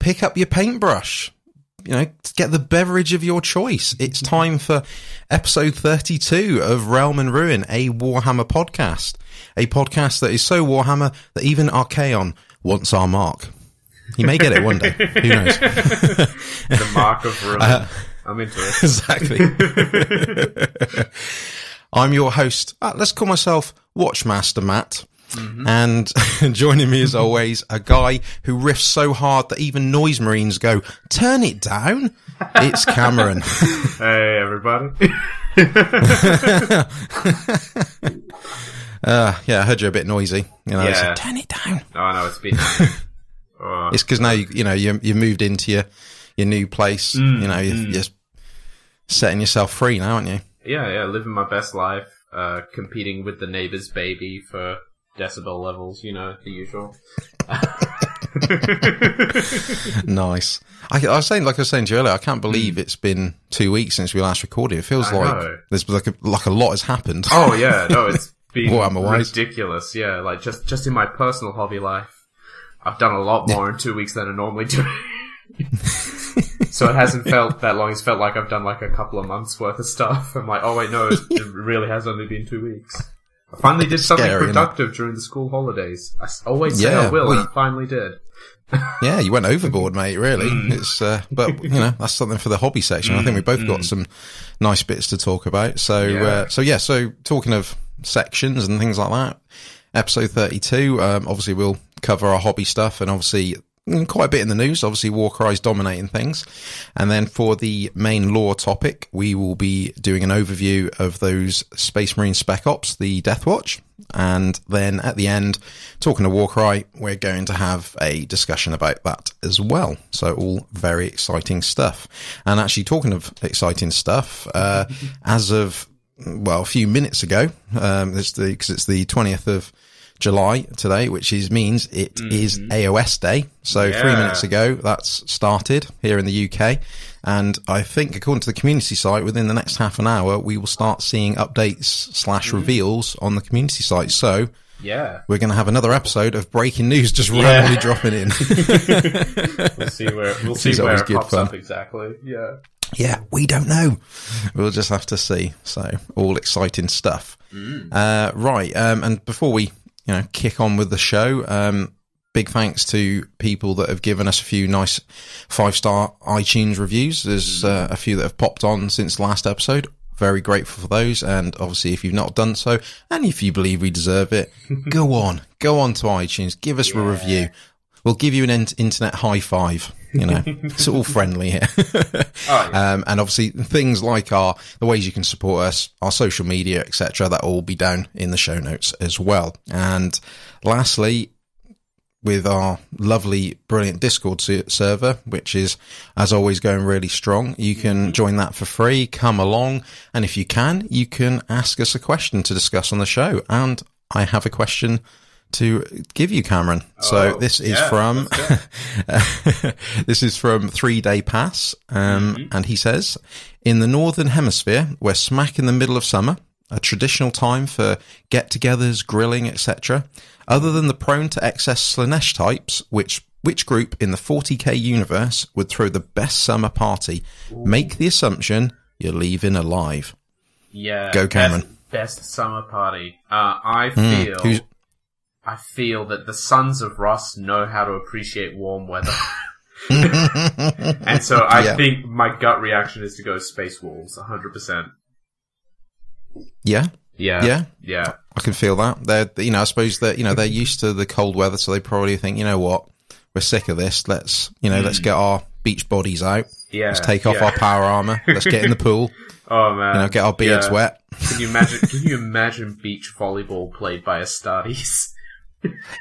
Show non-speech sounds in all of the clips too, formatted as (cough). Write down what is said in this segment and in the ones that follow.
Pick up your paintbrush. You know, get the beverage of your choice. It's time for episode 32 of Realm and Ruin, a Warhammer podcast. A podcast that is so Warhammer that even Archaon wants our mark. He may get it one day. (laughs) Who knows? the mark of (laughs) ruin. Uh, I'm into it. (laughs) Exactly. I'm your host. Uh, let's call myself Watchmaster Matt. Mm-hmm. And (laughs) joining me as (laughs) always, a guy who riffs so hard that even noise marines go, turn it down. It's Cameron. (laughs) hey, everybody. uh, yeah, I heard you're a bit noisy. You know, yeah. turn it down. Oh, no, it's been. Uh, it's because now you, you know, you, you moved into your, your new place. Mm, you know, you're, mm. you're setting yourself free now, aren't you? Yeah, yeah, living my best life, uh, competing with the neighbor's baby for decibel levels, you know, the usual. (laughs) nice. I, I, was saying, like I was saying to you earlier, I can't believe it's been two weeks since we last recorded. It feels I like know. there's like a, like a lot has happened. Oh yeah, no, it's (laughs) been ridiculous. Yeah, like just just in my personal hobby life, I've done a lot more yeah. in two weeks than I normally do. so it hasn't (laughs) felt that long. It's felt like I've done like a couple of months worth of stuff. I'm like, oh wait, no, it really has only been two weeks. I finally did something Scary, productive during the school holidays. I always say yeah, I will, well, and I finally did. (laughs) yeah, you went overboard, mate. Really, mm. it's uh, but you know that's something for the hobby section. Mm, I think we both mm. got some nice bits to talk about. So, yeah. Uh, so yeah. So talking of sections and things like that, episode thirty-two. Um, obviously, we'll cover our hobby stuff, and obviously quite a bit in the news. Obviously, Warcry's dominating things. And then for the main lore topic, we will be doing an overview of those Space Marine Spec Ops, the Death Watch. And then at the end, talking to Warcry, we're going to have a discussion about that as well. So all very exciting stuff. And actually talking of exciting stuff, uh, (laughs) as of, well, a few minutes ago, um, it's the, cause it's the 20th of July today, which is means it mm-hmm. is AOS Day. So yeah. three minutes ago, that's started here in the UK. And I think according to the community site, within the next half an hour, we will start seeing updates slash mm-hmm. reveals on the community site. So yeah, we're going to have another episode of breaking news just yeah. randomly dropping in. (laughs) we'll see where we'll see where it pops fun. up exactly. Yeah. Yeah, we don't know. We'll just have to see. So all exciting stuff. Mm. Uh, right. Um, and before we you know, kick on with the show. Um, big thanks to people that have given us a few nice five star iTunes reviews. There's uh, a few that have popped on since last episode. Very grateful for those. And obviously, if you've not done so, and if you believe we deserve it, (laughs) go on, go on to iTunes, give us yeah. a review. We'll give you an internet high five. You know, (laughs) it's all friendly here. (laughs) oh, yeah. um, and obviously things like our, the ways you can support us, our social media, etc. That will all be down in the show notes as well. And lastly, with our lovely, brilliant Discord server, which is, as always, going really strong. You can mm-hmm. join that for free, come along, and if you can, you can ask us a question to discuss on the show. And I have a question to give you, Cameron. So oh, this is yeah, from (laughs) this is from Three Day Pass, um, mm-hmm. and he says, in the northern hemisphere, we're smack in the middle of summer, a traditional time for get-togethers, grilling, etc. Other than the prone to excess Slaanesh types, which which group in the 40k universe would throw the best summer party? Ooh. Make the assumption you're leaving alive. Yeah, go Cameron. Best, best summer party. Uh, I hmm. feel. Mm, I feel that the sons of Russ know how to appreciate warm weather. (laughs) and so I yeah. think my gut reaction is to go Space Wolves, 100%. Yeah. Yeah. Yeah. Yeah. I can feel that. They're, you know, I suppose that, you know, they're used to the cold weather, so they probably think, you know what, we're sick of this. Let's, you know, mm. let's get our beach bodies out. Yeah. Let's take off yeah. our power armor. Let's get in the (laughs) pool. oh man. You know, get our beards yeah. wet. Can you imagine, can you imagine beach volleyball played by Astartes?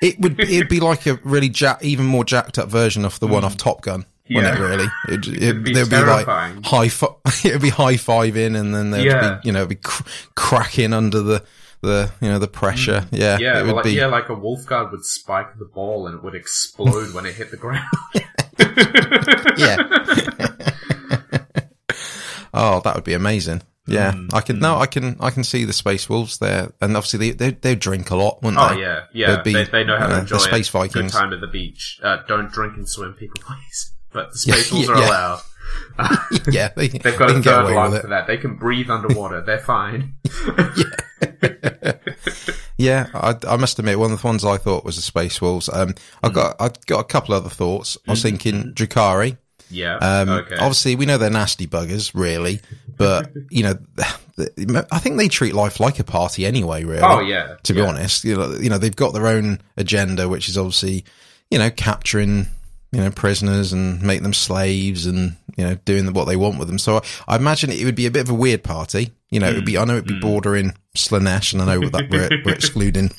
It would it'd be like a really jack, even more jacked up version of the one off Top Gun. Yeah. It really, (laughs) it, it, it'd be, there'd be like high, fi- (laughs) it'd be high fiving, and then there'd yeah. be, you know, be cr- cracking under the, the, you know, the pressure. Mm. Yeah, yeah, well, like, be... yeah, like a wolf guard would spike the ball and it would explode when it hit the ground. (laughs) yeah. oh, that would be amazing. Yeah, mm, I can. Mm. No, I can. I can see the space wolves there, and obviously they they, they drink a lot, wouldn't oh, they? Oh yeah, yeah. Be, they, they, know how to enjoy the space Vikings. Good time at the beach. Uh, don't drink and swim, people, (laughs) please. But the space wolves yeah, are allowed. (laughs) yeah, they, (laughs) they've got they a third life for that. They can breathe underwater. They're fine. yeah, yeah. I, I, must admit, one of the ones I thought was the space wolves. Um, I got I got a couple other thoughts. I was mm-hmm. thinking Drukhari. Yeah. Um, okay. Obviously, we know they're nasty buggers, really, but you know, (sighs) I think they treat life like a party anyway. Really. Oh yeah. To be yeah. honest, you know, you know, they've got their own agenda, which is obviously, you know, capturing you know prisoners and make them slaves and you know doing what they want with them. So I, I imagine it would be a bit of a weird party. You know, mm. it would be. I know it'd be mm. bordering Slaanesh, and I know that we're, (laughs) we're excluding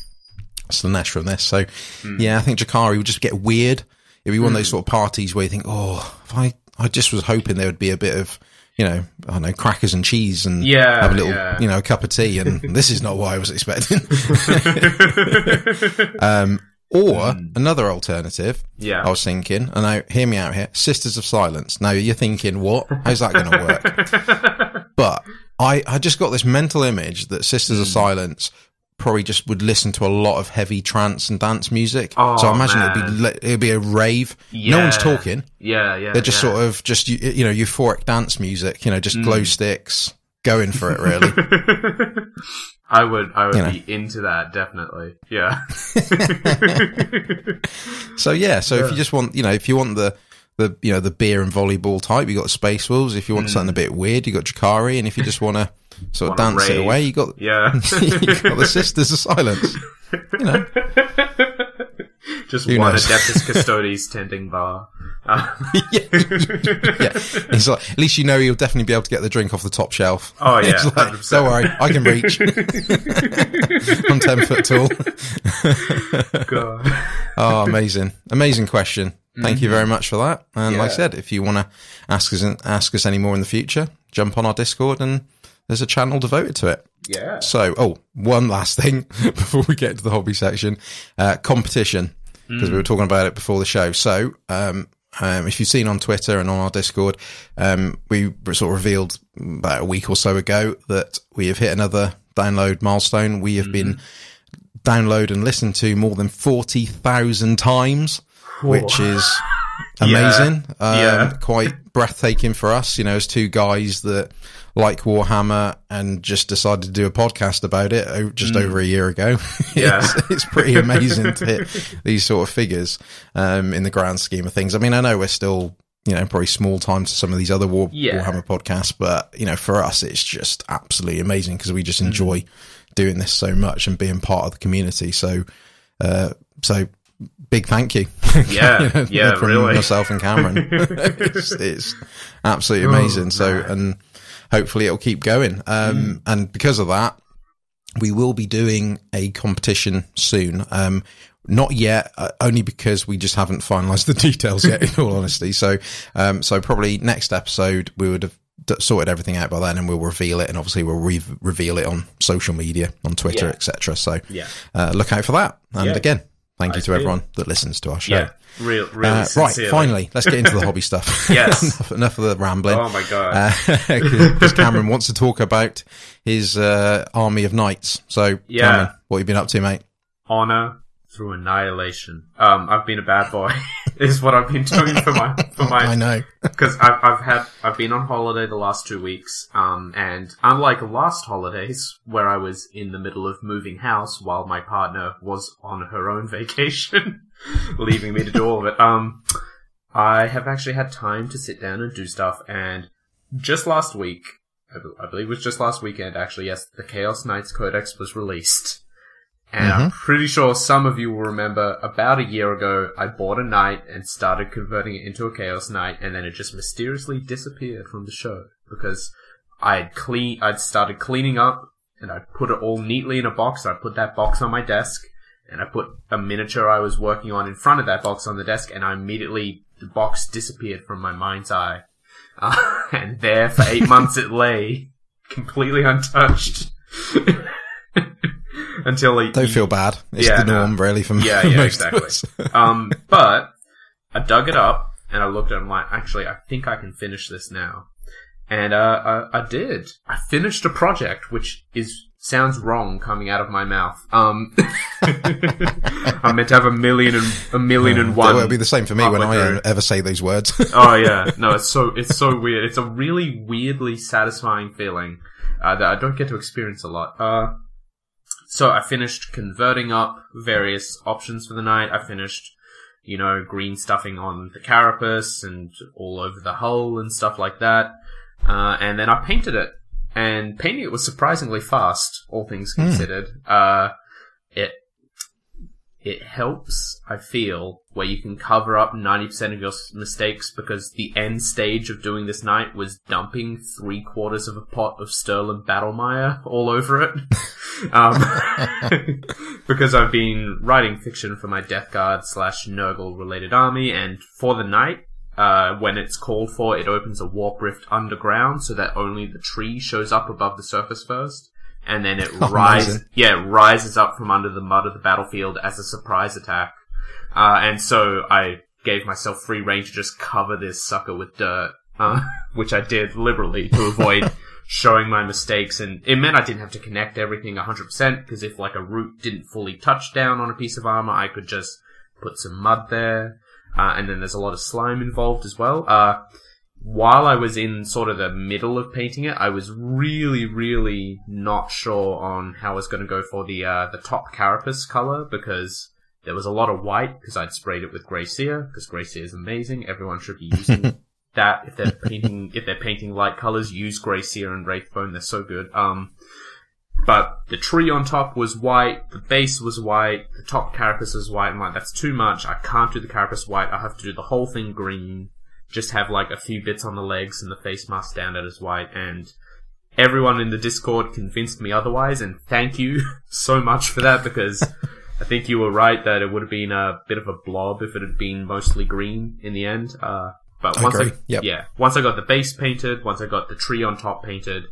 Slaanesh from this. So mm. yeah, I think Drukhari would just get weird it'd be one of those hmm. sort of parties where you think, oh, if I, I just was hoping there would be a bit of, you know, I don't know, crackers and cheese and yeah, have a little, yeah. you know, a cup of tea. And (laughs) this is not what I was expecting. (laughs) um, or mm. another alternative. Yeah. I was thinking, and now hear me out here, Sisters of Silence. Now you're thinking, what? How's that going to work? (laughs) but I, I just got this mental image that Sisters mm. of hmm. Silence probably just would listen to a lot of heavy trance and dance music. Oh, so I imagine man. it'd be it'd be a rave. Yeah. No one's talking. Yeah, yeah. They're just yeah. sort of just you know euphoric dance music. You know, just mm. glow sticks going for it. Really. (laughs) I would I would you know. be into that definitely. Yeah. (laughs) so yeah, so yeah. if you just want you know if you want the the you know the beer and volleyball type, you got Space Wolves. If you want mm. something a bit weird, you got Drukhari, and if you just want to sort of dance it away. You got yeah, (laughs) you got the Sisters of Silence. You know, (laughs) just Who one knows? Adeptus (laughs) Custodes tending bar. yeah, yeah. It's like, at least you know you'll definitely be able to get the drink off the top shelf. Oh yeah, like, don't worry, I can reach. I'm ten foot tall. God. Oh, amazing, amazing question. Thank mm-hmm. you very much for that. And yeah. like I said, if you want to ask us ask us any more in the future, jump on our Discord and there's a channel devoted to it. Yeah. So, oh, one last thing (laughs) before we get to the hobby section, uh, competition, because mm. we were talking about it before the show. So, um, um, if you've seen on Twitter and on our Discord, um, we sort of revealed about a week or so ago that we have hit another download milestone. We have mm. been downloaded and listened to more than 40,000 times, Whoa. which is (laughs) amazing. Yeah. Um, yeah. Quite breathtaking for us, you know, as two guys that like Warhammer and just decided to do a podcast about it just mm. over a year ago. (laughs) Yeah. it's, it's, pretty amazing to hit (laughs) these sort of figures um, in the grand scheme of things. I mean, I know we're still, you know, probably small time to some of these other War, yeah. Warhammer podcasts, but, you know, for us, it's just absolutely amazing because we just mm. enjoy mm. doing this so much and being part of the community. So, uh, so big thank you. (laughs) Yeah, you (laughs) know, yeah, from really. Myself and Cameron. (laughs) it's, it's, absolutely amazing. Oh, so, and hopefully it'll keep going. Um, mm. and because of that, we will be doing a competition soon. Um, not yet, uh, only because we just haven't finalised the details yet. In all honesty, so um, so probably next episode we would have sorted everything out by then, and we'll reveal it, and obviously we'll re- reveal it on social media, on Twitter, yeah. etc. So yeah, uh, look out for that. And yeah. again, thank you to everyone that listens to our show. Yeah. Real, really uh, right, finally, let's get into the hobby (laughs) stuff. (laughs) yes. enough, enough, of the rambling. Oh my god. Because uh, (laughs) Cameron wants to talk about his uh, army of knights. So, yeah. Cameron, what have you been up to, mate? Honor through annihilation. Um, I've been a bad boy. (laughs) is what I've been doing for my for my. (laughs) I know (laughs) because I've, I've had I've been on holiday the last two weeks. Um, and unlike last holidays where I was in the middle of moving house while my partner was on her own vacation, leaving me to do all of it. Um, I have actually had time to sit down and do stuff. And just last week, I believe it was just last weekend. Actually, yes, the Chaos Knights Codex was released. And mm-hmm. I'm pretty sure some of you will remember about a year ago, I bought a knight and started converting it into a chaos knight, and then it just mysteriously disappeared from the show because I had clean, I'd started cleaning up and I put it all neatly in a box. I put that box on my desk and I put a miniature I was working on in front of that box on the desk, and I immediately the box disappeared from my mind's eye, uh, (laughs) and there for eight months it lay, completely untouched. (laughs) until like don't feel bad. It's yeah, the norm, no. really, for yeah, (laughs) yeah, exactly. (laughs) um, but I dug it up and I looked at it. I'm like, actually, I think I can finish this now. And uh, I, I did. I finished a project, which is sounds wrong coming out of my mouth. Um, (laughs) I'm meant to have a million and a million and one. It'll be the same for me when I through. ever say these words. oh yeah, no, it's so it's so weird. It's a really weirdly satisfying feeling uh, that I don't get to experience a lot. Uh, so I finished converting up various options for the knight. I finished, you know, green stuffing on the carapace and all over the hull and stuff like that. Uh, and then I painted it and painting it was surprisingly fast, all things hmm. considered. Mm. Uh, it it helps, I feel, where you can cover up 90% of your mistakes because the end stage of doing this knight was dumping three quarters of a pot of Stirland Battlemire all over it. (laughs) um, (laughs) because I've been writing fiction for my Death Guard slash Nurgle related army, and for the knight, uh, when it's called for, it opens a warp rift underground so that only the tree shows up above the surface first. And then it (laughs) oh, rises, yeah, it rises up from under the mud of the battlefield as a surprise attack. Uh, and so I gave myself free reign to just cover this sucker with dirt, uh, (laughs) which I did liberally to avoid (laughs) showing my mistakes. And it meant I didn't have to connect everything 100% because if like a root didn't fully touch down on a piece of armor, I could just put some mud there uh, and then there's a lot of slime involved as well. While I was in sort of the middle of painting it, I was really, really not sure on how I was going to go for the uh, the top carapace color because there was a lot of white because I'd sprayed it with seer because seer is amazing. Everyone should be using (laughs) that if they're painting if they're painting light colors. Use seer and wraithbone; they're so good. Um, but the tree on top was white, the base was white, the top carapace was white. I'm like, that's too much. I can't do the carapace white. I have to do the whole thing green. Just have like a few bits on the legs and the face mask down at his white. And everyone in the Discord convinced me otherwise. And thank you (laughs) so much for that because I think you were right that it would have been a bit of a blob if it had been mostly green in the end. Uh, but once I, I yep. yeah, once I got the base painted, once I got the tree on top painted,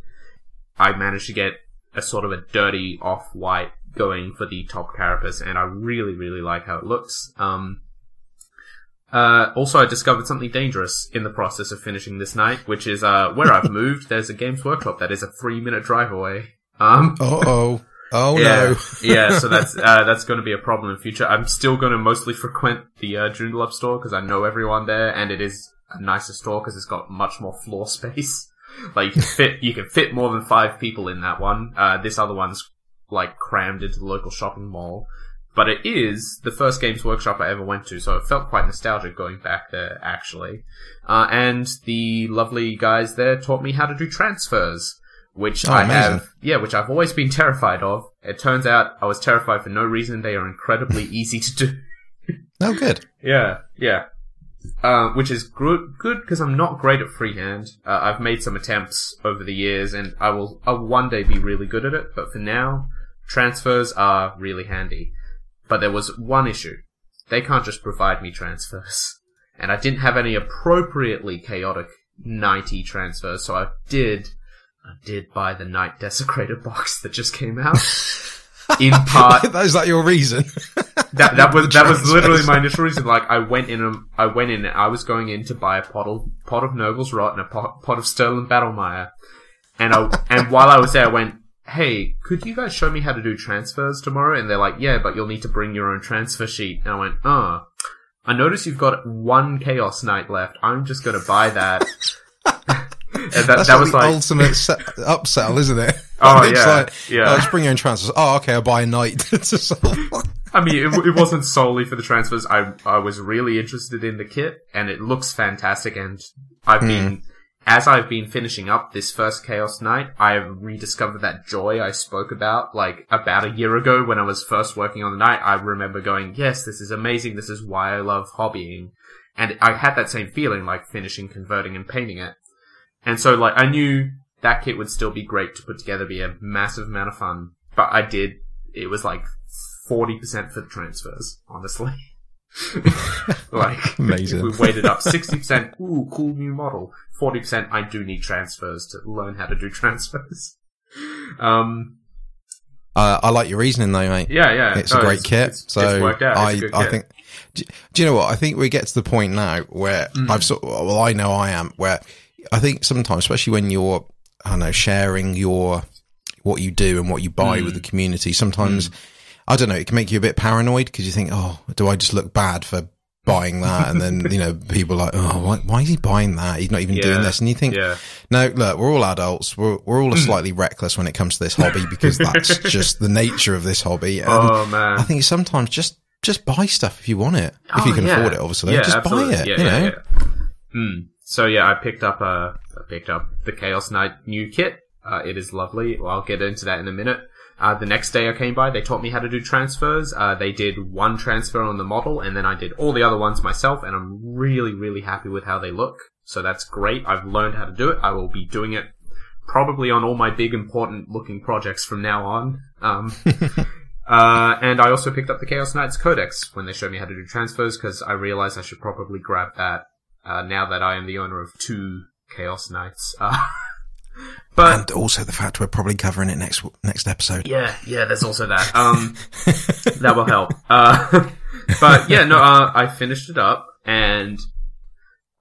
I managed to get a sort of a dirty off-white going for the top carapace, and I really, really like how it looks. Um, uh, also, I discovered something dangerous in the process of finishing this knight, which is uh, where I've (laughs) moved. There's a Games Workshop that is a three-minute drive away. Um, oh. Oh (laughs) yeah, no! yeah, so that's (laughs) uh, that's going to be a problem in future. I'm still going to mostly frequent the uh, Joondalup store because I know everyone there, and it is a nicer store because it's got much more floor space. Like you can fit you can fit more than five people in that one. Uh, this other one's like crammed into the local shopping mall. But it is the first Games Workshop I ever went to, so it felt quite nostalgic going back there, actually. Uh, and the lovely guys there taught me how to do transfers, which oh, I amazing. have, yeah, which I've always been terrified of. It turns out I was terrified for no reason. They are incredibly (laughs) easy to do. oh, good. Yeah, yeah. Uh, which is good good because I'm not great at freehand. Uh, I've made some attempts over the years, and I will I'll one day be really good at it. But for now, transfers are really handy. But there was one issue: they can't just provide me transfers, (laughs) and I didn't have any appropriately chaotic ninety transfers. So I did I did buy the Knight Desecrator box that just came out. (laughs) in part. (laughs) is that your reason? that that was that was literally my initial reason. Like I went in, um, I went in. I was going in to buy a pot of pot of Nurgle's Rot and a pot, pot of Stirland Battlemire, and I and while I was there, I went, "Hey, could you guys show me how to do transfers tomorrow?" And they're like, "Yeah, but you'll need to bring your own transfer sheet." And I went, "Oh." I notice you've got one Chaos Knight left. I'm just going to buy that. (laughs) that, That's that was the like ultimate (laughs) set, upsell, isn't it? Oh (laughs) yeah, like, yeah. Oh, just bring your own transfers. Oh, okay, I'll buy a knight. I mean, it, it, wasn't solely for the transfers. I I was really interested in the kit, and it looks fantastic. And I've mm. been as I've been finishing up this first Chaos Knight, I've rediscovered that joy I spoke about like about a year ago when I was first working on the knight. I remember going, "Yes, this is amazing. This is why I love hobbying." And I had that same feeling like finishing, converting, and painting it. And so like I knew that kit would still be great to put together, be a massive amount of fun. But I did, it was like 40% for the transfers, honestly. (laughs) (laughs) like, Amazing. we weighted up 60%, ooh, cool new model. 40%, I do need transfers to learn how to do (laughs) transfers. Um, uh, I like your reasoning though, mate. Yeah, yeah. It's no, a great it's, kit. It's, so it's I, I think, do, do, you know what? I think we get to the point now where mm. I've sort well, I know I am where I think sometimes, especially when you're, I don't know, sharing your what you do and what you buy mm. with the community, sometimes. Mm. I don't know, it can make you a bit paranoid because you think, oh, do I just look bad for buying that, and then you know people are like, oh, why, why, is he buying that? He's not even yeah. doing this, and you think, yeah. no, look, we're all adults. We're we're all slightly reckless when it comes to this hobby because that's (laughs) just the nature of this hobby. And oh man, I think sometimes just just buy stuff if you want it, if oh, you can yeah. afford it. Obviously, just absolutely. buy it. you know. Mm. So yeah, I picked up uh, I picked up the Chaos Knight new kit. Uh, it is lovely. Well, I'll get into that in a minute. Uh, the next day I came by, they taught me how to do transfers. Uh, they did one transfer on the model, and then I did all the other ones myself, and I'm really, really happy with how they look. So that's great. I've learned how to do it. I will be doing it probably on all my big important looking projects from now on. Um, (laughs) uh, and I also picked up the Chaos Knights Codex when they showed me how to do transfers, because I realized I should probably grab that uh, now that I am the owner of two Chaos Knights. (laughs) But and also the fact we're probably covering it next next episode. Yeah, yeah. There's also that. (laughs) Um, that will help. Uh, (laughs) but yeah, no. Uh, I finished it up, and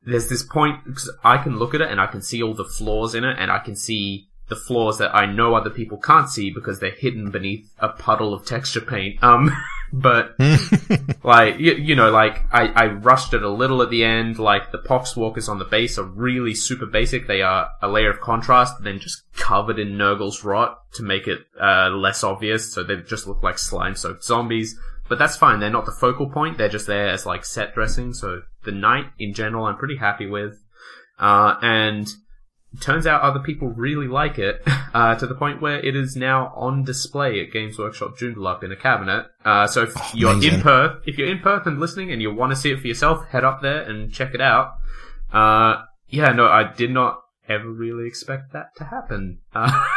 there's this point because I can look at it and I can see all the flaws in it, and I can see the flaws that I know other people can't see because they're hidden beneath a puddle of texture paint. Um, (laughs) but (laughs) like you, you, know, like I, I rushed it a little at the end. Like the pox walkers on the base are really super basic. They are a layer of contrast, then just covered in Nurgle's rot to make it uh, less obvious. So they just look like slime-soaked zombies. But that's fine. They're not the focal point. They're just there as like set dressing. So the knight in general, I'm pretty happy with. Uh, and turns out other people really like it (laughs) uh, to the point where it is now on display at Games Workshop Joondalup in a cabinet. Uh, so if oh, you're amazing. in Perth, if you're in Perth and listening and you want to see it for yourself, head up there and check it out. Uh, yeah, no, I did not ever really expect that to happen. Uh, (laughs)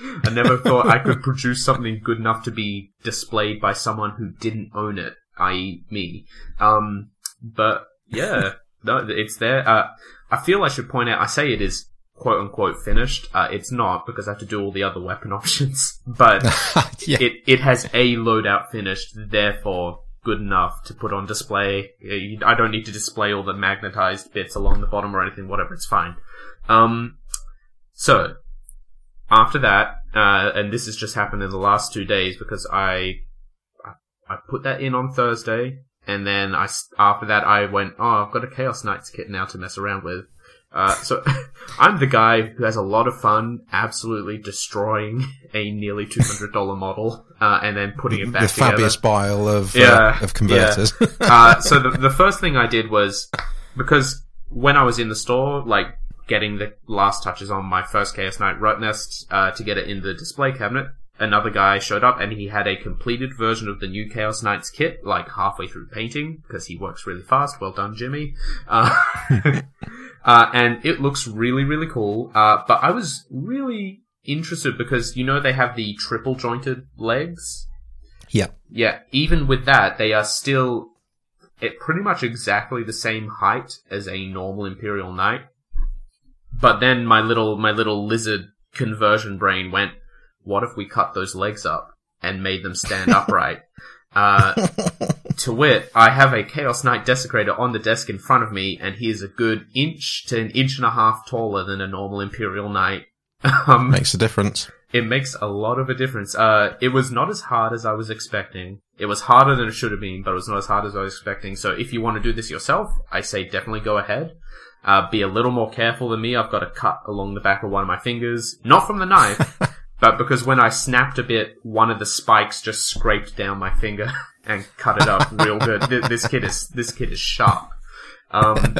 I never thought I could produce something good enough to be displayed by someone who didn't own it, i.e., me. Um, but yeah, (laughs) no, it's there. Uh, I feel I should point out. I say it is quote unquote finished. Uh, it's not because I have to do all the other weapon (laughs) options, but (laughs) yeah. it, it has a loadout finished, therefore good enough to put on display. I don't need to display all the magnetized bits along the bottom or anything, whatever, it's fine. Um, so, after that, uh, and this has just happened in the last two days because I, I put that in on Thursday, and then I, after that I went, oh, I've got a Chaos Knights kit now to mess around with. Uh, so (laughs) I'm the guy who has a lot of fun absolutely destroying a nearly two hundred dollar (laughs) model uh, and then putting it back the together. Fabius bile of uh, yeah, of converters. Yeah. (laughs) Uh, so the the first thing I did was because when I was in the store, like getting the last touches on my first Chaos Knight Rotnest uh, to get it in the display cabinet, another guy showed up and he had a completed version of the new Chaos Knights kit, like halfway through painting, because he works really fast. Well done, Jimmy. Uh, uh, and it looks really, really cool. Uh, but I was really interested because, you know, they have the triple jointed legs. Yeah. Yeah. Even with that, they are still at pretty much exactly the same height as a normal Imperial Knight. But then my little, my little lizard conversion brain went, what if we cut those legs up and made them stand (laughs) upright? Uh, (laughs) to wit, I have a Chaos Knight Desecrator on the desk in front of me, and he is a good inch to an inch and a half taller than a normal Imperial Knight. (laughs) um, makes a difference. It makes a lot of a difference. Uh, it was not as hard as I was expecting. It was harder than it should have been, but it was not as hard as I was expecting. So if you want to do this yourself, I say definitely go ahead. Uh, be a little more careful than me. I've got a cut along the back of one of my fingers, not from the knife, (laughs) but because when I snapped a bit, one of the spikes just scraped down my finger (laughs) and cut it up real good. This kid is this kid is sharp. Um, (laughs)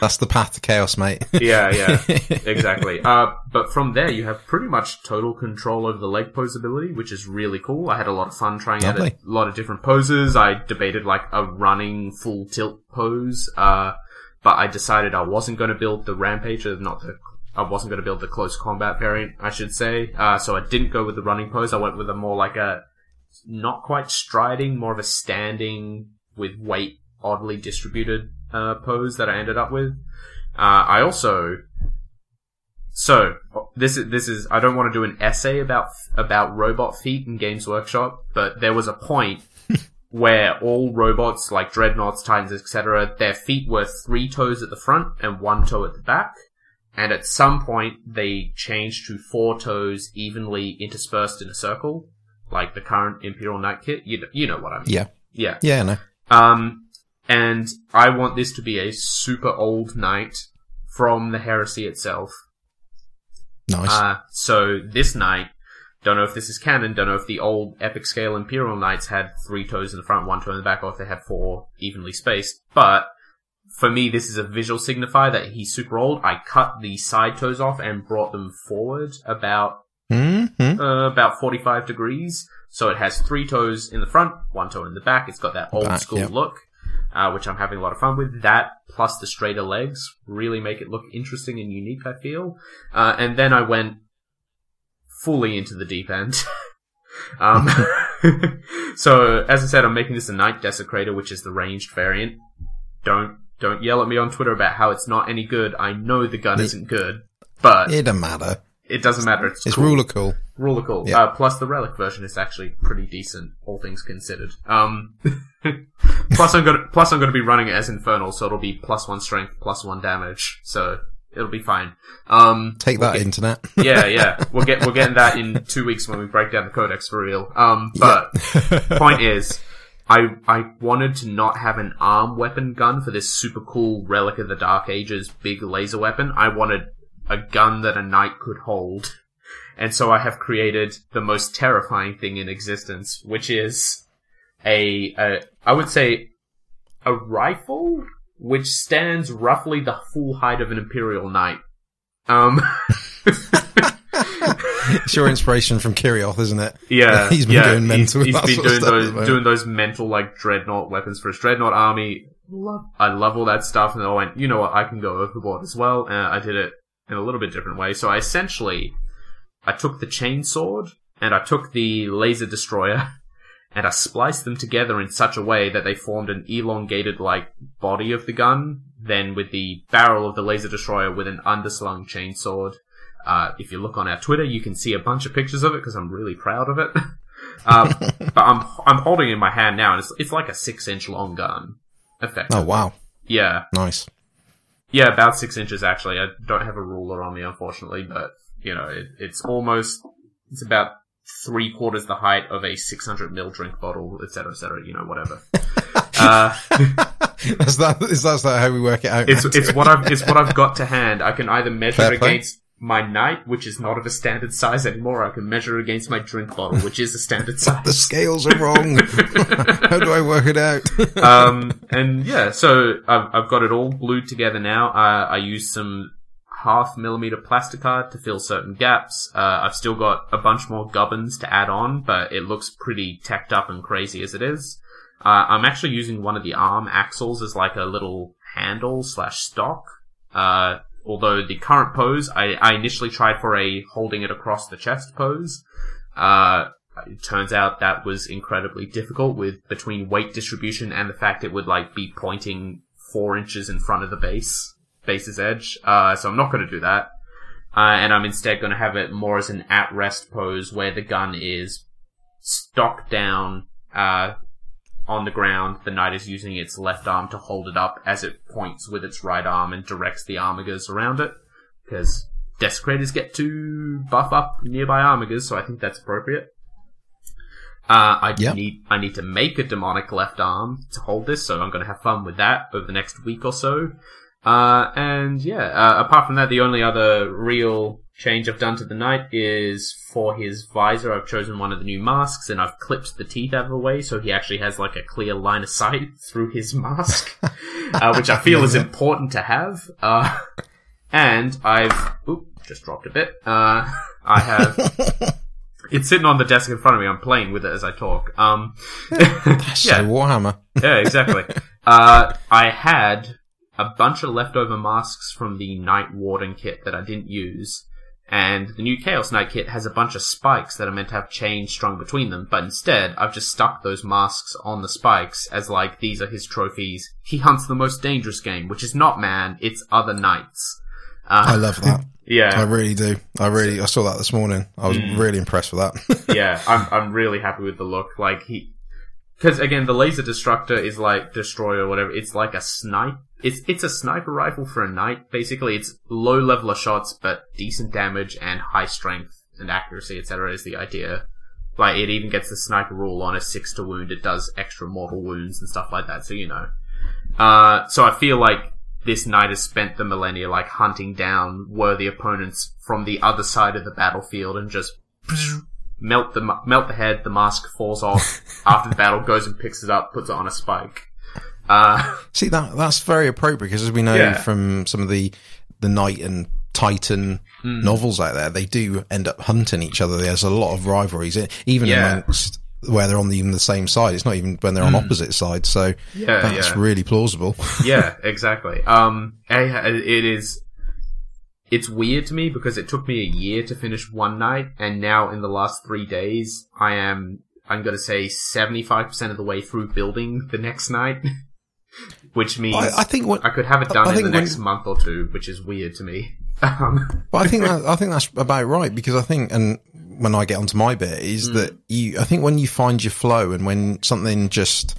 That's the path to chaos, mate. yeah, yeah, (laughs) exactly. Uh, but from there, you have pretty much total control over the leg posability, which is really cool. I had a lot of fun trying Lovely. out a lot of different poses. I debated like a running full tilt pose, uh, but I decided I wasn't going to build the rampager, not the I wasn't going to build the close combat variant, I should say. Uh, so I didn't go with the running pose. I went with a more like a, not quite striding, more of a standing with weight oddly distributed, uh, pose that I ended up with. Uh, I also, so this is, this is, I don't want to do an essay about, about robot feet in Games Workshop, but there was a point (laughs) where all robots like dreadnoughts, titans, etc., their feet were three toes at the front and one toe at the back and at some point they changed to four toes evenly interspersed in a circle, like the current Imperial Knight kit. You you know what I mean? Yeah. Yeah. Yeah, no. Um, and I want this to be a super old knight from the heresy itself. Nice. Uh, so this knight, don't know if this is canon, don't know if the old epic scale Imperial Knights had three toes in the front, one toe in the back, or if they had four evenly spaced, but for me, this is a visual signifier that he's super old. I cut the side toes off and brought them forward about mm-hmm. uh, about 45 degrees. So it has three toes in the front, one toe in the back. It's got that old Back, school yep. look, uh, which I'm having a lot of fun with. That plus the straighter legs really make it look interesting and unique, I feel. Uh, and then I went fully into the deep end. (laughs) um, (laughs) so as I said, I'm making this a Knight Desecrator, which is the ranged variant. Don't don't yell at me on Twitter about how it's not any good. I know the gun It- isn't good, but It doesn't matter. It doesn't matter. It's, It's cool. ruler cool. Ruler cool. Yeah. Uh, plus the relic version is actually pretty decent, all things considered. Um, (laughs) plus I'm gonna plus I'm gonna be running it as infernal, so it'll be plus one strength, plus one damage, so it'll be fine. Um, Take we'll that, get- internet. (laughs) yeah, yeah. (laughs) We'll get we're getting that in two weeks when we break down the codex for real. Um, but point is, I I wanted to not have an arm weapon gun for this super cool relic of the Dark Ages big laser weapon. I wanted a gun that a knight could hold. And so I have created the most terrifying thing in existence, which is a, a I would say a rifle which stands roughly the full height of an imperial knight. Um (laughs) it's your inspiration from Kirioth, isn't it? Yeah, (laughs) He's been yeah, doing mental. he's, he's been doing those doing those mental like dreadnought weapons for his dreadnought army. Love, I love all that stuff, and I went, you know what, I can go overboard as well. And I did it in a little bit different way. So I essentially, I took the chainsword and I took the laser destroyer. (laughs) And I spliced them together in such a way that they formed an elongated, like, body of the gun, then with the barrel of the laser destroyer with an underslung chainsword. Uh, if you look on our Twitter, you can see a bunch of pictures of it because I'm really proud of it. (laughs) um, (laughs) but I'm I'm holding it in my hand now, and it's it's like a six inch long gun. Effectively, Oh, wow. yeah, Nice. Yeah, about six inches actually. I don't have a ruler on me, unfortunately, but you know, it, it's almost it's about three quarters the height of a 600 ml drink bottle, etc., etc. You know, whatever. (laughs) uh, Is that, is that how we work it out? it's it's what I've it's what I've got to hand. I can either measure Fair it play. against my knight, which is not of a standard size anymore. I can measure against my drink bottle, which is a standard size. the scales are wrong. (laughs) how do I work it out? (laughs) um, and yeah, so I've, I've got it all glued together now. Uh, I use some half millimeter plasticard to fill certain gaps. Uh, I've still got a bunch more gubbins to add on, but it looks pretty tacked up and crazy as it is. Uh, I'm actually using one of the arm axles as like a little handle slash stock. Uh, although the current pose, I, I initially tried for a holding it across the chest pose. Uh, it turns out that was incredibly difficult with between weight distribution and the fact it would like be pointing four inches in front of the base, base's edge. Uh, so I'm not going to do that. Uh, and I'm instead going to have it more as an at rest pose where the gun is stock down, uh, on the ground. The knight is using its left arm to hold it up as it points with its right arm and directs the armigers around it. Because desecrators get to buff up nearby armigers, so I think that's appropriate. Uh, I Yep. need I need to make a demonic left arm to hold this, so I'm going to have fun with that over the next week or so. Uh, and yeah, uh, apart from that, the only other real change I've done to the knight is for his visor. I've chosen one of the new masks and I've clipped the teeth out of the way, so he actually has like a clear line of sight (laughs) through his mask, (laughs) uh, which I feel is important to have. Uh, and I've oop, just dropped a bit. Uh, I have. (laughs) It's sitting on the desk in front of me. I'm playing with it as I talk. Um, So Warhammer. yeah, exactly. uh, I had a bunch of leftover masks from the Knight Warden kit that I didn't use, and the new Chaos Knight kit has a bunch of spikes that are meant to have chains strung between them, but instead I've just stuck those masks on the spikes as like, these are his trophies. He hunts the most dangerous game, which is not man, it's other knights. I Uh, love that. (laughs) Yeah. I really do. I really, I saw that this morning. I was Mm. really impressed with that. (laughs) yeah, I'm, I'm really happy with the look. Like, he, because again, the laser destructor is like destroyer or whatever. It's like a snipe. It's it's a sniper rifle for a knight. Basically, it's low level of shots but decent damage and high strength and accuracy, etc. Is the idea. Like it even gets the sniper rule on a six to wound. It does extra mortal wounds and stuff like that. So you know. Uh, so I feel like this knight has spent the millennia like hunting down worthy opponents from the other side of the battlefield and just melt the melt the head. The mask falls off (laughs) after the battle. Goes and picks it up, puts it on a spike. Uh, (laughs) See that that's very appropriate because as we know Yeah. from some of the the knight and titan Hmm. novels out there, they do end up hunting each other. There's a lot of rivalries, even Yeah. amongst where they're on the, even the same side. It's not even when they're on opposite sides. So Hmm. Yeah, that's yeah. really plausible. yeah, (laughs) exactly. Um, it is. It's weird to me because it took me a year to finish one knight, and now in the last three days, I am. I'm going to say 75% of the way through building the next knight, (laughs) which means I, I think what I could have it done I in the think when- next month or two, which is weird to me. (laughs) Um, But I think that, I think that's about right because I think, and when I get onto my bit, is Hmm. that you. I think when you find your flow and when something just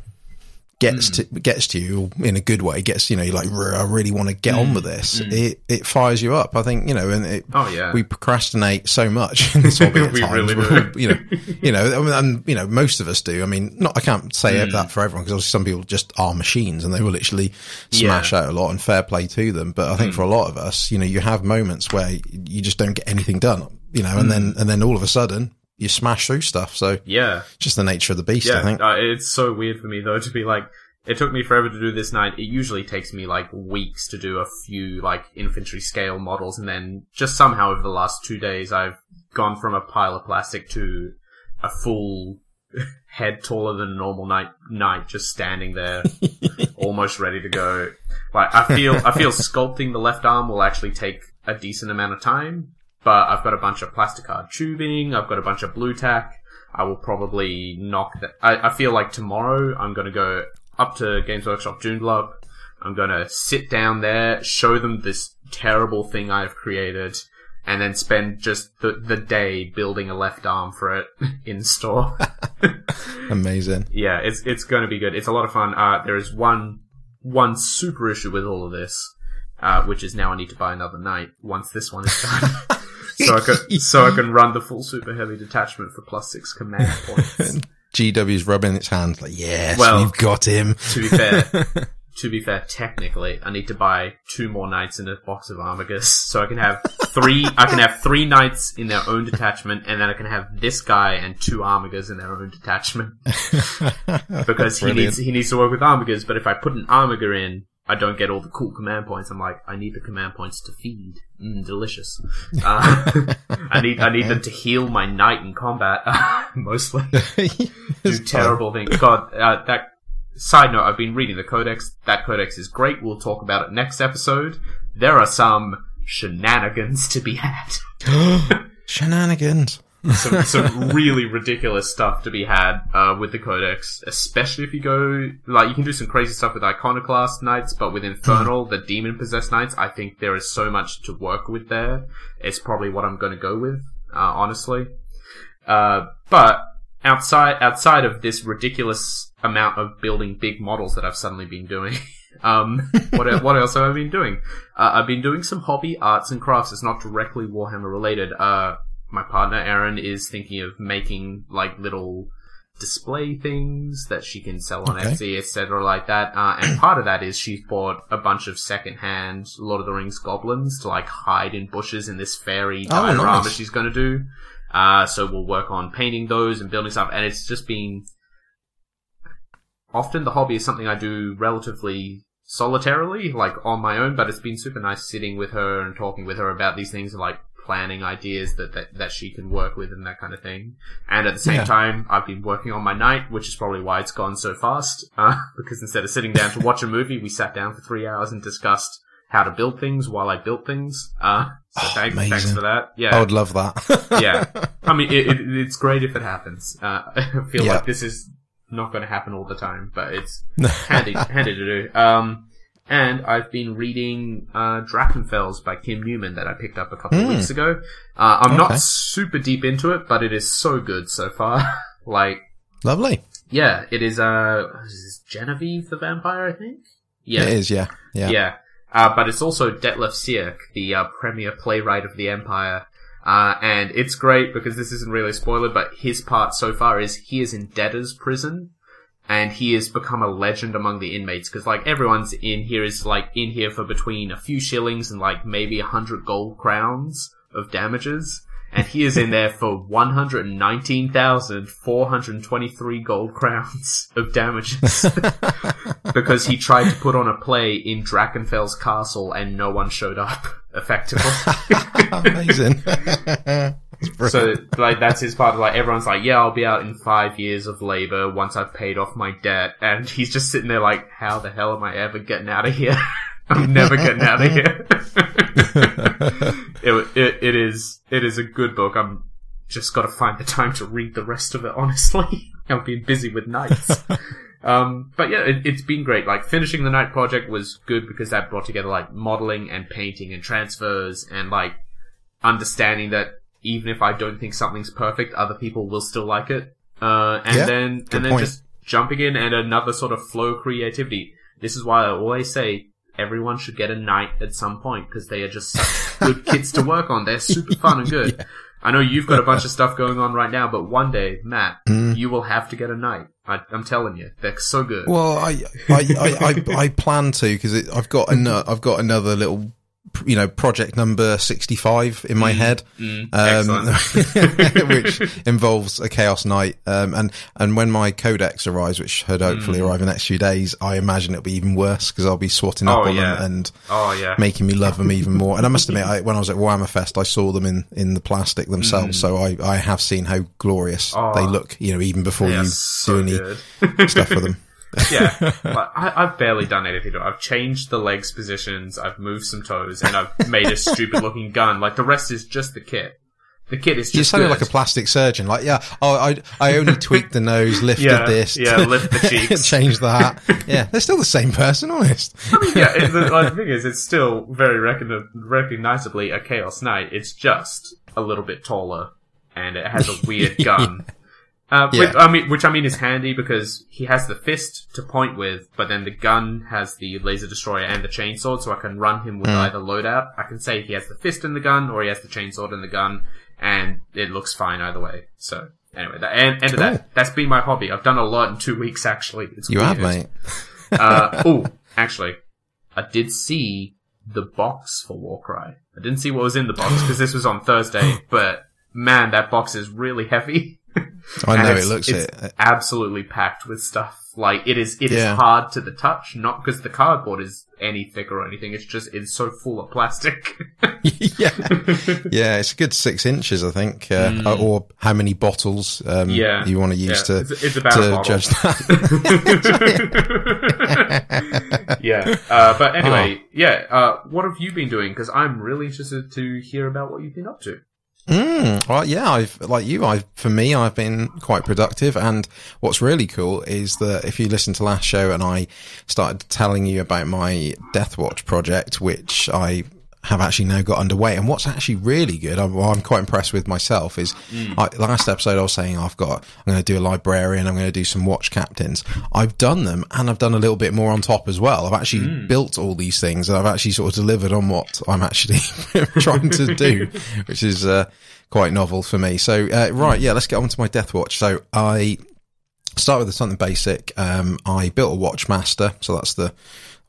gets Hmm. to gets to you in a good way, gets you know, you're like "R- I really want to get on with this. It it fires you up. I think you know, and it, Hmm. Oh, yeah. we procrastinate so much (laughs) in this hobby. (laughs) We times. really do. (laughs) You know, you know, I mean, and you know, most of us do. I mean, not I can't say Hmm. that for everyone because obviously some people just are machines and they will literally smash out a lot and fair play to them. But I Hmm. think for a lot of us, you know, you have moments where you just don't get anything done, you know, and Hmm. then, and then all of a sudden you smash through stuff. So yeah, just the nature of the beast, yeah. I think. Uh, it's so weird for me though to be like. It took me forever to do this knight. It usually takes me like weeks to do a few like infantry scale models, and then just somehow over the last two days, I've gone from a pile of plastic to a full (laughs) head taller than a normal knight, knight just standing there, (laughs) almost ready to go. Like I feel, I feel (laughs) sculpting the left arm will actually take a decent amount of time, but I've got a bunch of plasticard tubing. I've got a bunch of blue tack. I will probably knock that. I, I feel like tomorrow I'm going to go up to Games Workshop Joondalup. I'm going to sit down there, show them this terrible thing I've created, and then spend just the, the day building a left arm for it (laughs) in store. (laughs) Amazing. yeah, it's it's going to be good. It's a lot of fun. Uh, there is one one super issue with all of this, uh, which is now I need to buy another knight once this one is done. (laughs) so I can (laughs) so I can run the full super heavy detachment for plus six command (laughs) points. GW's rubbing its hands like, yes, Well- we've got him. to be fair, (laughs) to be fair, technically, I need to buy two more knights in a box of Armigers, so I can have three. I can have three knights in their own detachment, and then I can have this guy and two Armigers in their own detachment because he needs he needs to work with Armigers. But if I put an Armiger in, I don't get all the cool command points. I'm like, I need the command points to feed. Mm, delicious. (laughs) Uh, I need I need them to heal my knight in combat (laughs) mostly (laughs) do terrible things. God, uh, that side note, I've been reading the codex. That codex is great. We'll talk about it next episode. There are some shenanigans to be had. (gasps) Shenanigans. Some, some really ridiculous stuff to be had uh, with the codex, especially if you go like you can do some crazy stuff with iconoclast knights, but with infernal, the demon possessed knights, I think there is so much to work with there. It's probably what I'm going to go with, uh, honestly. Uh, but outside outside of this ridiculous amount of building big models that I've suddenly been doing. (laughs) Um, what what else have I been doing? Uh, I've been doing some hobby arts and crafts. It's not directly Warhammer related. Uh, my partner Erin is thinking of making like little display things that she can sell on Okay. Etsy, etc., like that. Uh, and part of that is she's bought a bunch of secondhand Lord of the Rings goblins to like hide in bushes in this fairy Oh, diorama nice. she's going to do. Uh, so we'll work on painting those and building stuff, and it's just been. Often the hobby is something I do relatively solitarily, like on my own, but it's been super nice sitting with her and talking with her about these things and like planning ideas that, that, that she can work with and that kind of thing. And at the same Yeah. time, I've been working on my knight, which is probably why it's gone so fast, uh, (laughs) because instead of sitting down to watch a movie, we sat down for three hours and discussed how to build things while I built things. Uh, so Oh, thanks, thanks for that. Yeah I would love that. (laughs) yeah. (laughs) I mean, it, it, it's great if it happens. Uh, I feel Yeah. like this is not going to happen all the time, but it's handy, handy to do. Um, and I've been reading uh, Drachenfels by Kim Newman that I picked up a couple of Hmm. weeks ago. Uh, I'm Okay. not super deep into it, but it is so good so far. (laughs) like, Lovely. Yeah, it is. Uh, is Genevieve the vampire? I think. Yeah, it is. Yeah, yeah, yeah. Uh, but it's also Detlef Sierck, the uh, premier playwright of the Empire. Uh, and it's great because this isn't really a spoiler, but his part so far is he is in debtor's prison and he has become a legend among the inmates because like everyone's in here is like in here for between a few shillings and like maybe a hundred gold crowns of damages and he is in there for 119,423 gold crowns of damages (laughs) because he tried to put on a play in Drachenfels castle and no one showed up effectively. (laughs) Amazing. (laughs) (laughs) so like that's his part of like everyone's like, yeah, I'll be out in five years of labor once I've paid off my debt, and he's just sitting there like, how the hell am I ever getting out of here? (laughs) I'm never getting out of here. (laughs) it, it, it is it is a good book. I'm just got to find the time to read the rest of it. Honestly, I've been busy with knights. um, but yeah, it, it's been great. Like finishing the knight project was good because that brought together like modeling and painting and transfers and like understanding that even if I don't think something's perfect, other people will still like it. Uh, and yeah, then and then point. just jumping in and another sort of flow creativity. This is why I always say everyone should get a knight at some point because they are just such good (laughs) kids to work on. They're super fun and good. Yeah. I know you've got a bunch of stuff going on right now, but one day, Matt, mm. you will have to get a knight. I, am telling you, they're so good. Well, I I, I, I, I plan to because I've got (laughs) an, I've got another little you know, project number 65 in my mm, head, mm, um, (laughs) which involves a Chaos Knight. Um, and, and when my codex arrives, which should hopefully mm. arrive in the next few days, I imagine it'll be even worse because I'll be swatting up oh, on yeah. them and oh, yeah. making me love them even more. And I must admit, (laughs) I, when I was at Warhammer Fest, I saw them in, in the plastic themselves. Mm. So I, I have seen how glorious oh, they look, you know, even before you so do any stuff with them (laughs) yeah, (laughs) I, have barely done anything. I've changed the legs positions, I've moved some toes, and I've made a stupid looking gun. Like the rest is just the kit. The kit is just. You sounded like a plastic surgeon. Like, yeah, oh, I I only tweaked the nose, (laughs) lifted yeah, this, yeah, lift the (laughs) cheeks, changed the hat. Yeah, they're still the same person, honest. I mean, yeah, it, the, like, the thing is, it's still very recogn- recognizably a Chaos Knight. It's just a little bit taller, and it has a weird gun. Uh, yeah. which, I mean, which I mean is handy because he has the fist to point with, but then the gun has the laser destroyer and the chainsaw, so I can run him with mm. either loadout. I can say he has the fist in the gun or he has the chainsaw in the gun, and it looks fine either way. So anyway, the end, end cool. of that. That's been my hobby. I've done a lot in two weeks actually. It's you weird. have, mate. (laughs) uh, (laughs) oh, actually, I did see the box for Warcry. I didn't see what was in the box because this was on Thursday, (gasps) but man, that box is really heavy. (laughs) (laughs) I know it looks it's it. absolutely packed with stuff. Like it is, it yeah. is hard to the touch, not because the cardboard is any thicker or anything. It's just it's so full of plastic. (laughs) yeah, yeah, it's a good six inches, I think, uh, mm. or how many bottles um, yeah. you want to use yeah. to it's, it's to judge that. (laughs) yeah, uh, but anyway, oh. yeah. Uh, what have you been doing? Because I'm really interested to hear about what you've been up to. Mm, well, yeah, I've, like you, I've for me, I've been quite productive. And what's really cool is that if you listen to last show and I started telling you about my Death Watch project, which I have actually now got underway. And what's actually really good, I'm, well, I'm quite impressed with myself, is mm. I, last episode I was saying I've got, I'm going to do a librarian, I'm going to do some watch captains. I've done them and I've done a little bit more on top as well. I've actually mm. built all these things and I've actually sort of delivered on what I'm actually (laughs) trying to do, (laughs) which is uh, quite novel for me. So, uh, right, yeah, let's get on to my death watch. So I start with something basic. Um, I built a watchmaster. So that's the,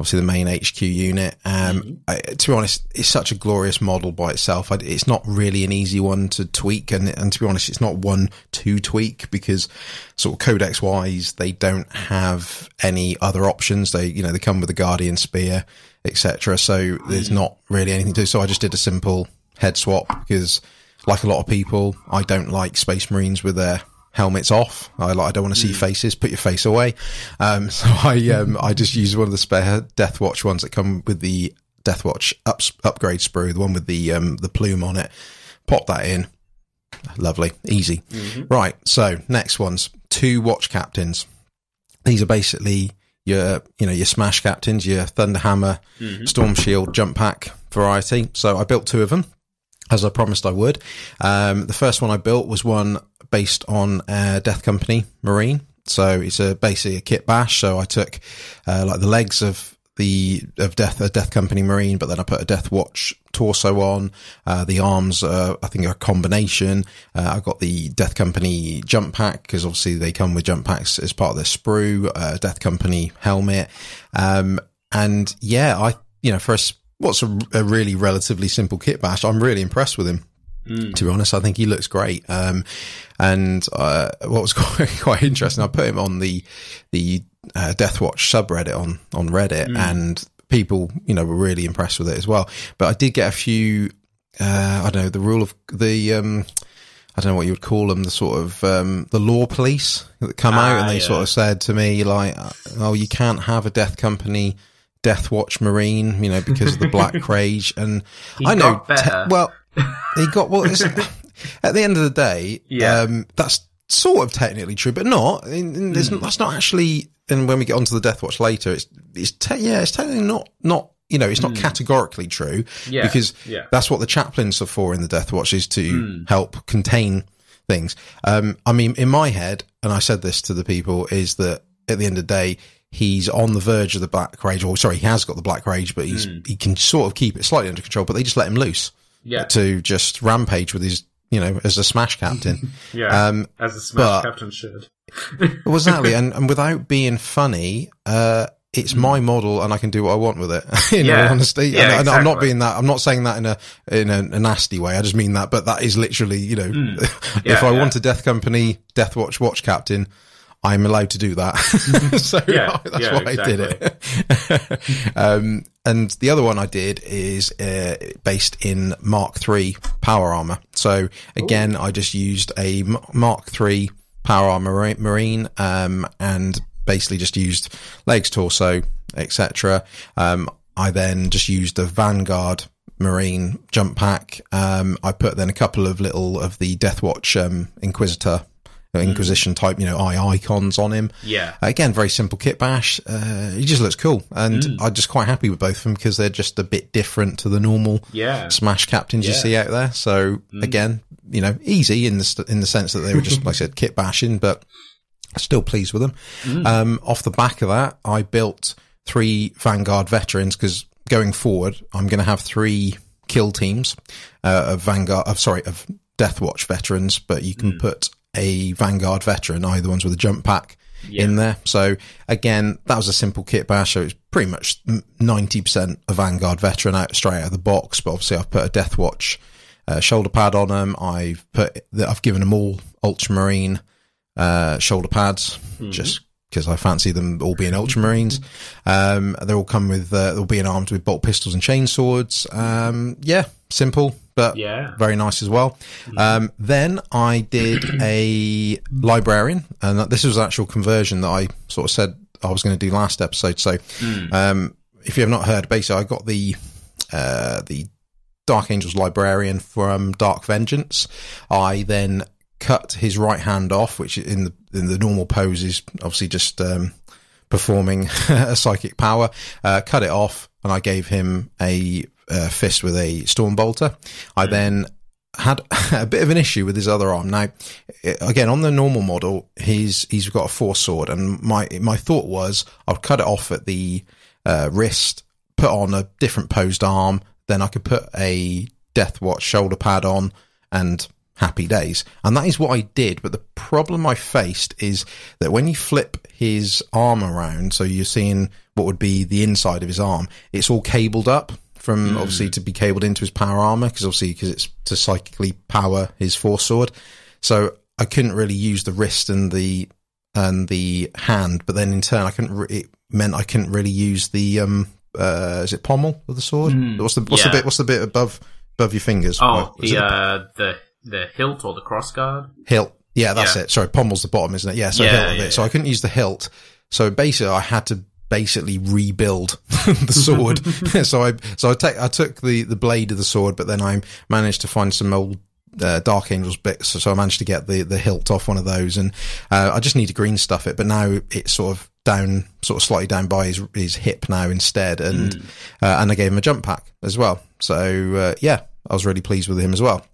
obviously the main HQ unit. Um, mm-hmm. I, to be honest, it's such a glorious model by itself. I, it's not really an easy one to tweak, and, and to be honest, it's not one to tweak because sort of codex wise, they don't have any other options. They, you know, they come with a guardian spear, etc. So there's mm-hmm. not really anything to do. So I just did a simple head swap because, like a lot of people, I don't like Space Marines with their helmets off. I like, I don't want to see mm. faces. Put your face away. Um, (laughs) so I, um, I just use one of the spare Deathwatch ones that come with the Deathwatch up, upgrade sprue, the one with the, um, the plume on it. Pop that in. Lovely. Easy. Mm-hmm. Right. So next one's two watch captains. These are basically your, you know, your smash captains, your Thunderhammer, mm-hmm. Storm Shield, Jump Pack variety. So I built two of them as I promised I would. Um, the first one I built was one based on a Death Company Marine. So it's a basically a kit bash. So I took uh, like the legs of the of Death a Death Company Marine, but then I put a Death Watch torso on. Uh, the arms, uh, I think, are a combination. Uh, I got the Death Company jump pack because obviously they come with jump packs as part of their sprue. Uh, Death Company helmet, um, and yeah, I you know for a, what's a, a really relatively simple kit bash, I'm really impressed with him. Mm. To be honest, I think he looks great. Um, and uh, what was (laughs) quite, quite interesting, I put him on the the uh, Deathwatch subreddit on on Reddit, mm. and people, you know, were really impressed with it as well. But I did get a few, uh, I don't know, the rule of the. Um, I don't know what you would call them, the sort of um, the law police that come ah, out and they yeah. sort of said to me like, "Oh, you can't have a death company, Death Watch Marine, you know, because of the (laughs) Black Rage." And he I know, te- well, he got well. (laughs) at the end of the day, yeah. um, that's sort of technically true, but not. Mm. That's not actually. And when we get onto the Death Watch later, it's it's te- yeah, it's technically not not you know, it's not mm. categorically true yeah, because yeah. that's what the chaplains are for in the Death Watch is to mm. help contain things. Um, I mean, in my head, and I said this to the people, is that at the end of the day, he's on the verge of the Black Rage, or sorry, he has got the Black Rage, but he's mm. he can sort of keep it slightly under control, but they just let him loose yeah. to just rampage with his, you know, as a smash captain. (laughs) yeah, um, as a smash but, captain should. (laughs) well, exactly, (laughs) and, and without being funny, uh, it's mm. my model and I can do what I want with it. in yeah. all honesty, yeah, and, exactly. I'm not being that. I'm not saying that in a in a, a nasty way. I just mean that. But that is literally, you know, mm. yeah, if I want a Death Company Death Watch watch captain, I'm allowed to do that. (laughs) so yeah, that's yeah, why exactly. I did it. (laughs) um, and the other one I did is uh, based in Mark III power armor. So again, Ooh. I just used a Mark III power armor marine, um, and basically just used legs, torso, etc. Um, I then just used a Vanguard Marine jump pack. Um, I put then a couple of little of the Deathwatch um, Inquisitor Inquisition type, you know, eye icons on him. Yeah. again, very simple kit bash. Uh, he just looks cool. And mm. I'm just quite happy with both of them because they're just a bit different to the normal yeah. Smash captains yeah. you see out there. So mm. again, you know, easy in the, in the sense that they were just, like I said, (laughs) kit bashing, but still pleased with them. Mm. Um, off the back of that, I built three Vanguard veterans because going forward, I'm going to have three kill teams uh, of Vanguard, of sorry, of Deathwatch veterans, but you can mm. put a Vanguard veteran, either ones with a jump pack yeah. in there. So again, that was a simple kit bash. So it's pretty much 90% a Vanguard veteran out straight out of the box. But obviously I've put a Deathwatch uh, shoulder pad on them. I've put, I've given them all Ultramarine, uh, shoulder pads mm-hmm. just because I fancy them all being Ultramarines. Um, they all come with, uh, they'll be armed with bolt pistols and chain swords. Um, yeah, simple but yeah. very nice as well. Um, then I did a librarian, and this was an actual conversion that I sort of said I was going to do last episode. So, mm. um, if you have not heard, basically, I got the uh, the Dark Angels librarian from Dark Vengeance. I then cut his right hand off, which in the in the normal pose is obviously just um, performing (laughs) a psychic power. Uh, cut it off, and I gave him a uh, fist with a storm bolter. I hmm. then had (laughs) a bit of an issue with his other arm. Now, again, on the normal model, he's he's got a force sword, and my my thought was I'll cut it off at the uh, wrist, put on a different posed arm, then I could put a Death Watch shoulder pad on, and happy days. And that is what I did. But the problem I faced is that when you flip his arm around, so you're seeing what would be the inside of his arm, it's all cabled up from mm. obviously to be cabled into his power armor because obviously because it's to psychically power his force sword. So I couldn't really use the wrist and the and the hand, but then in turn I couldn't. Re- it meant I couldn't really use the um uh is it pommel of the sword? Mm. What's the what's yeah. the bit what's the bit above above your fingers? Oh, the uh the the hilt or the crossguard. Hilt. Yeah, that's yeah. it. Sorry, pommel's the bottom, isn't it? Yeah, so yeah, hilt of it. So I couldn't use the hilt. So basically, I had to basically rebuild (laughs) the sword. (laughs) so I so I take I took the the blade of the sword, but then I managed to find some old uh, Dark Angels bits, so I managed to get the the hilt off one of those, and uh, I just need to green stuff it. But now it's sort of down, sort of slightly down by his his hip now instead, and mm. uh, and I gave him a jump pack as well. So uh, yeah, I was really pleased with him as well.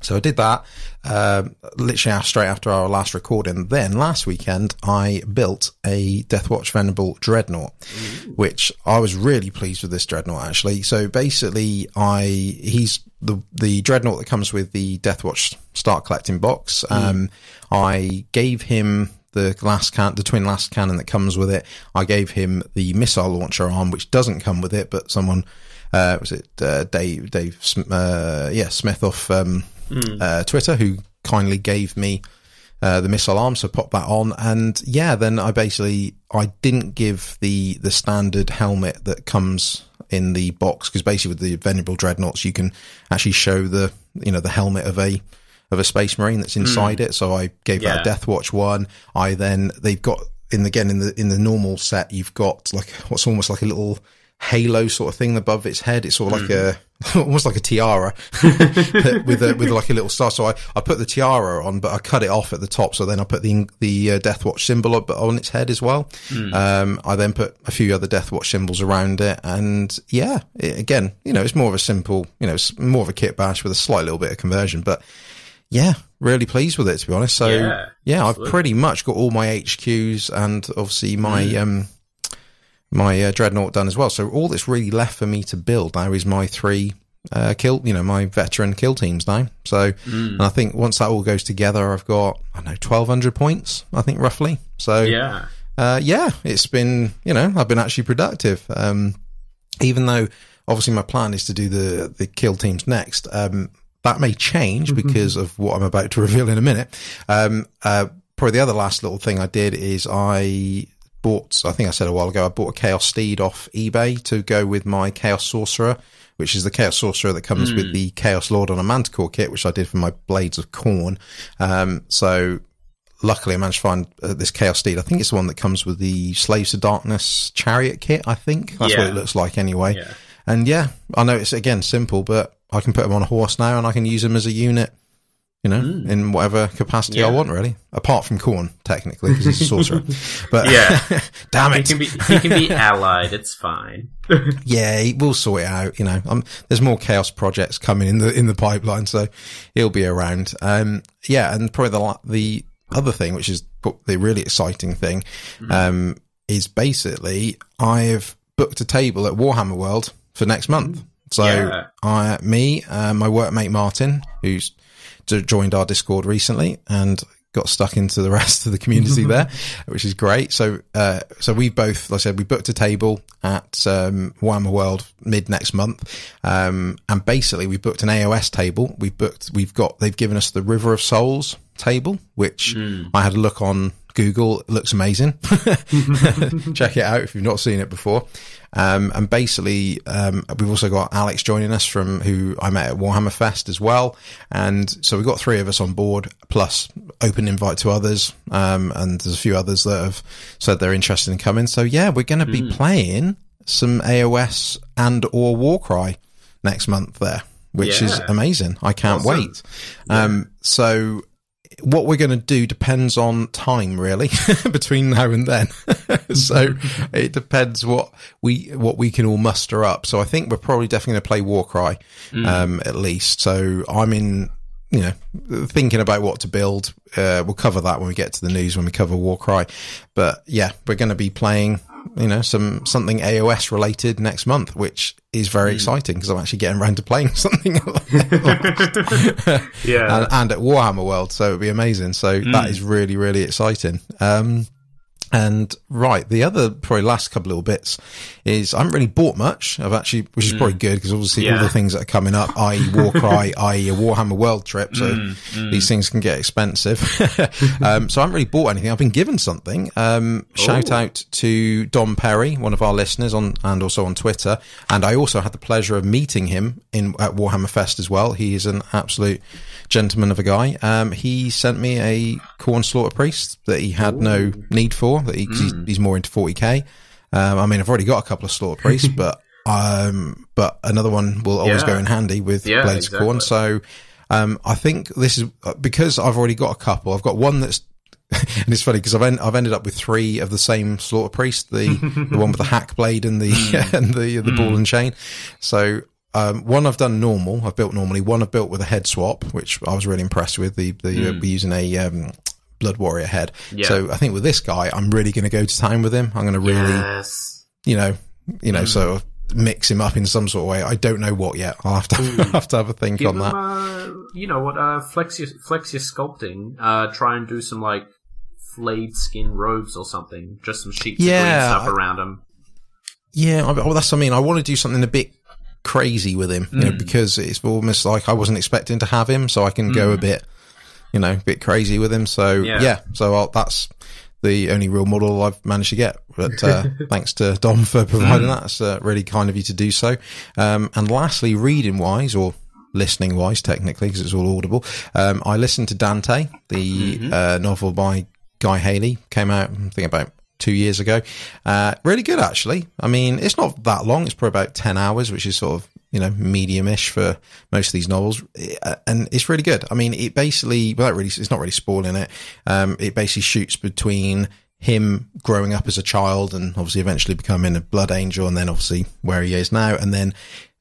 So I did that uh, literally straight after our last recording. Then last weekend, I built a Deathwatch Venerable Dreadnought, mm. which I was really pleased with this Dreadnought actually. So basically, I he's the the Dreadnought that comes with the Deathwatch Start Collecting box. Mm. Um, I gave him the last can, the twin lascannon that comes with it. I gave him the missile launcher arm, which doesn't come with it, but someone, uh, was it, uh, Dave, Dave, uh, yeah, Smith off, um, mm. uh, Twitter who kindly gave me uh, the missile arm, so pop that on, and yeah, then I basically I didn't give the the standard helmet that comes in the box because basically with the venerable dreadnoughts you can actually show the you know the helmet of a of a space marine that's inside mm. it. So I gave yeah. that a Death Watch one. I then they've got in the, again in the in the normal set you've got like what's almost like a little halo sort of thing above its head. It's sort of mm. like a (laughs) almost like a tiara (laughs) with a, with like a little star. So I, I put the tiara on, but I cut it off at the top. So then I put the the uh, Death Watch symbol up on its head as well. Mm. Um, I then put a few other Death Watch symbols around it, and yeah, it, again, you know, it's more of a simple, you know, it's more of a kit bash with a slight little bit of conversion, but yeah, really pleased with it to be honest. So yeah, yeah I've pretty much got all my HQs and obviously my mm. um my uh, dreadnought done as well. So all that's really left for me to build now is my three uh, kill, you know, my veteran kill teams now. So, mm. and I think once that all goes together, I've got I don't know twelve hundred points. I think roughly. So yeah, uh, yeah, it's been you know I've been actually productive. Um, even though obviously my plan is to do the the kill teams next. Um, that may change mm-hmm. because of what I'm about to (laughs) reveal in a minute. Um, uh, probably the other last little thing I did is I bought, I think I said a while ago, I bought a Chaos Steed off eBay to go with my Chaos Sorcerer, which is the Chaos Sorcerer that comes mm. with hmm. the Chaos Lord on a Manticore kit, which I did for my Blades of Khorne. Um, so luckily I managed to find uh, this Chaos Steed. I think it's the one that comes with the Slaves to Darkness Chariot kit, I think. That's yeah. what it looks like anyway. Yeah. And yeah, I know it's again simple, but I can put him on a horse now and I can use him as a unit you know, mm. in whatever capacity yeah. I want, really. Apart from Khorne, technically, because he's a sorcerer. (laughs) But yeah, (laughs) damn it, he can be he can be allied. It's fine. (laughs) yeah, we'll sort it out. You know, um, there's more chaos projects coming in the in the pipeline, so he'll be around. Um, yeah, and probably the the other thing, which is the really exciting thing, mm. um, is basically I've booked a table at Warhammer World for next month. So yeah. I, me, uh, my workmate Martin, who's joined our Discord recently and got stuck into the (laughs) rest of the community there, (laughs) which is great. So, uh, so we both, like I said, we booked a table at, um, Warhammer World mid next month. Um, and basically we booked an AOS table. We booked, we've got, they've given us the River of Souls table, which mm. I had a look on Google. It looks amazing. (laughs) Check it out if you've not seen it before. Um, and basically, um, we've also got Alex joining us from who I met at Warhammer Fest as well. And so we've got three of us on board, plus open invite to others. Um, and there's a few others that have said they're interested in coming. So yeah, we're going to be mm. playing some AOS and or Warcry next month there, which yeah. is amazing. I can't awesome. wait. Yeah. Um, so what we're going to do depends on time really (laughs) between now and then. (laughs) so it depends what we, what we can all muster up. So I think we're probably definitely going to play Warcry, mm. um, at least. So I'm in, you know, thinking about what to build. Uh, we'll cover that when we get to the news when we cover Warcry. But yeah, we're going to be playing you know, some something AOS related next month, which is very mm. exciting because I'm actually getting around to playing (laughs) something. (laughs) yeah, and, and, at Warhammer World, so it'd be amazing. So mm. that is really really exciting. Um, and right, the other probably last couple little bits is I haven't really bought much. I've actually, which is mm. probably good because obviously yeah. all the things that are coming up, i.e. Warcry, (laughs) i.e. a Warhammer World trip, so mm, mm. these things can get expensive. (laughs) um, so I haven't really bought anything. I've been given something. Um, shout out to Dom Perry, one of our listeners on, and also on Twitter. And I also had the pleasure of meeting him in at Warhammer Fest as well. He is an absolute gentleman of a guy. Um, he sent me a Khorne slaughter priest that he had Ooh. no need for. That he, mm. he's, more into 40k. Um, I mean, I've already got a couple of slaughter priests, (laughs) but um, but another one will always yeah. go in handy with yeah, blades exactly. of Khorne. So um, I think this is uh, because I've already got a couple. I've got one that's (laughs) and it's funny because I've en- I've ended up with three of the same slaughter priest, the the one with the (laughs) hack blade and the mm. and the the mm. ball and chain. So um, one I've done normal. I've built normally. One I've built with a head swap, which I was really impressed with. The the mm. uh, we're using a um, Blood Warrior head. Yeah. So I think with this guy, I'm really going to go to town with him. I'm going to really, yes. you know, you know, mm. sort of mix him up in some sort of way. I don't know what yet. I'll have to (laughs) have to have a think Give on him, that. Uh, you know what? Uh, flex your flex your sculpting. Uh, try and do some like flayed skin robes or something. Just some sheets yeah, of green stuff I, around him. Yeah, well, that's what I mean. I want to do something a bit crazy with him, you know, mm. because it's almost like I wasn't expecting to have him, so I can mm. go a mm. bit, you know, a bit crazy with him. So yeah, yeah so I'll, that's the only real model I've managed to get. But uh, (laughs) thanks to Dom for providing mm. that. It's uh, really kind of you to do so. Um, and lastly, reading wise or listening wise, technically, because it's all audible, um, I listened to Dante, the mm-hmm. uh, novel by Guy Haley, came out, I think about two years ago. Uh, really good, actually. I mean, it's not that long. It's probably about 10 hours, which is sort of, you know, medium-ish for most of these novels. Uh, and it's really good. I mean, it basically, without really, it's not really spoiling it. Um, it basically shoots between him growing up as a child and obviously eventually becoming a blood angel and then obviously where he is now. And then,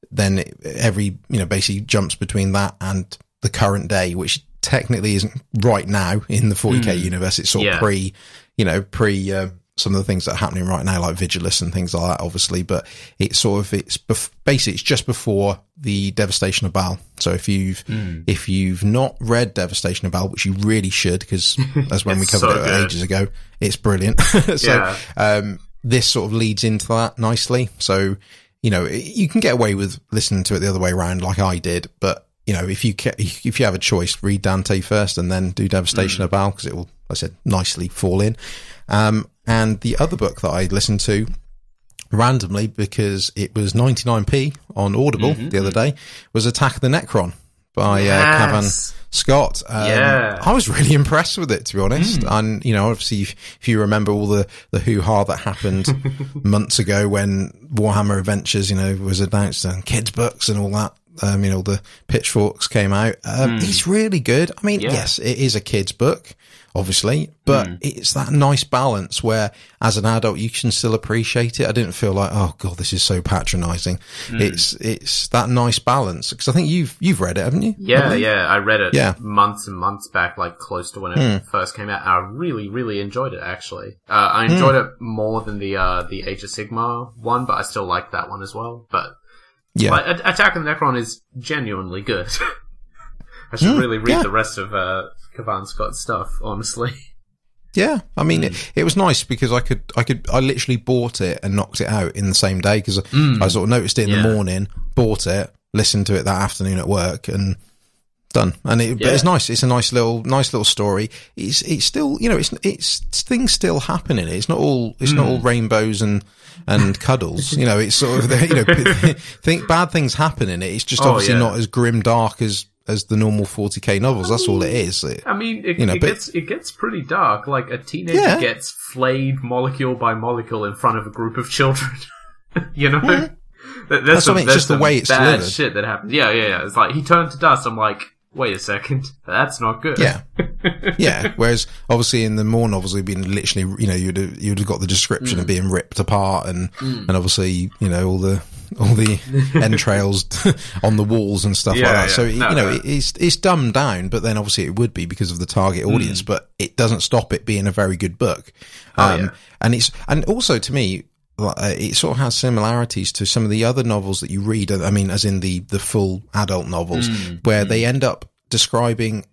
then every, you know, basically jumps between that and the current day, which technically isn't right now in the 40k mm. universe. It's sort yeah. of pre, you know, pre, uh, some of the things that are happening right now, like Vigilus and things like that, obviously. But it's sort of it's bef- basically it's just before the Devastation of Baal. So if you've mm. if you've not read Devastation of Baal, which you really should, because (laughs) that's when we covered so it ages ago, it's brilliant. (laughs) so yeah. um, this sort of leads into that nicely. So you know you can get away with listening to it the other way around, like I did, but you know, if you if you have a choice, read Dante first and then do Devastation mm. of Baal because it will, I said, nicely fall in. Um, and the other book that I listened to randomly because it was 99p on Audible mm-hmm. the other day was Attack of the Necron by yes. uh, Cavan Scott. Um, yeah. I was really (laughs) impressed with it, to be honest. Mm. And, you know, obviously, if, if, you remember all the, the hoo ha that happened (laughs) months ago when Warhammer Adventures, you know, was announced and kids' books and all that. Um, you know, the pitchforks came out. Um, mm. It's really good. I mean, yeah. yes, it is a kid's book obviously, but mm. it's that nice balance where as an adult you can still appreciate it. I didn't feel like, oh god, this is so patronizing. Mm. It's, it's that nice balance because I think you've, you've read it, haven't you? Yeah, yeah. I read it yeah. months and months back, like close to when it mm. first came out. I really, really enjoyed it actually. Uh, I enjoyed hmm. it more than the, uh, the Age of Sigmar one, but I still like that one as well. But yeah, like, Attack of the Necron is genuinely good. (laughs) I should mm, really read yeah. the rest of uh, Cavan Scott's stuff, honestly. (laughs) Yeah, I mean, mm. it, it, was nice because I could, I could, I literally bought it and knocked it out in the same day because mm. I sort of noticed it in yeah. the morning, bought it, listened to it that afternoon at work, and done. And it, yeah. it's nice. It's a nice little, nice little story. It's, it's still, you know, it's, it's things still happening. It's not all, it's mm. not all mm. rainbows and and cuddles. you know, it's sort of, (laughs) you know, (laughs) think bad things happen in it. It's just oh, obviously yeah. not as grim dark as as the normal 40k novels. I That's mean, all it is. It, I mean, it, you know, it but, gets it gets pretty dark. Like a teenager yeah. gets flayed molecule by molecule in front of a group of children. (laughs) you know, yeah. there's That's some, It's just the way it's bad delivered. shit that happens. Yeah, yeah, yeah. It's like he turned to dust. I'm like, wait a second, that's not good. Yeah, (laughs) yeah. Whereas obviously in the more novels, we've been literally, you know, you'd have, you'd have got the description mm. of being ripped apart, and mm. and obviously, you know, all the all the (laughs) entrails (laughs) on the walls and stuff yeah, like that. Yeah. So no, you know, no. it's it's dumbed down, but then obviously it would be because of the target audience. Mm. But it doesn't stop it being a very good book. Oh, um, yeah. and it's and also to me, it sort of has similarities to some of the other novels that you read. I mean, as in the the full adult novels, mm, where mm. they end up describing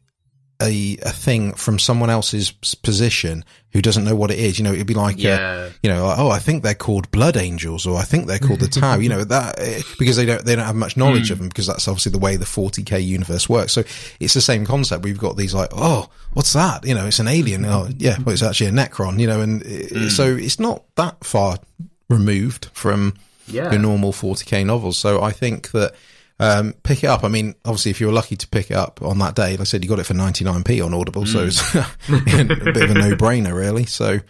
a, a thing from someone else's position who doesn't know what it is. You know, it'd be like, uh, yeah. uh, you know, like, oh, I think they're called blood angels, or I think they're called the Tau. you know that eh, because they don't they don't have much knowledge mm. of them because that's obviously the way the 40k universe works. So it's the same concept. We've got these like, oh, what's that? You know, it's an alien. Oh, yeah, well, it's actually a Necron. You know, and mm. so it's not that far removed from yeah. your normal 40k novels. So I think that um, pick it up. I mean, obviously, if you were lucky to pick it up on that day, like I said, you got it for 99p on Audible, mm. so it's (laughs) a bit of a no-brainer, really. So,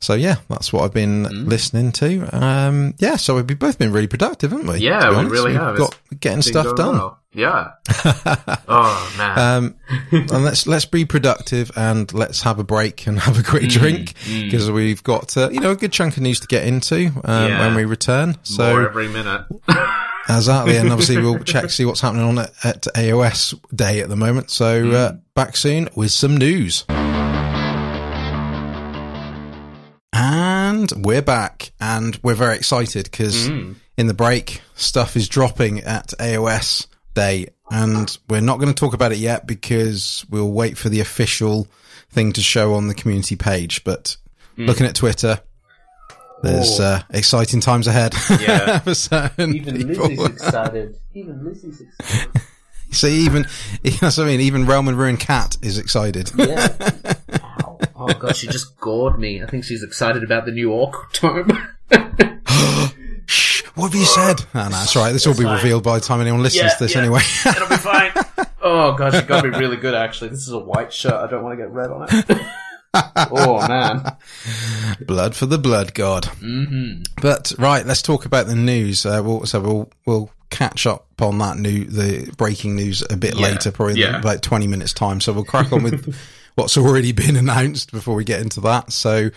so yeah, that's what I've been mm. listening to. Um, yeah, so we've both been really productive, haven't we? Yeah, we really We've have. Got getting stuff done. Well. Yeah. (laughs) oh man. Um, (laughs) and let's let's be productive and let's have a break and have a quick mm, drink because mm. we've got uh, you know a good chunk of news to get into um, yeah. when we return. So More every minute. (laughs) Exactly, and obviously we'll check to see what's happening on at, at AOS Day at the moment. So mm. uh, back soon with some news. And we're back, and we're very excited because mm. in the break, stuff is dropping at AOS Day, and we're not going to talk about it yet because we'll wait for the official thing to show on the community page. But mm. looking at Twitter, there's uh, exciting times ahead. Yeah. (laughs) even people. Lizzie's (laughs) excited. Even Lizzie's excited. See, even (laughs) that's what I mean. Even Realm and Ruin Cat is excited. Yeah. Oh god, she just gored me. I think she's excited about the new orc tome. (gasps) Shh! What have you said? Oh, no, that's right. This will be fine. revealed by the time anyone listens yeah, to this, yeah. anyway. It'll be fine. (laughs) Oh god, she got me really good. Actually, this is a white shirt. I don't want to get red on it (laughs) oh man, blood for the blood god. Mm-hmm. But right, let's talk about the news. Uh, we'll, so we'll we'll catch up on that new the breaking news a bit yeah. later, probably yeah. in about twenty minutes time. So we'll crack on with (laughs) what's already (laughs) been announced before we get into that. So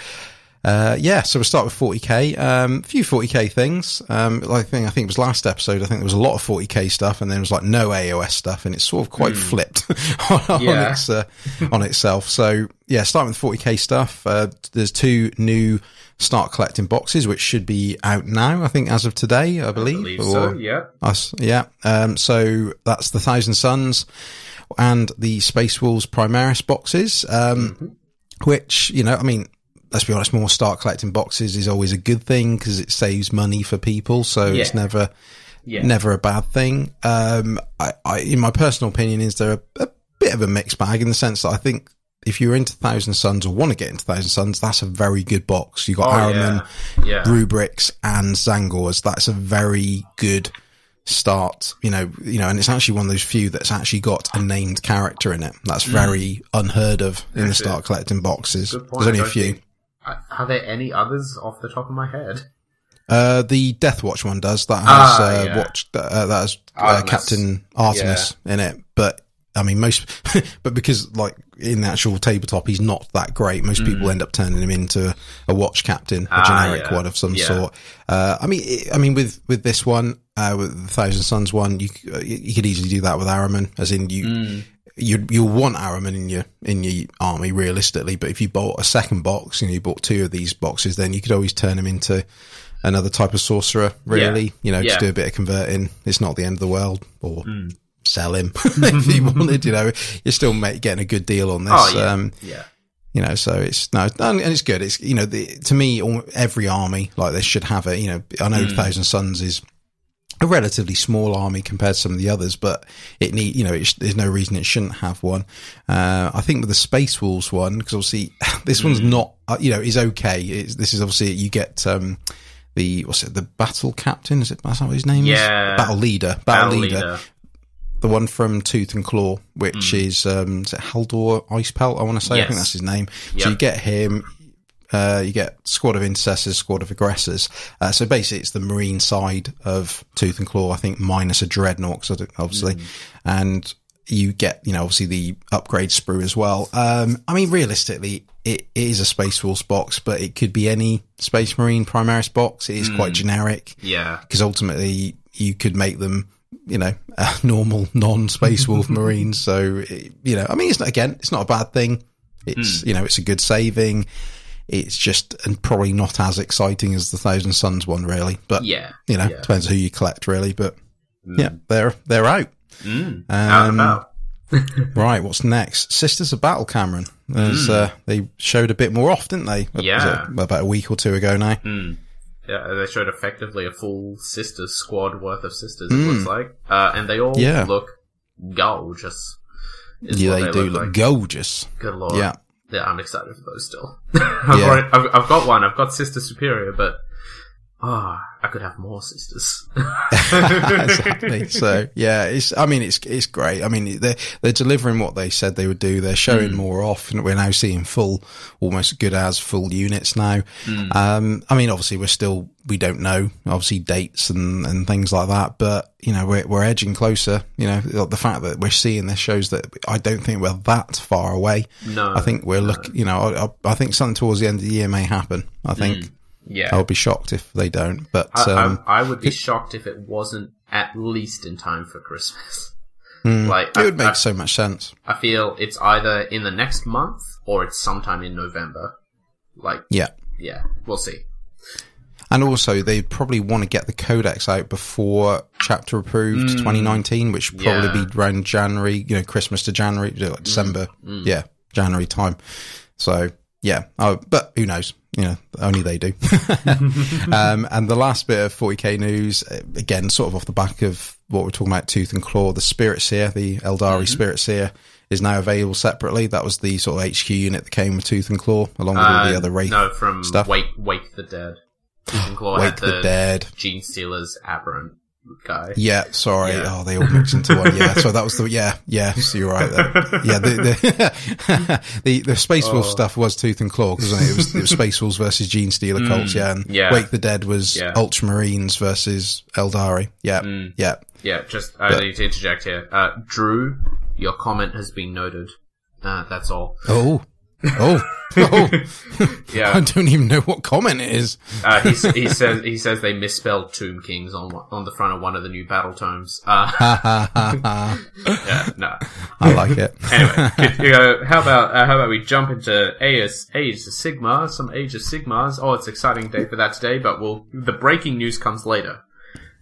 uh, yeah, so we'll start with 40k. Um, a few 40k things. Um, like I think I think it was last episode. I think there was a lot of 40k stuff, and then it was like no AOS stuff, and it's sort of quite mm. flipped (laughs) on, yeah. on, its uh, on itself. So yeah, starting with 40k stuff. Uh, there's two new start collecting boxes, which should be out now. I think as of today, I believe. I believe or, so. Yeah. Us, yeah. Um, so that's the Thousand Sons and the Space Wolves Primaris boxes. Um, mm-hmm. Which you know, I mean, let's be honest, more start collecting boxes is always a good thing because it saves money for people. So yeah. it's never, yeah. never a bad thing. Um, I, I, in my personal opinion, is there a, a, bit of a mixed bag in the sense that I think if you're into Thousand Sons or want to get into Thousand Sons, that's a very good box. You got oh, Ahriman, yeah. Rubrics, and Tzaangors. That's a very good start, you know, you know, and it's actually one of those few that's actually got a named character in it. That's mm. very mm. unheard of in the start collecting boxes. There's only a few. Are there any others off the top of my head? Uh, the Death Watch one does that has ah, uh, yeah. watched uh, that has uh, Captain Artemis yeah. in it, but I mean most, (laughs) but because like in the actual tabletop he's not that great. Most mm. people end up turning him into a watch captain, a ah, generic yeah. one of some sort. Uh, I mean, I mean with with this one, uh, with the Thousand Sons one, you you could easily do that with Ahriman, as in you. Mm you you'll want Ahriman in your in your army realistically, but if you bought a second box and you bought two of these boxes, then you could always turn them into another type of sorcerer. Really, yeah. you know, yeah. just do a bit of converting. It's not the end of the world, or mm. Sell him (laughs) if you wanted. You know, you're still make, getting a good deal on this. Oh, yeah. Um, yeah. You know, so it's no, and it's good. It's you know, the, to me, every army like this should have it. You know, I know mm. Thousand Sons is a relatively small army compared to some of the others, but it need you know it, there's no reason it shouldn't have one. Uh, I think with the Space Wolves one because obviously (laughs) this mm. one's not uh, you know is okay. It's, this is obviously you get um, the what's it the battle captain is it that's what his name yeah. is battle leader battle, battle leader. leader. The one from Tooth and Claw, which mm. is, um, is it Haldor Icepelt? I want to say. Yes. I think that's his name. Yep. So you get him. Uh, you get squad of intercessors, squad of aggressors. Uh, so basically, it's the marine side of Tooth and Claw. I think minus a dreadnought, obviously, mm. and you get you know obviously the upgrade sprue as well. Um, I mean, realistically, it is a Space Wolves box, but it could be any Space Marine Primaris box. It is mm. quite generic. Yeah, because ultimately you could make them you know, (laughs) normal non-space wolf (laughs) marines. So, you know, I mean, it's not, again, it's not a bad thing. It's, mm. you know, it's a good saving. It's just and probably not as exciting as the Thousand Sons one, really. But yeah, you know, yeah. depends who you collect, really. But mm. yeah, they're they're out. Mm. Um, out (laughs) right, what's next? Sisters of Battle, Cameron. As, mm. uh, they showed a bit more off, didn't they? Yeah, about a week or two ago now. Mm. Yeah, they showed effectively a full sisters squad worth of sisters. It looks mm. like, uh, and they all yeah. look gorgeous. Yeah, they, they, do look, look like. gorgeous. Good lord. Yeah yeah, I'm excited for those still. (laughs) I've, yeah. already, I've, I've, got one. I've got Sister Superior, but ah, oh, I could have more sisters. (laughs) exactly. So yeah, it's. I mean, it's it's great. I mean, they're they're delivering what they said they would do. They're showing mm. more off, and we're now seeing full, almost good as full units now. Mm. Um, I mean, obviously, we're still we don't know obviously dates and and things like that, but you know, we're we're edging closer. You know, the fact that we're seeing this shows that I don't think we're that far away. No, I think we're no. look. You know, I, I, think something towards the end of the year may happen. I think. Mm Yeah. I would be shocked if they don't. But I, um, I, I would be shocked if it wasn't at least in time for Christmas. (laughs) mm, Like it I, would make so much sense. I feel it's either in the next month or it's sometime in November. Like Yeah. yeah, we'll see. And also, they probably want to get the codex out before chapter approved 2019, which would probably Mm. Yeah. be around January, you know, Christmas to January, like December. Mm. Yeah, January time. So, yeah. Oh, but who knows? You know, only they do. (laughs) um, and the last bit of 40k news, uh, again, sort of off the back of what we're talking about, Tooth and Claw, the Spirit Seer, the Aeldari Mm-hmm. Spirit Seer, is now available separately. That was the sort of HQ unit that came with Tooth and Claw, along with all the Uh, other Wraith. No, from stuff. Wake Wake the Dead. Tooth and Claw (gasps) Wake had the Dead. Gene Stealer's aberrant guy. Yeah, sorry. Yeah. Oh, they all mix into one. Yeah, so that was the yeah, yeah. So you're right there. Yeah, the the (laughs) the, the Space Oh. Stuff was Tooth and Claw because it? it was it was Space Wolves versus Gene Stealer cults. Yeah, and Mm, yeah. Wake the Dead was Yeah. Ultramarines versus Aeldari. Yeah, Mm. yeah. Yeah, just I But- need to interject here. Uh, Drew, your comment has been noted. Uh, that's all. Oh, oh, oh. (laughs) I don't even know what comment it is. uh, he, he says he says they misspelled Tomb Kings on on the front of one of the new battle tomes. Uh, (laughs) yeah, no. I like it. (laughs) Anyway, could you go, how about uh, how about we jump into AS Age of Sigmar, some Age of Sigmars. Oh, it's an exciting day for that today, but we'll the breaking news comes later.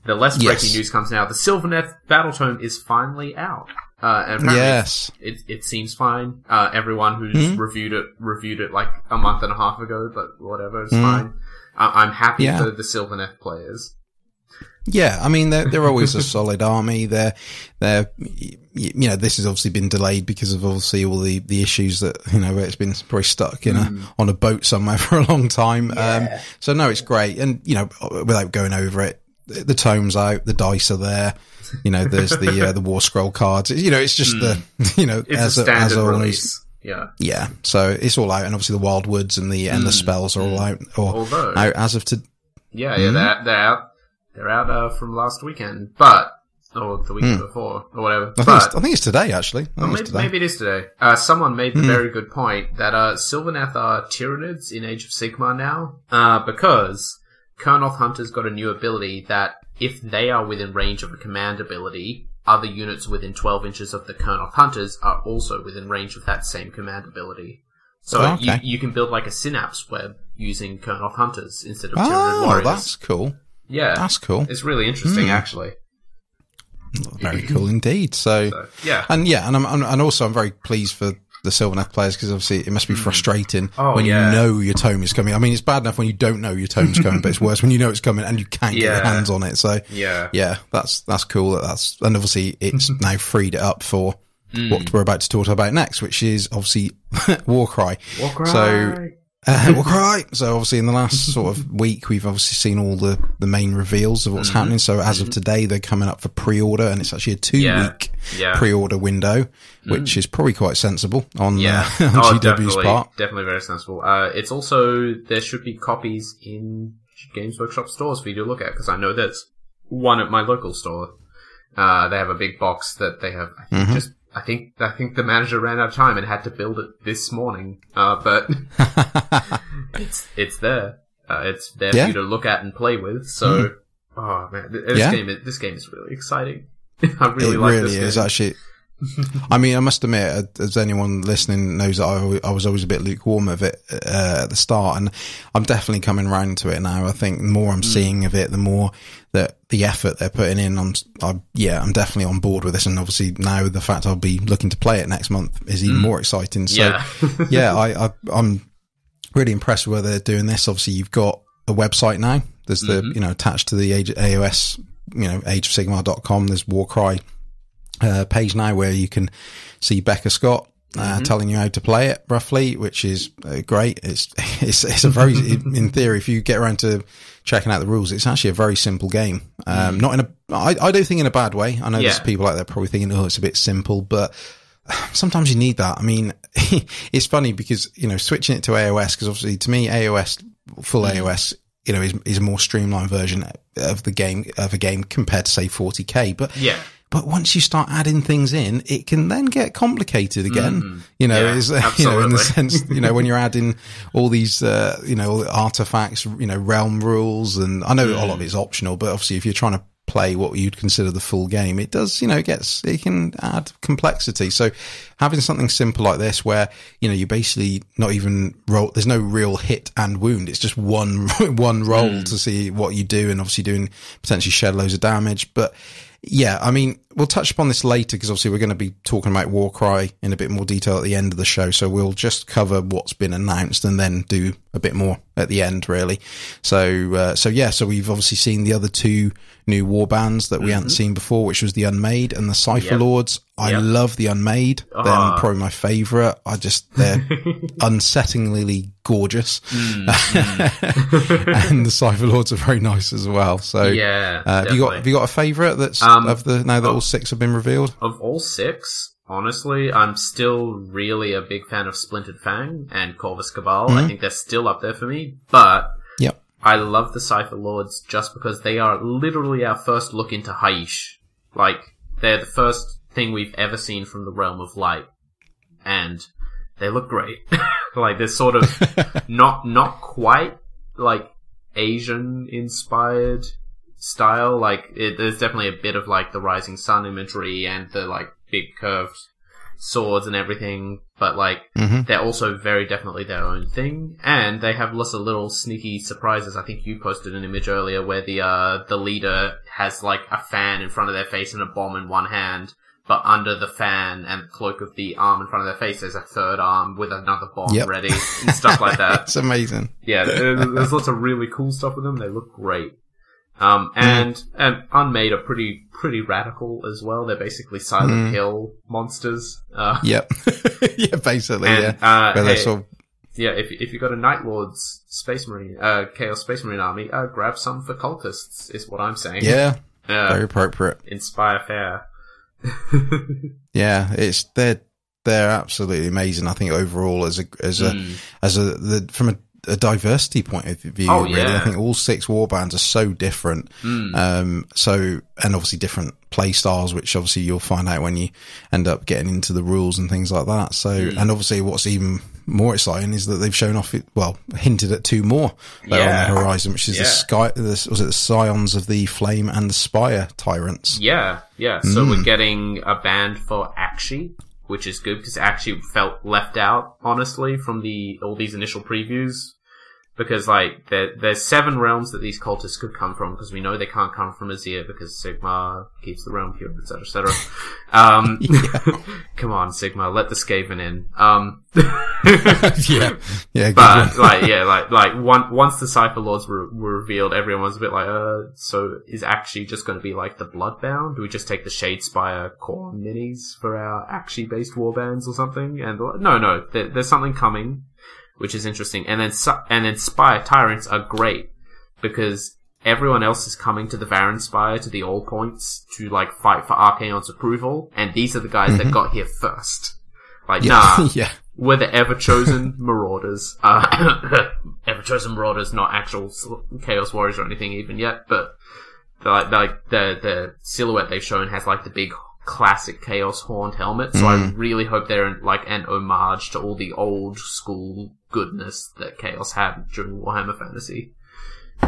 The less breaking Yes. news comes now. The Sylvaneth Battle Tome is finally out, uh, and Yes. it it seems fine. Uh, everyone who's Hmm? reviewed it reviewed it like a month and a half ago, but whatever, it's Hmm. fine. I I'm happy Yeah. for the Sylvaneth players. Yeah, I mean they're they're always a (laughs) solid army. They're they're you know this has obviously been delayed because of obviously all the the issues that you know where it's been probably stuck in a on a boat somewhere (laughs) for a long time. Um, so no, it's great, and you know without going over it, the, the tomes out, the dice are there. You know, there's the uh, the war scroll cards. You know, it's just the (laughs) you know It's as a standard as always. release. Yeah. Yeah, so it's all out, and obviously the wild woods and the and the spells are all out or Although out as of to Yeah, Hmm? yeah, they're, they're out. They're out uh, from last weekend, but or the week before, or whatever. Hmm. I think, but it's, I think it's today actually. Think it's maybe, today. Hmm. maybe it is today. Uh, someone made the very good point that uh, Sylvaneth are Tyranids in Age of Sigmar now, uh, because Kurnoth Hunter's got a new ability that if they are within range of a command ability, other units within 12 inches of the Kurnoth Hunters are also within range of that same command ability. So Oh, okay. you, you can build like a synapse web using Kurnoth Hunters instead of Tyranid Oh, Warriors. that's cool. yeah, That's cool. it's really interesting, Hmm. actually. Very cool indeed. So, So, yeah. and yeah, and I'm, I'm and also I'm very pleased for the Sylvaneth players because obviously it must be frustrating Oh, when yeah. you know your tome is coming. I mean, it's bad enough when you don't know your tome's coming, but it's worse when you know it's coming and you can't get your hands on it. So, Yeah. yeah, that's that's cool. That that's and obviously it's (laughs) now freed it up for Hmm. what we're about to talk about next, which is obviously (laughs) Warcry. Warcry. So (laughs) uh, Warcry. So obviously in the last sort of week, we've obviously seen all the, the main reveals of what's Mm-hmm. happening. So as of today, they're coming up for pre-order and it's actually a two week Yeah. Mm. pre-order window, which is probably quite sensible on, Yeah. uh, (laughs) on oh, GW's definitely, part. definitely very sensible. Uh, it's also there should be copies in Games Workshop stores for you to look at because I know there's one at my local store. Uh, they have a big box that they have. I think Mm-hmm. just I think I think the manager ran out of time and had to build it this morning. Uh, but (laughs) it's it's there. Uh, it's there Yeah. for you to look at and play with. So, oh man, this Yeah. game is- this game is really exciting. (laughs) I really it like really this is game. actually. (laughs) I mean, I must admit, uh, as anyone listening knows, that I, I was always a bit lukewarm of it uh, at the start, and I'm definitely coming round to it now. I think the more. I'm seeing of it, the more that the effort they're putting in. I'm, I, yeah, I'm definitely on board with this, and obviously now the fact I'll be looking to play it next month is even more exciting. So. Yeah. (laughs) yeah, I, I, I'm really impressed with where they're doing this. Obviously, you've got a website now. There's the, Mm-hmm. you know, attached to the AOS, you know, ageofsigmar.com. There's Warcry uh, page now where you can see Becca Scott uh, telling you how to play it roughly, which is uh, great. It's, (laughs) it's, it's a very, in theory, if you get around to checking out the rules, it's actually a very simple game. Um, not in a, I, I don't think in a bad way. I know there's people out there probably thinking, oh, it's a bit simple, but (sighs) sometimes you need that. I mean, (laughs) it's funny because, you know, switching it to AOS, because obviously to me, AOS, full AOS, you know, is, is a more streamlined version of the game, of a game compared to say 40k. But yeah. But once you start adding things in, it can then get complicated again. Mm, you know, yeah, is (laughs) you know in the sense you know when you're (laughs) adding all these uh, you know artifacts, you know realm rules, and I know mm. a lot of mm. it's optional, but obviously if you're trying to play what you'd consider the full game, it does, you know, it gets, it can add complexity. So having something simple like this where, you know, you basically not even roll, there's no real hit and wound. It's just one, (laughs) one roll mm. to see what you do and obviously doing potentially shed loads of damage. But yeah, I mean, we'll touch upon this later because obviously we're going to be talking about Warcry in a bit more detail at the end of the show. So we'll just cover what's been announced and then do a bit more at the end, really. So, uh, so yeah, so we've obviously seen the other two new war bands that we mm-hmm. hadn't seen before, which was the Unmade and the Cypher yep. Lords. I yep. love the Unmade. Uh-huh. They're probably my favorite. I just, they're (laughs) unsettlingly gorgeous. Mm-hmm. (laughs) and the Cypher Lords are very nice as well. So, yeah, uh, have you got, have you got a favorite that's um, of the, now that all six have been revealed? Of all six, honestly, I'm still really a big fan of Splintered Fang and Corvus Cabal. Mm-hmm. I think they're still up there for me, but yep. I love the Cypher Lords just because they are literally our first look into Hysh. Like, they're the first thing we've ever seen from the realm of light. And they look great. (laughs) like, they're sort of (laughs) not, not quite like Asian inspired style. Like, it, there's definitely a bit of like the rising sun imagery and the like big curved swords and everything, but like mm-hmm. they're also very definitely their own thing, and they have lots of little sneaky surprises. I think you posted an image earlier where the uh, the leader has like a fan in front of their face and a bomb in one hand, but under the fan and cloak of the arm in front of their face, there's a third arm with another bomb yep. ready and stuff like that. (laughs) it's amazing. Yeah, there's lots of really cool stuff with them. They look great. Um, and, mm. and Unmade are pretty, pretty radical as well. They're basically Silent mm. Hill monsters. Uh, (laughs) yep. (laughs) yeah, basically, and, yeah. Uh, hey, sort of... Yeah, if, if you've got a Night Lord's Space Marine, uh, Chaos Space Marine army, uh, grab some for cultists, is what I'm saying. Yeah. very appropriate. Inspire fair. (laughs) yeah, it's, they're, they're absolutely amazing. I think overall as a, as a, mm. as a, the, from a a diversity point of view. Oh, really, yeah. I think all six war bands are so different. Mm. Um, so and obviously different play styles, which obviously you'll find out when you end up getting into the rules and things like that. So mm. and obviously what's even more exciting is that they've shown off, well, hinted at two more that yeah. on the horizon, which is yeah. the sky. The, was it the scions of the flame and the spire tyrants? Yeah, yeah. So mm. we're getting a band for Aqshy which is good because it actually felt left out, honestly, from the all these initial previews because like there, there's seven realms that these cultists could come from because we know they can't come from Azyr because Sigmar keeps the realm pure, etc., etc. (laughs) Um, (laughs) come on, Sigmar, let the Skaven in. Um, (laughs) yeah, yeah, but like, yeah, like, like one, once the Cypher Lords were, were revealed, everyone was a bit like, uh, so is Aqshy just going to be like the Bloodbound? Do we just take the Shadespire core minis for our Aqshy based warbands or something? And no, no, there, there's something coming which is interesting. And then and then Spire Tyrants are great because everyone else is coming to the Varanspire to the All Points to like fight for Archaon's approval, and these are the guys mm-hmm. that got here first. Like, yeah. nah, (laughs) yeah. we're the ever chosen (laughs) Marauders. Uh, (laughs) ever chosen Marauders, not actual Chaos Warriors or anything even yet, but like like the the silhouette they've shown has like the big classic Chaos horned helmet. So mm. I really hope they're like an homage to all the old school goodness that Chaos had during Warhammer Fantasy.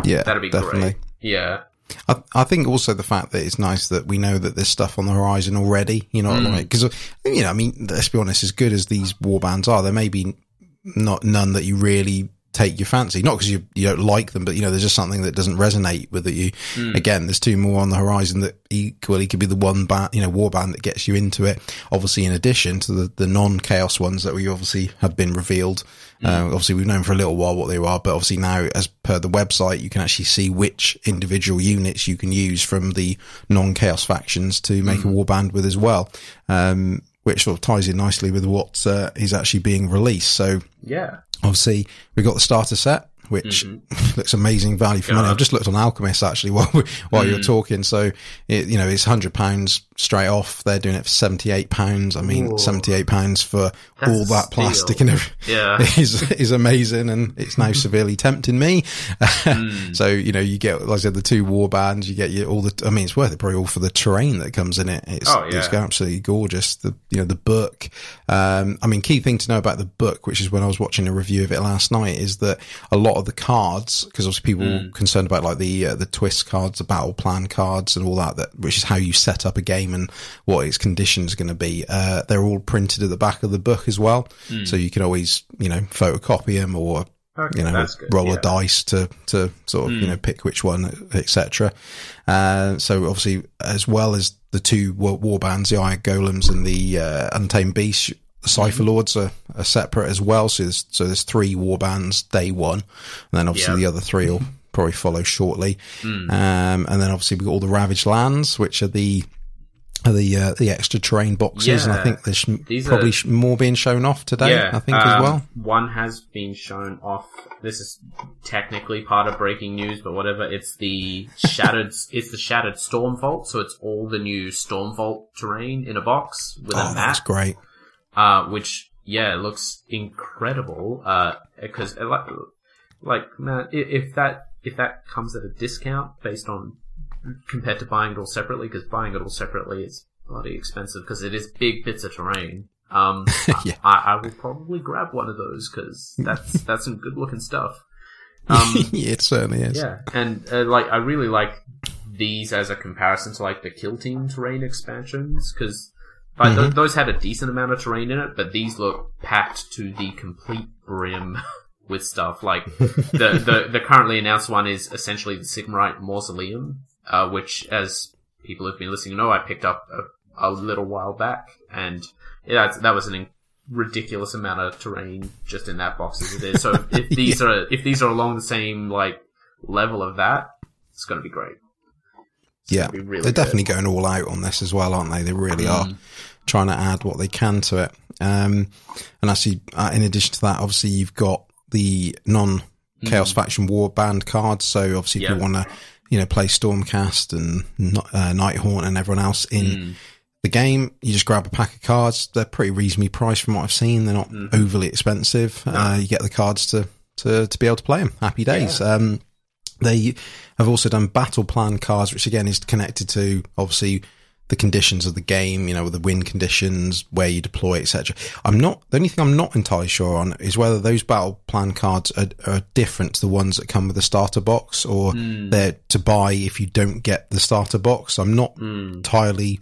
Yeah, that'd be definitely. great. Yeah. I, I, think also the fact that it's nice that we know that there's stuff on the horizon already, you know, mm. because, you know, I mean, let's be honest, as good as these war bands are, there may be not none that you really take your fancy. Not because you, you don't like them, but you know, there's just something that doesn't resonate with you. Mm. Again, there's two more on the horizon that equally could be the one band, you know, war band that gets you into it. Obviously, in addition to the, the non chaos ones that we obviously have been revealed. Mm. Uh, obviously, we've known for a little while what they are, but obviously now, as per the website, you can actually see which individual units you can use from the non chaos factions to make mm. a war band with as well. Um, which sort of ties in nicely with what uh, is actually being released. So yeah, obviously we've got the starter set, which mm-hmm. (laughs) looks amazing value for money. I've just looked on Alchemist actually (laughs) while while mm. you're talking. So it, you know, it's hundred pounds straight off. They're doing it for seventy eight pounds. I mean, seventy eight pounds for That's all that plastic and everything yeah. (laughs) is is amazing, and it's now (laughs) severely tempting me. mm. (laughs) So you know, you get like I said, the two war bands. You get your, all the. I mean, it's worth it probably all for the terrain that comes in it. It's, oh, yeah. it's absolutely gorgeous. The you know the book. Um, I mean, key thing to know about the book, which is when I was watching a review of it last night, is that a lot of the cards, because obviously people mm. concerned about like the uh, the twist cards, the battle plan cards, and all that, that which is how you set up a game and what its conditions are going to be. Uh, they're all printed at the back of the book as well, mm. so you can always you know photocopy them or Okay, you know, roll yeah. a dice to, to sort of, mm. you know, pick which one, etc. Uh, so obviously, as well as the two war, war bands, the Iron Golems and the, uh, Untamed Beasts, the Cypher hmm. Lords are, are, separate as well. So there's, so there's three war bands day one. And then obviously the other three will probably follow shortly. Mm. Um, and then obviously we've got all the Ravaged Lands, which are the, the uh, the extra terrain boxes, yeah. and I think there's These probably are, more being shown off today. Yeah, I think um, as well. One has been shown off. This is technically part of breaking news, but whatever. It's the shattered. (laughs) it's the shattered storm vault. so it's all the new storm vault terrain in a box with oh, a map. That's great. Uh, which yeah, looks incredible. Uh, because uh, like, like man, if that if that comes at a discount based on compared to buying it all separately, because buying it all separately is bloody expensive because it is big bits of terrain. Um, (laughs) yeah. I, I, will probably grab one of those because that's (laughs) that's some good looking stuff. Um, (laughs) yeah, it certainly is. Yeah, and uh, like I really like these as a comparison to like the Kill Team terrain expansions because like mm-hmm. th- those had a decent amount of terrain in it, but these look packed to the complete brim with stuff. Like the the the currently announced one is essentially the Sigmarite Mausoleum, uh, which, as people who've been listening know, I picked up a, a little while back, and yeah, that was an in- ridiculous amount of terrain just in that box as it is. So (laughs) if these yeah. are if these are along the same like level of that, it's going to be great. It's yeah, really they're good. definitely going all out on this as well, aren't they? They really mm. are trying to add what they can to it. Um, and actually, uh, in addition to that, obviously you've got the non Chaos mm. Faction War band cards. So obviously, if you want to you know, play Stormcast and uh, Nighthaunt and everyone else in mm. the game. You just grab a pack of cards. They're pretty reasonably priced from what I've seen. They're not mm. overly expensive. No. Uh, you get the cards to, to, to be able to play them. Happy days. Yeah. Um, they have also done battle plan cards, which again is connected to obviously the conditions of the game, you know, the win conditions, where you deploy, etc. I'm not the only thing I'm not entirely sure on is whether those battle plan cards are, are different to the ones that come with the starter box, or mm. they're to buy if you don't get the starter box. I'm not mm. entirely.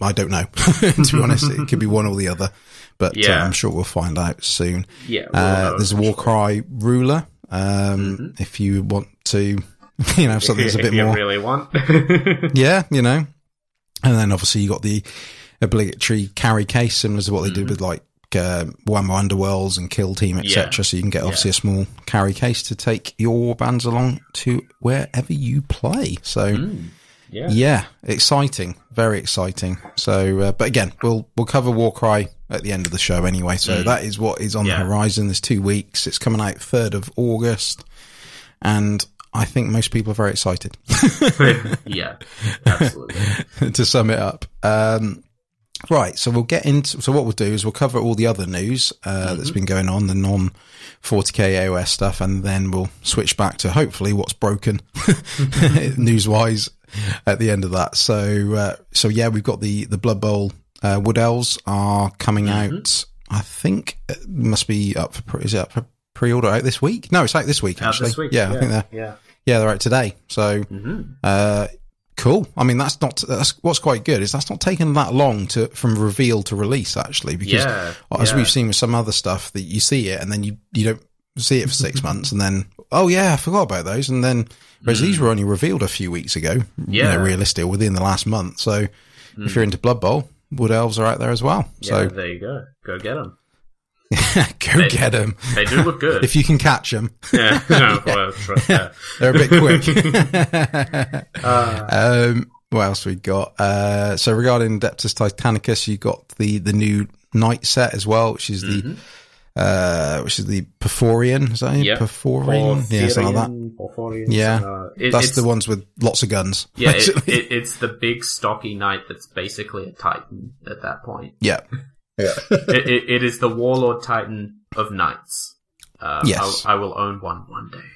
I don't know. (laughs) to be honest, it could be one or the other, but uh, yeah. uh, I'm sure we'll find out soon. Yeah, uh, there's a Warcry ruler. Um, mm-hmm. If you want to, (laughs) you know, something that's a (laughs) bit more really want. yeah, you know, and then obviously you got the obligatory carry case, similar to what they mm-hmm. did with like uh, Warhammer Underworlds and Kill Team, etc. Yeah. So you can get obviously yeah. a small carry case to take your bands along to wherever you play. So. Mm. Yeah. yeah. exciting, very exciting. So, uh, but again, we'll we'll cover Warcry at the end of the show anyway. So mm. that is what is on yeah. the horizon. There's two weeks. It's coming out third of August, and I think most people are very excited. (laughs) (laughs) yeah, absolutely. (laughs) to sum it up. Um, right. So we'll get into, so what we'll do is we'll cover all the other news, uh, mm-hmm. that's been going on, the non 40k AOS stuff, and then we'll switch back to hopefully what's broken news wise at the end of that. So, uh, so yeah, we've got the, the Blood Bowl, uh, Wood Elves are coming mm-hmm. out. I think it must be up for, is it up for pre-order out this week? No, it's out this week actually. This week. Yeah, yeah, I think they're yeah. Yeah they're out today. So mm-hmm. uh, cool. I mean, that's not that's what's quite good is that's not taken that long to from reveal to release actually because yeah, as yeah. we've seen with some other stuff that you see it and then you you don't see it for six (laughs) months and then oh yeah I forgot about those and then whereas mm. these were only revealed a few weeks ago. Yeah, you know, realistic within the last month. So mm. if you're into Blood Bowl, Wood Elves are out there as well. Yeah, so there you go. Go get them. (laughs) Go they, get them. They do look good. (laughs) if you can catch them. yeah, (laughs) no, well, yeah. They're a bit quick. uh, um, what else we got? Uh, so regarding Adeptus Titanicus, you got the, the new night set as well, which is mm-hmm. the uh, which is the Porphyrion, is that it? Yep. Porphyrion? Yeah, something like that. Porphyrian, Yeah. uh, it- That's the ones with lots of guns. Yeah, it, it, it's the big stocky knight that's basically a titan at that point. yeah. It, it, it is the warlord titan of knights. Uh, Yes. I, I will own one one day. (laughs)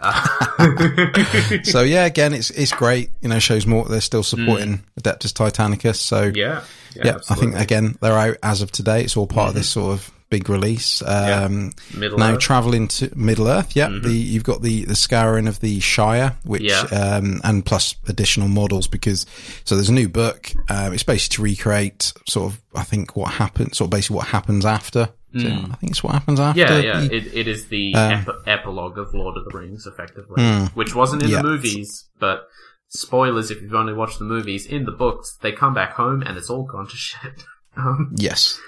Uh, So yeah, again, it's it's great. You know, shows more they're still supporting Adeptus Titanicus. So Mm. yeah, yeah, yeah, I think. Mm-hmm. again they're out as of today. It's all part of this sort of big release. Um, Middle now Earth. traveling to Middle Earth, yeah, the you've got the the scouring of the Shire, which Yeah. um, and plus additional models because so there's a new book. Um, it's basically to recreate sort of I think what happens, sort of basically what happens after. So I think it's what happens after. Mm. Yeah, yeah. the- It, it is the Um, ep- epilogue of Lord of the Rings, effectively, Mm. which wasn't in Yeah. the movies. But spoilers, if you've only watched the movies, in the books, they come back home and it's all gone to (laughs) shit. Um, yes,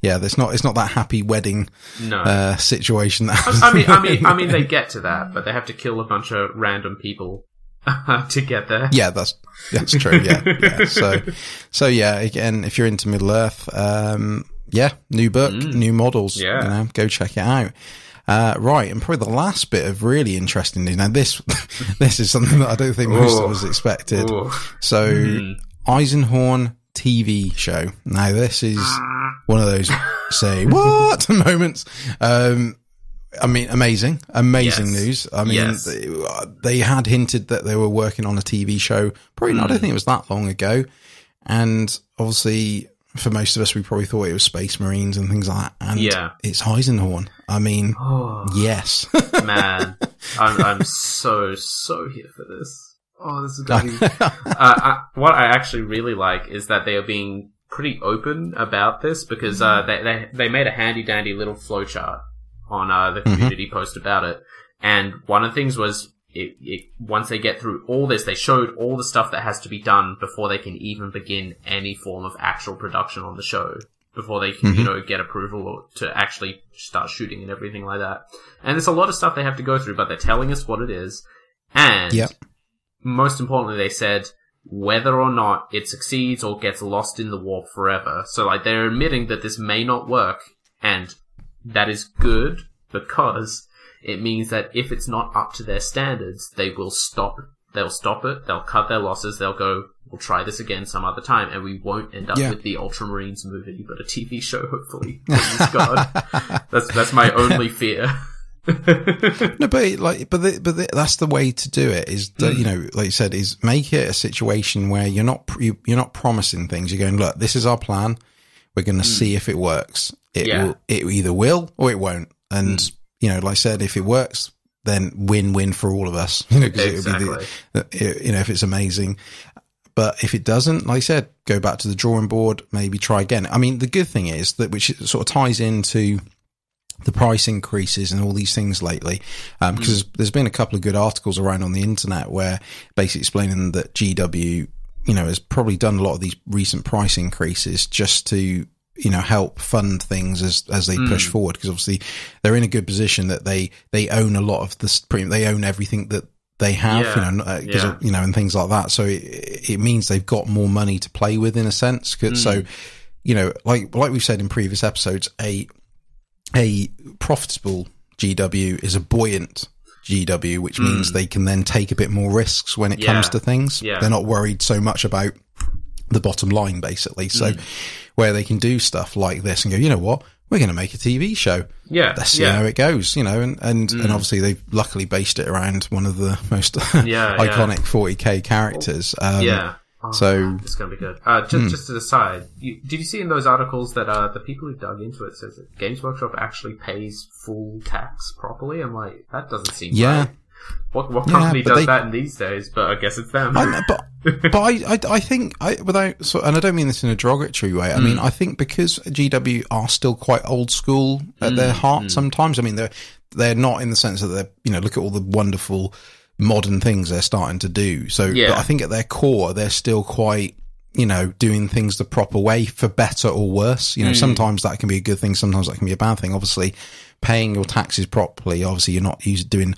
yeah. There's not it's not that happy wedding no, uh, situation that happens I mean, I mean, I mean, they (laughs) get to that, but they have to kill a bunch of random people (laughs) to get there. Yeah, that's that's true. Yeah, yeah. So, so yeah. Again, if you're into Middle Earth, um, yeah, new book, new models. Mm. Yeah. you know, go check it out. Uh, right, and probably the last bit of really interesting news. Now, this (laughs) this is something that I don't think most Ooh. of us expected. Ooh. So, Mm-hmm. Eisenhorn TV show. Now, this is one of those say what (laughs) moments. Um, I mean, amazing, amazing Yes. news. I mean, Yes. they, they had hinted that they were working on a TV show. Probably not. I don't think it was that long ago. And obviously, for most of us, we probably thought it was Space Marines and things like that. And Yeah. it's Eisenhorn. I mean, Oh yes. (laughs) man, I'm, I'm so so here for this. Oh, this is (laughs) gonna be. uh, I, what I actually really like is that they are being pretty open about this because uh, they, they they made a handy dandy little flowchart on uh, the community post about it, and one of the things was. It, it, once they get through all this, they showed all the stuff that has to be done before they can even begin any form of actual production on the show. Before they can, you know, get approval or to actually start shooting and everything like that. And there's a lot of stuff they have to go through, but they're telling us what it is. And Yep. Most importantly, they said whether or not it succeeds or gets lost in the warp forever. So like they're admitting that this may not work, and that is good because it means that if it's not up to their standards, they will stop. They'll stop it. They'll cut their losses. They'll go. We'll try this again some other time, and we won't end up Yeah. with the Ultramarines movie, but a TV show, hopefully. (laughs) Please God, that's that's my only fear. (laughs) No, but it, like, but the, but the, that's the way to do it. Is that Mm. you know, like you said, is make it a situation where you're not pr- you, you're not promising things. You're going, look, this is our plan. We're going to see if it works. It Mm. Yeah. Mm. will. It either will or it won't. And you know, like I said, if it works, then win-win for all of us. You (laughs) know, 'cause it would be Exactly. the- you know, if it's amazing. But if it doesn't, like I said, go back to the drawing board, maybe try again. I mean, the good thing is that, which sort of ties into the price increases and all these things lately, um, because there's, there's been a couple of good articles around on the internet where basically explaining that GW, you know, has probably done a lot of these recent price increases just to, you know, help fund things as, as they push forward. Because obviously they're in a good position that they, they own a lot of this, they own everything that they have, Yeah. you know, uh Yeah. of, you know, and things like that. So it, it means they've got more money to play with in a sense. 'Cause- So, you know, like, like we've said in previous episodes, a, a profitable GW is a buoyant GW, which means they can then take a bit more risks when it Yeah. comes to things. Yeah. They're not worried so much about the bottom line, basically. So Mm. where they can do stuff like this and go, you know what? We're going to make a TV show. Yeah, Let's see yeah. Mm. how it goes, you know, and, and, and obviously they've luckily based it around one of the most (laughs) yeah. iconic 40k characters. Um, yeah. Oh, so- it's gonna be good. Uh, just, just to the side, you, did you see in those articles that uh, the people who dug into it says that Games Workshop actually pays full tax properly? I'm like, that doesn't seem Yeah. right. What what company but does they- that in these days? But I guess it's them. I but (laughs) but I, I I think I without so and I don't mean this in a derogatory way. I mean I think because GW are still quite old school at their heart. Sometimes I mean they're they're not in the sense that they're you know look at all the wonderful modern things they're starting to do. So Yeah. but I think at their core they're still quite you know doing things the proper way for better or worse. You know sometimes that can be a good thing. Sometimes that can be a bad thing. Obviously paying your taxes properly. Obviously you're not used doing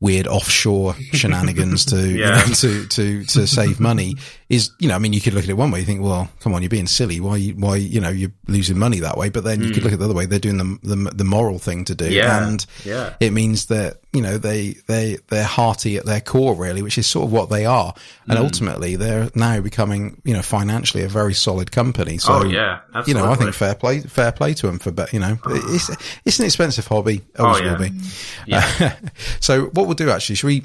weird offshore (laughs) shenanigans to, Yeah. you know, to, to, to save money is, you know, I mean, you could look at it one way. You think, well, come on, you're being silly. Why, you- why, you know, you're losing money that way. But then you could look at the other way. They're doing the, the, the moral thing to do. Hmm. Yeah. And Yeah. it means that, you know, they, they, they're hearty at their core, really, which is sort of what they are. And Hmm. ultimately they're now becoming, you know, financially a very solid company. So, Oh, yeah, you know, I think fair play, fair play to them for, but you know, (sighs) it's, it's an expensive hobby. Always Oh, yeah. will be. Yeah. (laughs) so what we'll do actually, should we,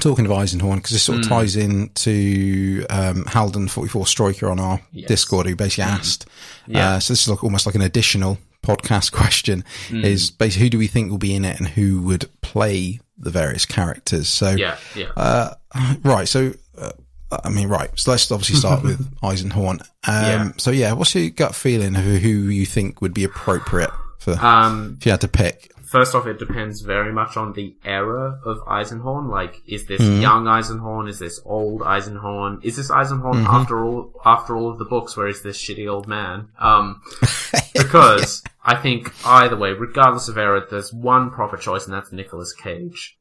talking of Eisenhorn, because this sort of ties into, um, Halden44 Striker on our Discord, who basically asked, Hmm. Yeah. uh, so this is like almost like an additional podcast (laughs) question Hmm. is basically who do we think will be in it and who would play the various characters? So, Yeah, yeah. uh, right. So, uh, I mean, right. So let's obviously (laughs) start with Eisenhorn. Um, Yeah. so yeah, what's your gut feeling of who you think would be appropriate for, um, if you had to pick? First off, it depends very much on the era of Eisenhorn. Like, is this Mm-hmm. young Eisenhorn? Is this old Eisenhorn? Is this Eisenhorn Mm-hmm. after all, after all of the books, where is this shitty old man? Um, (laughs) because I think either way, regardless of era, there's one proper choice, and that's Nicolas Cage.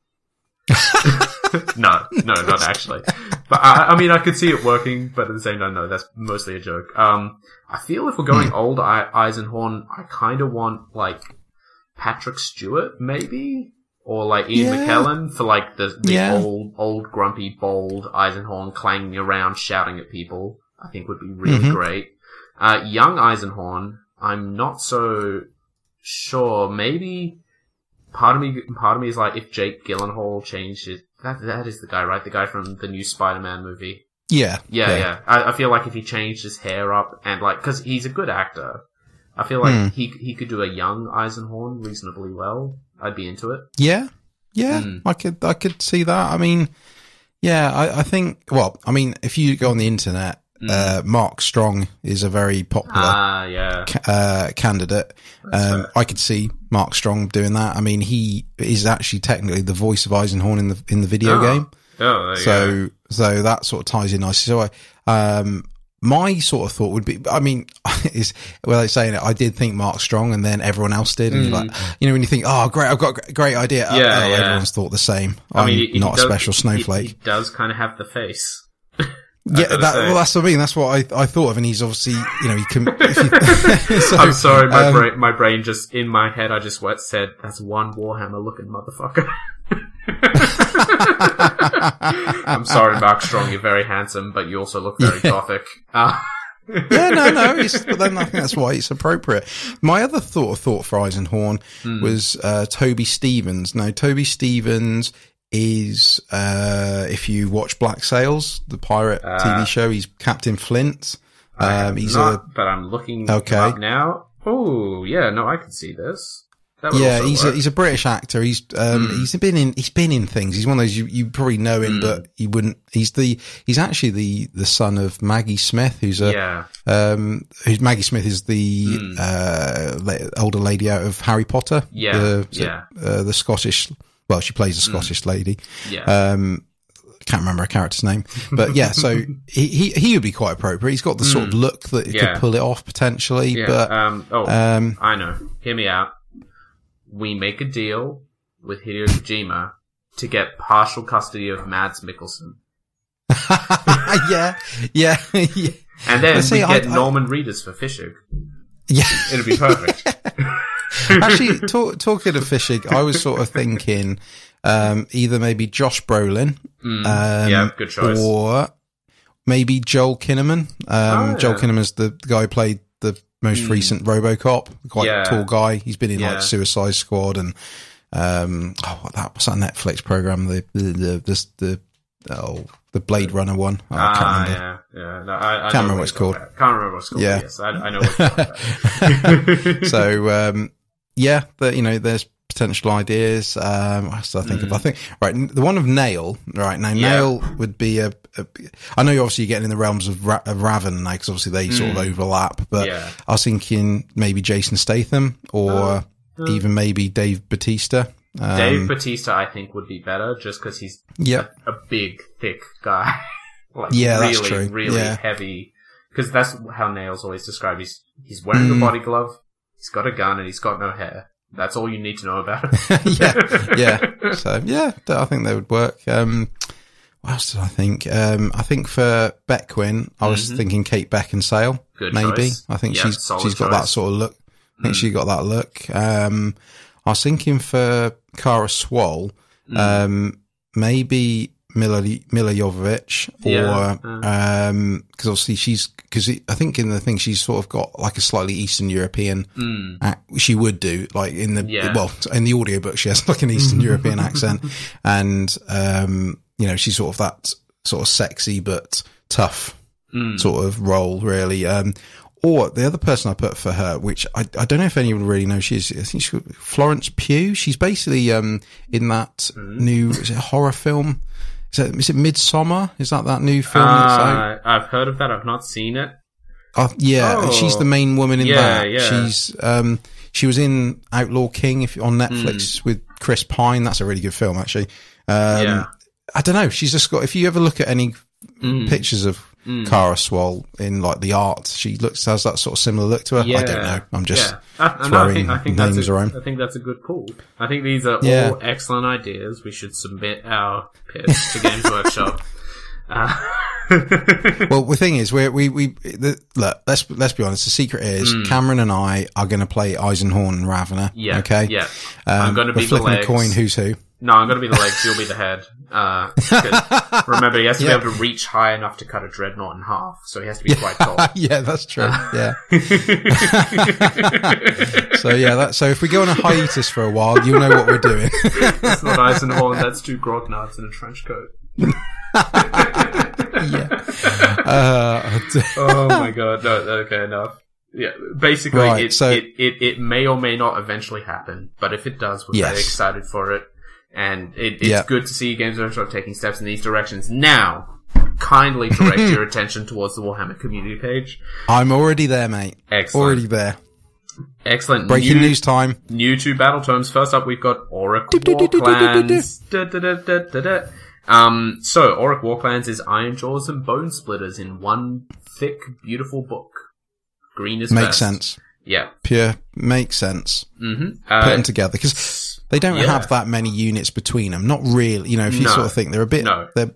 (laughs) no, no, not actually. But I, I mean, I could see it working, but at the same time, no, that's mostly a joke. Um, I feel if we're going old I- Eisenhorn, I kind of want like Patrick Stewart, maybe, or like Ian Yeah. McKellen for like the, the Yeah. old, old, grumpy, bold Eisenhorn clanging around, shouting at people. I think would be really Mhm. great. Uh, young Eisenhorn, I'm not so sure. Maybe part of me, part of me is like if Jake Gyllenhaal changed his. That that is the guy, right? The guy from the new Spider-Man movie. Yeah. Yeah, yeah. I, I feel like if he changed his hair up and like, because he's a good actor, I feel like Hmm. he he could do a young Eisenhorn reasonably well. I'd be into it. Yeah. Yeah. Mm. I could, I could see that. I mean, yeah, I, I think, well, I mean, if you go on the internet, uh, Mark Strong is a very popular Ah, yeah. ca- uh, candidate. Um, I could see Mark Strong doing that. I mean, he is actually technically the voice of Eisenhorn in the in the video Oh, game. Oh, you go. So so that sort of ties in nicely. So I, um, my sort of thought would be, I mean, (laughs) is well, saying it, I did think Mark Strong, and then everyone else did, and you're like, you know, when you think, oh, great, I've got a great idea. Mm. Yeah, oh, yeah. everyone's thought the same. I I'm mean, he- he not a does- special he- snowflake. He, does kind of have the face. Yeah, that, well, that's what I mean. That's what I, I thought of, and he's obviously, you know, he can. (laughs) if you- (laughs) so, I'm sorry, my um, brain, my brain just in my head, I just went said that's one Warhammer looking motherfucker. (laughs) I'm sorry, Mark Strong. You're very handsome, but you also look very gothic. Uh, yeah, no, no. But then I think that's why it's appropriate. My other thought thought for Eisenhorn Hmm. was uh, Toby Stephens. Now, Toby Stephens is, uh, if you watch Black Sails, the pirate TV show, he's Captain Flint. Um, he's not, but I'm looking Okay. up now. Oh, yeah, no, I can see this. A yeah, he's a, he's a British actor. He's um, Hmm. he's been in he's been in things. He's one of those you, you probably know him, but you wouldn't. He's the he's actually the the son of Maggie Smith, who's a yeah, Um, who's Maggie Smith is the Hmm. uh, older lady out of Harry Potter. Yeah, the, yeah. Uh, the Scottish. Well, she plays a Scottish lady. yeah. Um, can't remember her character's name, but yeah. So (laughs) he, he he would be quite appropriate. He's got the sort of look that. Yeah. could pull it off potentially. yeah. But um, oh, um, I know. Hear me out. We make a deal with Hideo Kojima to get partial custody of Mads Mikkelsen. (laughs) yeah, yeah, yeah, And then see, we I- get I- Norman Reedus for Fischig. yeah. It'll be perfect. (laughs) (laughs) Actually, talk, talking of Fischig, I was sort of thinking um, either maybe Josh Brolin, um, yeah, good choice. or maybe Joel Kinnaman. Um, Oh, Joel yeah. Kinnaman's the guy who played the most recent RoboCop, quite Yeah. tall guy. He's been in Yeah. like Suicide Squad and um, oh, what that what's that Netflix program? The the the the, the oh the Blade Runner one. Oh, I can't Ah, remember. yeah, yeah. No, I, I Can't remember what it's called. Can't remember what it's called. Yeah. Yes, I, I know what you're (laughs) about. so um, yeah, the, you know, there's potential ideas. Um, what else I think of? I think right, the one of Nayl. Right now, Mm. Yeah. Nayl would be a, a. I know you're obviously getting in the realms of, Ra- of Ravenor now because obviously they sort of overlap. But Mm. Yeah. I was thinking maybe Jason Statham or Oh, even maybe Dave Bautista. Um, Dave Bautista, I think, would be better just because he's Yep. a big, big, thick guy. (laughs) like, Yeah, really, that's true. Really Yeah. heavy. Because that's how Nayl's always described. He's he's wearing Mm. a body glove. He's got a gun and he's got no hair. That's all you need to know about it. (laughs) yeah, yeah. (laughs) So yeah, I think they would work. Um, what else did I think? Um, I think for Bequin, I was mm-hmm. thinking Kate Beckinsale. Good maybe. Choice. I think she's she's got choice. that sort of look. I think mm. she got that look. Um, I was thinking for Kara Swole, mm. um, maybe Milla Jovovich or, yeah. um, cause obviously she's, cause I think in the thing she's sort of got like a slightly Eastern European, mm. act, she would do like in the, yeah. well, in the audiobook, she has (laughs) like an Eastern European accent (laughs) and, um, you know, she's sort of that sort of sexy but tough mm. sort of role really. Um, or the other person I put for her, which I, I don't know if anyone really knows, she's I think she's Florence Pugh. She's basically um, in that mm. new is it horror film. Is it, is it Midsommar? Is that that new film? Uh, I've heard of that. I've not seen it. Uh, yeah, oh. she's the main woman in yeah, that. Yeah. She's um, she was in Outlaw King if on Netflix mm. with Chris Pine. That's a really good film, actually. Um, yeah. I don't know. She's just got. If you ever look at any mm. pictures of mm. Swole in like the art. She looks has that sort of similar look to her. Yeah. I don't know. I'm just yeah. I, throwing I think, I think names a, around. I think that's a good call. I think these are yeah. all excellent ideas. We should submit our pitch to Games (laughs) Workshop. Uh, (laughs) well, the thing is, we we we the, look. Let's let's be honest. The secret is mm. Cameron and I are going to play Eisenhorn and Ravenor. Yeah. Okay. Yeah. Um, I'm going to be flipping a coin. Who's who? No, I'm going to be the legs. You'll be the head. Uh, (laughs) remember, he has to yeah. be able to reach high enough to cut a dreadnought in half, so he has to be quite tall. (laughs) yeah, that's true. yeah. (laughs) so yeah, that, so if we go on a hiatus for a while, you'll know what we're doing. it's not Eisenhorn. That's two grognards in a trench coat. yeah. Uh, oh my god. No, okay, enough. Yeah, basically, right, it, so, it, it, it may or may not eventually happen, but if it does, we're yes. very excited for it and it, it's yep. good to see Games Workshop taking steps in these directions. Now, kindly direct (laughs) your attention towards the Warhammer community page. I'm already there, mate. Excellent. Already there. Excellent. Breaking new, news time. New two battle tomes. First up, we've got Orruk Warclans. Um, so, Orruk Warclans is Ironjawz and Bonesplitterz in one thick, beautiful book. Green is Makes best. sense. Yeah. Pure makes sense. Mm-hmm. Uh, Put them together. Because they don't yeah. have that many units between them. Not really. You know, if you no. sort of think they're a bit, no. they're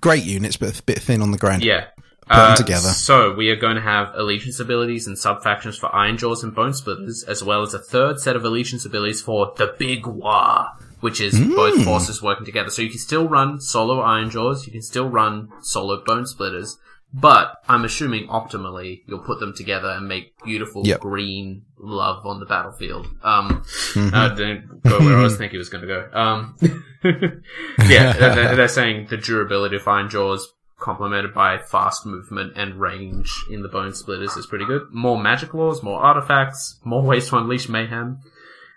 great units, but a bit thin on the ground. Yeah. Put uh, them together. So we are going to have allegiance abilities and sub factions for Ironjawz and Bonesplitterz, as well as a third set of allegiance abilities for the Big Waaagh, which is mm. both forces working together. So you can still run solo Ironjawz, you can still run solo Bonesplitterz, but I'm assuming optimally you'll put them together and make beautiful yep. green love on the battlefield. Um, mm-hmm. uh, didn't go where I was thinking it was going to go. Um, (laughs) yeah, they're, they're, saying the durability of Ironjawz complemented by fast movement and range in the Bonesplitterz is pretty good. More magic lores, more artifacts, more ways to unleash mayhem.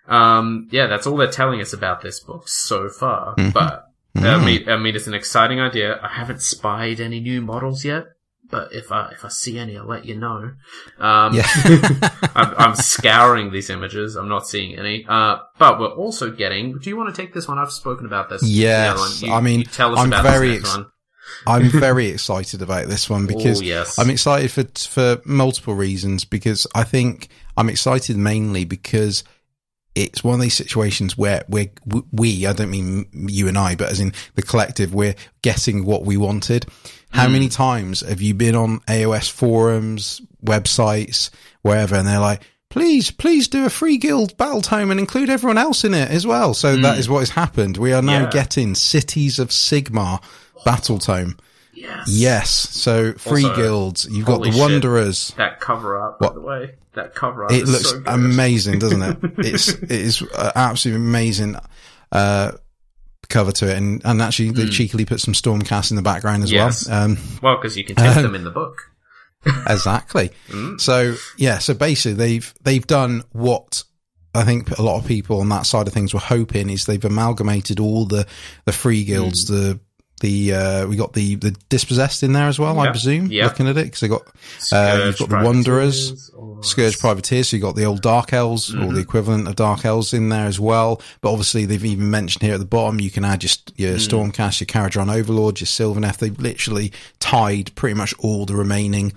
Um, yeah, that's all they're telling us about this book so far. Mm-hmm. But I mm-hmm. mean, I mean, it's an exciting idea. I haven't spied any new models yet but if I if I see any, I'll let you know. Um, yeah. (laughs) I'm, I'm, (laughs) scouring these images. I'm not seeing any. Uh, but we're also getting. Do you want to take this one? I've spoken about this. Yes, you, I mean, tell us I'm about very ex- one. I'm (laughs) very excited about this one because Ooh, yes. I'm excited for for multiple reasons. Because I think I'm excited mainly because it's one of these situations where we're, we, I don't mean you and I, but as in the collective, we're getting what we wanted. How mm. many times have you been on AOS forums, websites, wherever, and they're like, please, please do a free guild battle tome and include everyone else in it as well. So mm. that is what has happened. We are now yeah. getting Cities of Sigmar battle tome. Yes. Yes. So free also, guilds. You've got the Wanderers. Shit, that cover up, by the way. That cover up. It looks so amazing, doesn't it? (laughs) it's it is uh, absolutely amazing. Uh, cover to it, and, and actually they mm. cheekily put some Stormcast in the background as yes. well. Um, well, because you can take um, them in the book. (laughs) exactly. Mm. So yeah, so basically they've they've done what I think a lot of people on that side of things were hoping is they've amalgamated all the the free guilds, mm. the the uh, we got the the dispossessed in there as well. I presume. Looking at it, because they got uh, you've got the wanderers, or... scourge privateers. So you got the old dark elves mm-hmm. or the equivalent of dark elves in there as well. But obviously, they've even mentioned here at the bottom you can add just your mm. stormcast, your Kharadron overlord, your sylvaneth. They've literally tied pretty much all the remaining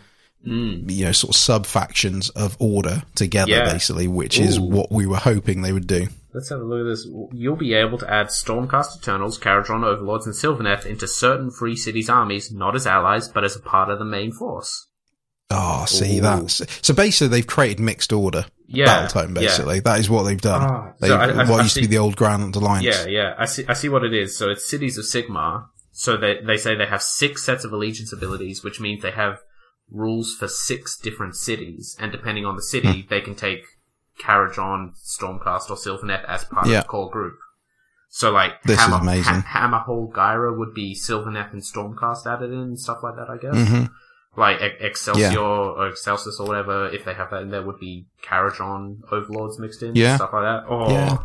Mm. you know, sort of sub factions of order together, Yeah. basically, which is what we were hoping they would do. Let's have a look at this. You'll be able to add Stormcast Eternals, Kharadron Overlords, and Sylvaneth into certain Free Cities armies, not as allies, but as a part of the main force. Oh, see, Ooh. that's so basically they've created mixed order Yeah, battle tome. yeah. Basically, that is what they've done. Ah, they, so I- I- what I used to be the old Grand Alliance. Yeah, yeah. I see. I see what it is. So it's cities of Sigmar. So they they say they have six sets of allegiance abilities, which means they have rules for six different cities, and depending on the Hmm. city, they can take Kharadron, Stormcast, or Sylvaneth as part Yeah. of the core group. So like This is amazing. Ha- Hammerhal Ghyra would be Sylvaneth and Stormcast added in and stuff like that. I guess. hmm Like E- Excelsior or Excelsis or whatever, if they have that in there, would be Caradron Overlords mixed in, Yeah. stuff like that. Oh, Yeah.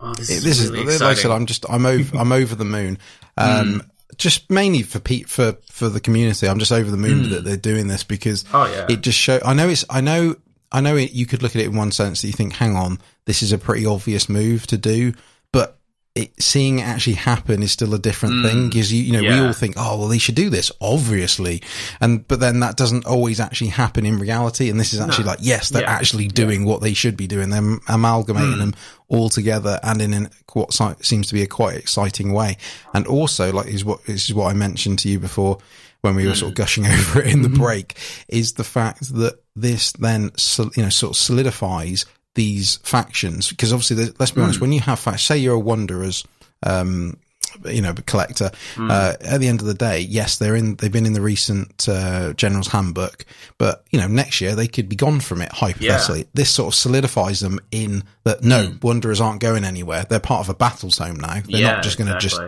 oh this, It- is this really is like I said. I'm just I'm over I'm over the moon. (laughs) Um, Just mainly for Pete for for the community. I'm just over the moon that they're doing this because Oh yeah, it just show. I know it's. I know. I know it, you could look at it in one sense that you think, hang on, this is a pretty obvious move to do, but it, seeing it actually happen is still a different mm. thing because you, you know, we all think, oh, well, they should do this, obviously. And, but then that doesn't always actually happen in reality. And this is actually No. like, yes, they're Yeah. actually doing what they should be doing. They're amalgamating mm. them all together and in an, what seems to be a quite exciting way. And also, like, is what, this is what I mentioned to you before when we were sort of gushing (laughs) over it in the break is the fact that this then, you know, sort of solidifies these factions because obviously, let's be honest, when you have factions, say you're a Wanderers, um, you know, collector. Uh, at the end of the day, yes, they're in. They've been in the recent uh, General's Handbook, but you know, next year they could be gone from it. Hypothetically, this sort of solidifies them in that. No, Wanderers aren't going anywhere. They're part of a battle zone now. They're yeah, not just going to just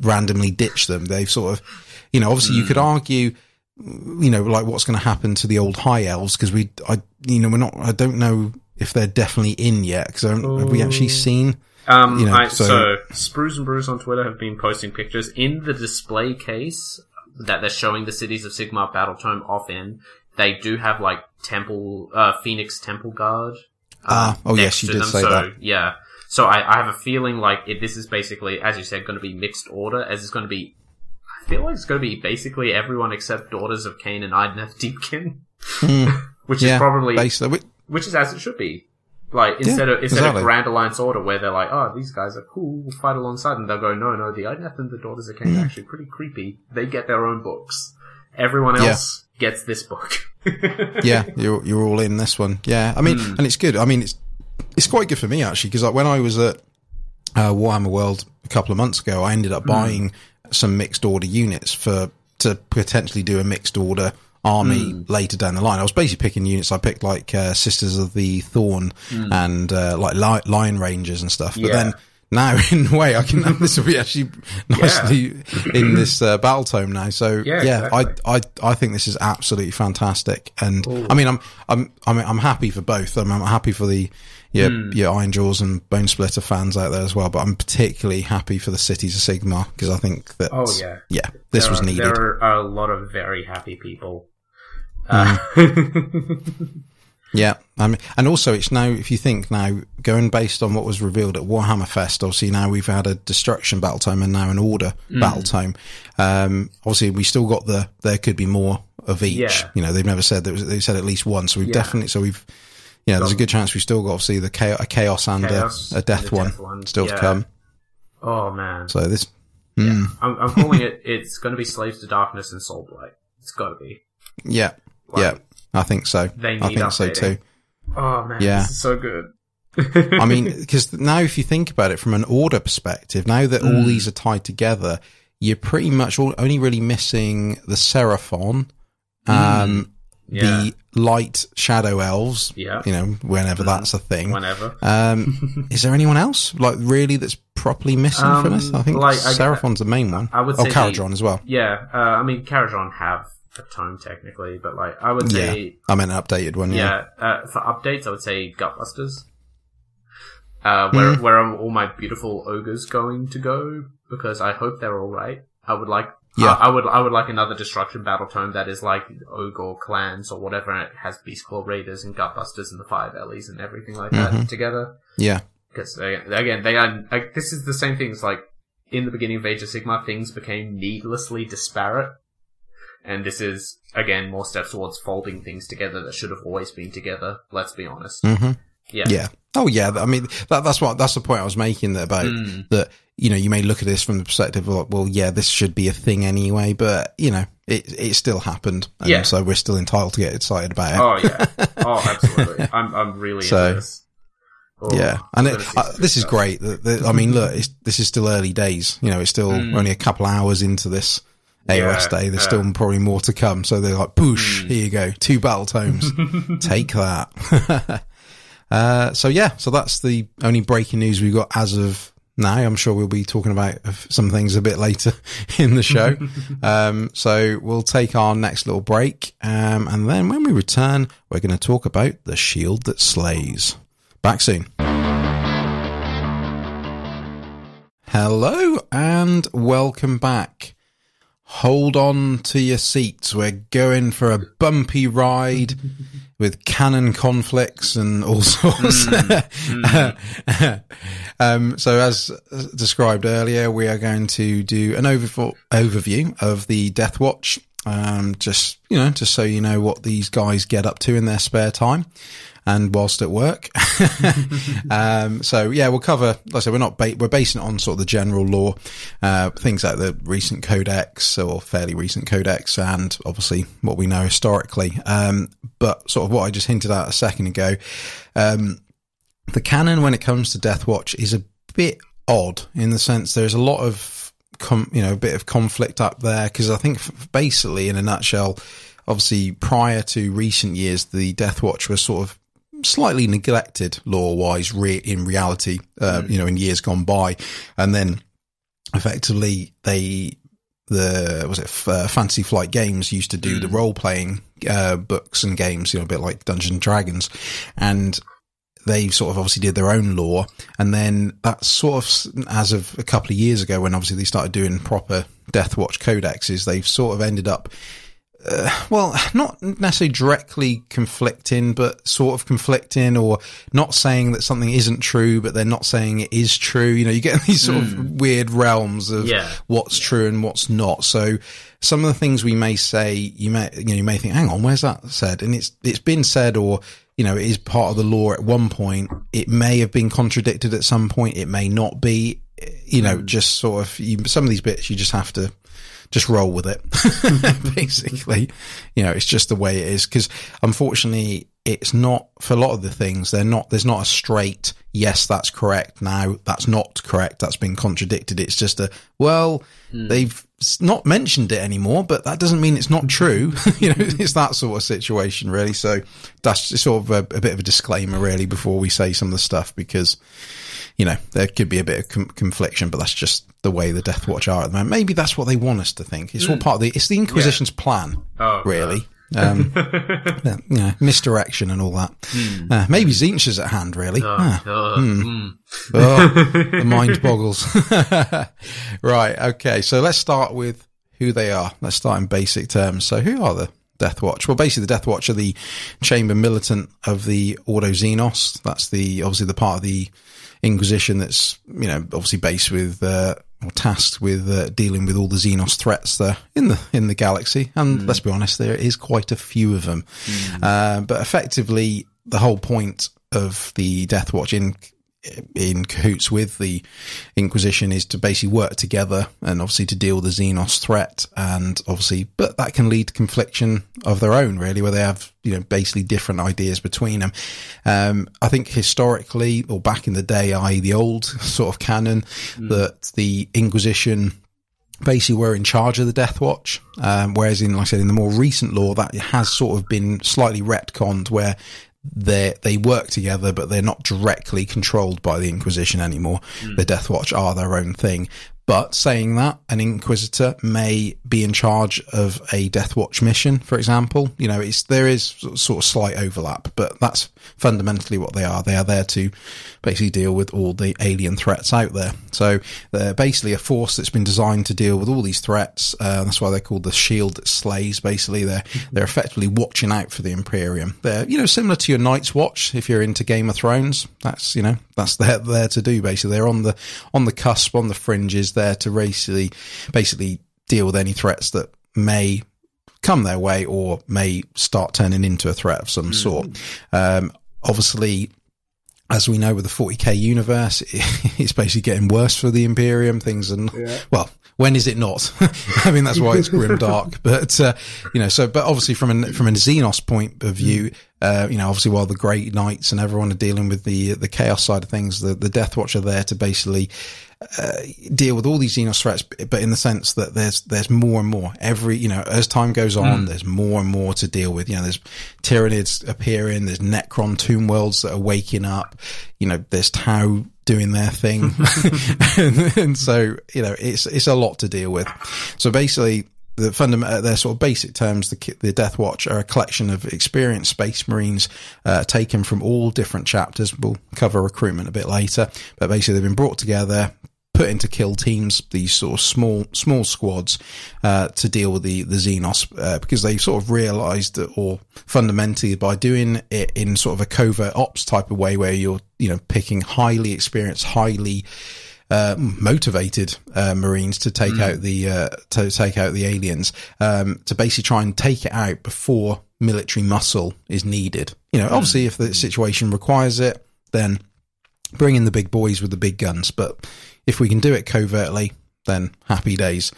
randomly ditch them. They've sort of, you know, obviously you could argue, you know, like what's going to happen to the old high elves because we, I, you know, we're not. I don't know if they're definitely in yet because have we actually seen? Um, you know, I, so- so, Spruce and Bruce on Twitter have been posting pictures in the display case that they're showing the cities of Sigmar Battle Tome off in. They do have like Temple, uh, Phoenix Temple Guard. Ah, oh, yes, you did them, say so, that. Yeah. So I, I have a feeling like it, this is basically, as you said, going to be mixed order, as it's going to be. I feel like it's going to be basically everyone except Daughters of Khaine and Idoneth Deepkin, (laughs) which Hmm. Yeah, is probably basically, which is as it should be. Like instead of instead exactly. of Grand Alliance Order, where they're like, "Oh, these guys are cool, we'll fight alongside," and they'll go, "No, no, the Idoneth and the Daughters of Khaine are actually pretty creepy. They get their own books. Everyone Yeah. else gets this book." (laughs) yeah, you're you're all in this one. Yeah, I mean, Hmm. and it's good. I mean, it's it's quite good for me actually because like when I was at uh, Warhammer World a couple of months ago, I ended up Hmm. buying some mixed order units for to potentially do a mixed order army Hmm. later down the line. I was basically picking units. I picked like uh, Sisters of the Thorn and uh, like Li- Lion Rangers and stuff. But. Yeah. then. Now, (laughs) in a way, I can. This will be actually (laughs) nicely in this uh, battle tome now. So Yeah, yeah, exactly. I I I think this is absolutely fantastic, and I mean I'm I'm I'm I'm happy for both. I'm, I'm happy for the yeah Hmm. yeah Ironjawz and Bonesplitterz fans out there as well, but I'm particularly happy for the Cities of Sigmar because I think that Oh, yeah. yeah this there was are, needed. There are a lot of very happy people. Uh, Yeah, I mean, and also it's now if you think now going based on what was revealed at Warhammer Fest, obviously now we've had a destruction battle tome and now an order Mm. battle tome. Um, obviously we still got the there could be more of each. Yeah. You know, they've never said that they said at least one, so we've Yeah. definitely so we've yeah, there's a good chance we've still got to see the chaos, a chaos and Chaos a, a death and one, death one, still yeah. to come. oh man, So this, mm, I'm, I'm calling it. It's going to be Slaves to Darkness and Soulblight. It's got to be. yeah, yeah, I think so. They I need think so too. Oh man, Yeah. this is so good. I mean, (laughs) because now if you think about it from an order perspective, now that Mm. all these are tied together, you're pretty much all, only really missing the Seraphon, um, Mm. Yeah, the light shadow elves, Yeah. you know, whenever that's a thing. whenever. Um, (laughs) is there anyone else like really that's properly missing from Um, this? I think like, I- Seraphon's the main one. I would oh, say the- Kharadron as well. Yeah, uh, I mean, Kharadron have a tome technically, but like I would Yeah, say, I meant an updated one. Yeah, yeah, uh, for updates, I would say Gutbusters. Uh, where Hmm. where are all my beautiful ogres going to go? Because I hope they're all right. I would like, Yeah. I, I would, I would like another destruction battle tome that is like ogre clans or whatever, and it has Beast Claw Raiders and Gutbusters and the Five Bellies and everything like that Mm-hmm. together. yeah, Because again, they are like this is the same things like in the beginning of Age of Sigmar, things became needlessly disparate. And this is again more steps towards folding things together that should have always been together. Let's be honest. Mm-hmm. Yeah. Yeah. Oh yeah. I mean, that, that's what, that's the point I was making about Mm. that, you know, you may look at this from the perspective of, like, well, yeah, this should be a thing anyway, but you know, it, it still happened. And Yeah. so we're still entitled to get excited about it. Oh yeah. (laughs) Oh, absolutely. I'm I'm really So. Oh, yeah. And it, uh, this is great. That, that- I mean, look, it's, this is still early days. You know, it's still Mm. only a couple hours into this AOS Yeah, day. There's yeah. still probably more to come. So they're like, boosh, Mm. here you go. Two battle tomes. (laughs) Take that. (laughs) uh, so yeah, so that's the only breaking news we've got as of now. I'm sure we'll be talking about some things a bit later (laughs) in the show. (laughs) um, so we'll take our next little break. Um, and then when we return, we're going to talk about the shield that slays. Back soon. Hello and welcome back. Hold on to your seats. We're going for a bumpy ride (laughs) with canon conflicts and all (laughs) sorts. (laughs) um, so as described earlier, we are going to do an over- overview of the Death Watch. Um, just, you know, just so you know what these guys get up to in their spare time and whilst at work. (laughs) um, so yeah, we'll cover, like I said, we're not, ba- we're basing it on sort of the general lore, uh, things like the recent codex or fairly recent codex and obviously what we know historically. Um, but sort of what I just hinted at a second ago, um, the canon when it comes to Death Watch is a bit odd in the sense there's a lot of, com- you know, a bit of conflict up there because I think f- basically in a nutshell, obviously prior to recent years, the Death Watch was sort of slightly neglected lore wise re- in reality, uh, you know, in years gone by. And then effectively they, the, was it, F- uh, Fantasy Flight Games used to do the role playing, uh, books and games, you know, a bit like Dungeons and Dragons. And they sort of obviously did their own lore. And then that sort of as of a couple of years ago when obviously they started doing proper Death Watch codexes, they've sort of ended up Uh, well, not necessarily directly conflicting, but sort of conflicting or not saying that something isn't true, but they're not saying it is true. You know, you get (laughs) these sort of hmm. weird realms of Yeah. what's true and what's not. So some of the things we may say, you may, you know, you may think, hang on, where's that said? And it's, it's been said or, you know, it is part of the lore at one point. It may have been contradicted at some point. It may not be, you know, hmm. just sort of, you, some of these bits you just have to, just roll with it. (laughs) Basically, you know, it's just the way it is. Because unfortunately, it's not for a lot of the things. They're not. There's not a straight yes, that's correct. Now that's not correct. That's been contradicted. It's just a well, hmm. they've not mentioned it anymore, but that doesn't mean it's not true. (laughs) (laughs) you know, it's that sort of situation, really. So that's just sort of a, a bit of a disclaimer, really, before we say some of the stuff because you know, there could be a bit of com- confliction, but that's just the way the Death Watch are at the moment. Maybe that's what they want us to think. It's all part of the, it's the Inquisition's plan, Oh, really. (laughs) Um, yeah, you know, misdirection and all that. Uh, maybe Tzeentch is at hand, really. Ah, Uh, mm. oh, the (laughs) mind boggles. (laughs) right. Okay. So let's start with who they are. Let's start in basic terms. So who are the Death Watch? Well, basically the Death Watch are the chamber militant of the Ordo Xenos. That's the, obviously the part of the Inquisition that's, you know, obviously based with, uh, or tasked with uh, dealing with all the Xenos threats there in the in the galaxy, and let's be honest, there is quite a few of them. Uh, but effectively, the whole point of the Death Watch in in cahoots with the Inquisition is to basically work together and obviously to deal with the Xenos threat and obviously, but that can lead to confliction of their own really, where they have, you know, basically different ideas between them. Um, I think historically or back in the day, i.e. the old sort of canon that the Inquisition basically were in charge of the Death Watch. Um, whereas in, like I said, in the more recent lore, that has sort of been slightly retconned where they they work together, but they're not directly controlled by the Inquisition anymore. Hmm. The Death Watch are their own thing. But saying that, an Inquisitor may be in charge of a Death Watch mission, for example. You know, it's there is sort of slight overlap, but that's fundamentally what they are. They are there to basically deal with all the alien threats out there. So they're basically a force that's been designed to deal with all these threats. Uh, that's why they're called the shield that slays. Basically, they're they're effectively watching out for the Imperium. They're you know similar to your Night's Watch if you're into Game of Thrones. That's you know that's there there to do. Basically, they're on the on the cusp, on the fringes, there to basically basically deal with any threats that may come their way or may start turning into a threat of some mm. sort. Um, obviously, as we know with the 40k universe, (laughs) it's basically getting worse for the Imperium. Things and yeah. well, when is it not? (laughs) I mean, that's why it's grim dark. (laughs) But uh, you know, so but obviously from a from a Xenos point of view, uh, you know, obviously while the Grey Knights and everyone are dealing with the the chaos side of things, the the Death Watch are there to basically uh, deal with all these Xenos threats, but in the sense that there's there's more and more every you know as time goes on, mm. there's more and more to deal with. You know, there's Tyranids appearing, there's Necron tomb worlds that are waking up. You know, there's Tau doing their thing, and, (laughs) (laughs) and, so you know it's it's a lot to deal with. So basically. The fundamental, their sort of basic terms, the, the Death Watch are a collection of experienced space marines uh, taken from all different chapters. We'll cover recruitment a bit later, but basically they've been brought together, put into kill teams, these sort of small small squads uh, to deal with the the Xenos uh, because they sort of realised that, or fundamentally by doing it in sort of a covert ops type of way, where you're you know picking highly experienced, highly uh, motivated uh, Marines to take mm. out the uh, to take out the aliens um, to basically try and take it out before military muscle is needed. You know, mm. obviously, if the situation requires it, then bring in the big boys with the big guns. But if we can do it covertly, then happy days.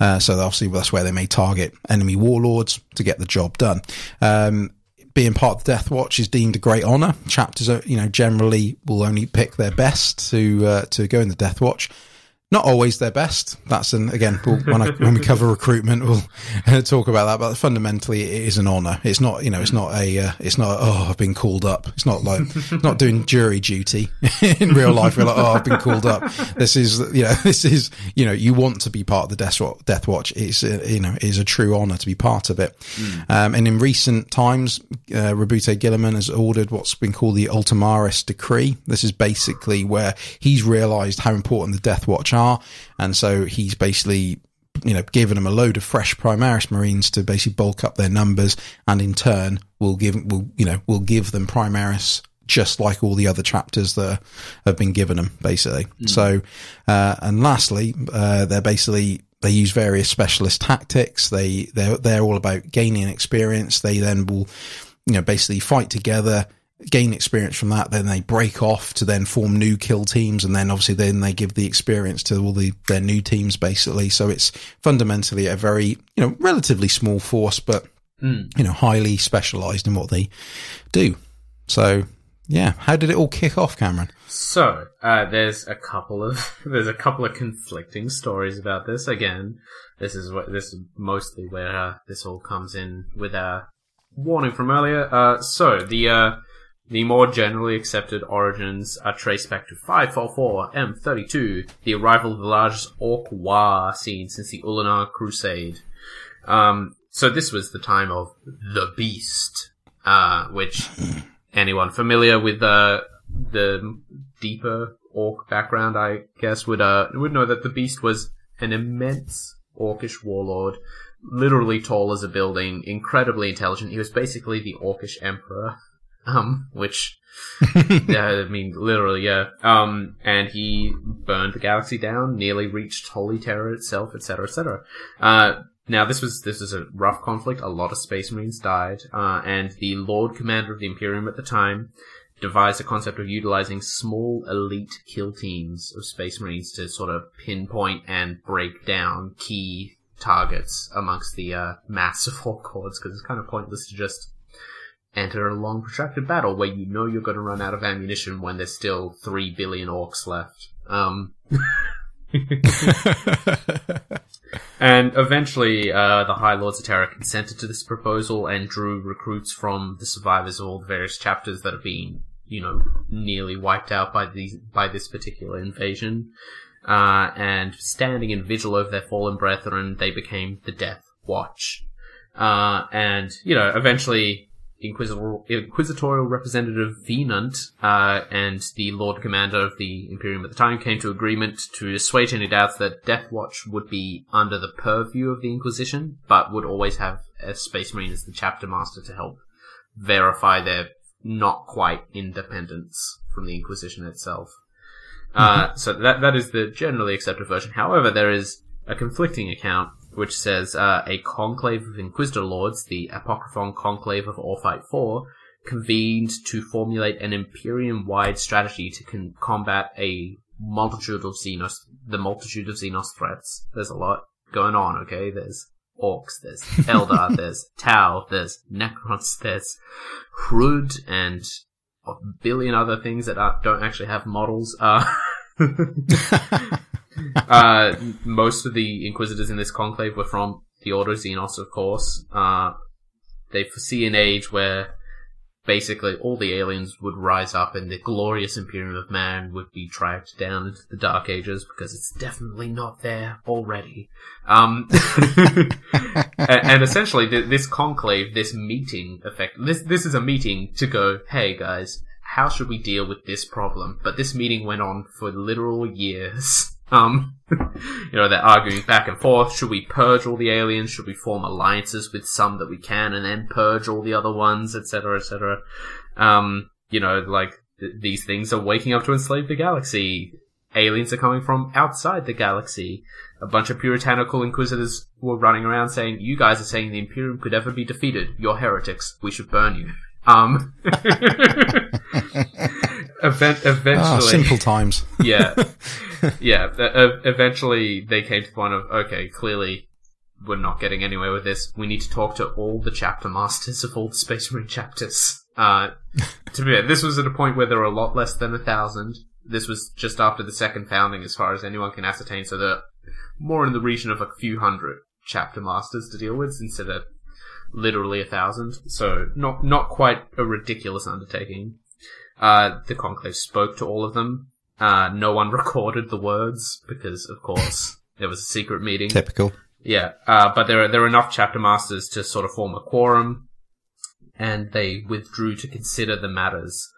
Uh, so obviously that's where they may target enemy warlords to get the job done. Um, being part of the Death Watch is deemed a great honor. Chapters, are, you know, generally will only pick their best to uh, to go in the Death Watch not always their best. That's an again we'll, when I, when we cover recruitment, we'll uh, talk about that. But fundamentally, it is an honour. It's not you know it's not a uh, it's not oh I've been called up. It's not like (laughs) not doing jury duty (laughs) in real life. We're like oh I've been called up. This is you know (laughs) this is you know you want to be part of the Death Watch. Death Watch. It's uh, you know it is a true honour to be part of it. Mm. Um, and in recent times, uh, Roboute Guilliman has ordered what's been called the Ultimaris Decree. This is basically where he's realised how important the Death Watch And so he's basically you know, given them a load of fresh Primaris Marines to basically bulk up their numbers, and in turn, will give will you know will give them Primaris just like all the other chapters that have been given them, basically. Mm. So, uh, and lastly, uh, they're basically they use various specialist tactics. They they're they're all about gaining experience. They then will you know basically fight together gain experience from that. Then they break off to then form new kill teams, and then obviously then they give the experience to all the their new teams basically. So it's fundamentally a very you know relatively small force, but mm. you know highly specialized in what they do. So yeah, how did it all kick off, Cameron? So uh, there's a couple of (laughs) there's a couple of conflicting stories about this. Again, this is what this is mostly where uh, this all comes in with a warning from earlier. Uh, so the uh, the more generally accepted origins are traced back to 544 M32, the arrival of the largest orc war seen since the Ullanor Crusade. Um, so this was the time of the Beast, uh, which (clears throat) anyone familiar with uh, the deeper orc background, I guess, would uh, would know that the Beast was an immense orcish warlord, literally tall as a building, incredibly intelligent. He was basically the orcish emperor um, which, (laughs) yeah, I mean, literally, yeah. Um, and he burned the galaxy down, nearly reached Holy Terra itself, etc., etc. Uh, now this was this was a rough conflict. A lot of Space Marines died, uh, and the Lord Commander of the Imperium at the time devised the concept of utilizing small elite kill teams of Space Marines to sort of pinpoint and break down key targets amongst the uh, mass (laughs) of orc hordes because it's kind of pointless to just enter a long protracted battle where you know you're going to run out of ammunition when there's still three billion orcs left. Um, (laughs) and eventually, uh, the High Lords of Terra consented to this proposal and drew recruits from the survivors of all the various chapters that have been, you know, nearly wiped out by these by this particular invasion. Uh, and standing in vigil over their fallen brethren, they became the Death Watch. Uh, and you know, eventually Inquisitor, Inquisitorial Representative Wienand uh, and the Lord Commander of the Imperium at the time came to agreement to assuage any doubts that Death Watch would be under the purview of the Inquisition, but would always have a Space Marine as the chapter master to help verify their not quite independence from the Inquisition itself. Uh, mm-hmm. Uh, so that that is the generally accepted version. However, there is a conflicting account which says uh, a conclave of Inquisitor lords, the Apocryphon Conclave of Orphyte Four, convened to formulate an Imperium-wide strategy to con- combat a multitude of Xenos, the multitude of Xenos threats. There's a lot going on. Okay, there's orcs, there's (laughs) Eldar, there's Tau, there's Necrons, there's Hrud, and a billion other things that are, don't actually have models. Uh, (laughs) (laughs) (laughs) uh, most of the Inquisitors in this conclave were from the Order of Xenos, of course. Uh, they foresee an age where basically all the aliens would rise up and the glorious Imperium of Man would be dragged down into the Dark Ages because it's definitely not there already. Um, (laughs) and essentially this conclave, this meeting effect, this, this is a meeting to go, hey guys, how should we deal with this problem? But this meeting went on for literal years. Um, (laughs) you know, they're arguing back and forth. Should we purge all the aliens? Should we form alliances with some that we can and then purge all the other ones, etc., etc.? Um, you know, like, th- these things are waking up to enslave the galaxy. Aliens are coming from outside the galaxy. A bunch of puritanical inquisitors were running around saying, you guys are saying the Imperium could ever be defeated. You're heretics. We should burn you. Um, (laughs) (laughs) event- eventually. Oh, simple times. (laughs) yeah. (laughs) yeah, eventually they came to the point of okay, clearly we're not getting anywhere with this. We need to talk to all the chapter masters of all the Space Marine chapters. Uh, (laughs) to be fair, this was at a point where there were a lot less than a thousand. This was just after the second founding, as far as anyone can ascertain. So they're more in the region of a few hundred chapter masters to deal with instead of literally a thousand. So not not quite a ridiculous undertaking. Uh, the conclave spoke to all of them. Uh, no one (laughs) recorded the words because, of course, there was a secret meeting. Typical. Yeah, uh, but there are there are enough chapter masters to sort of form a quorum, and they withdrew to consider the matters.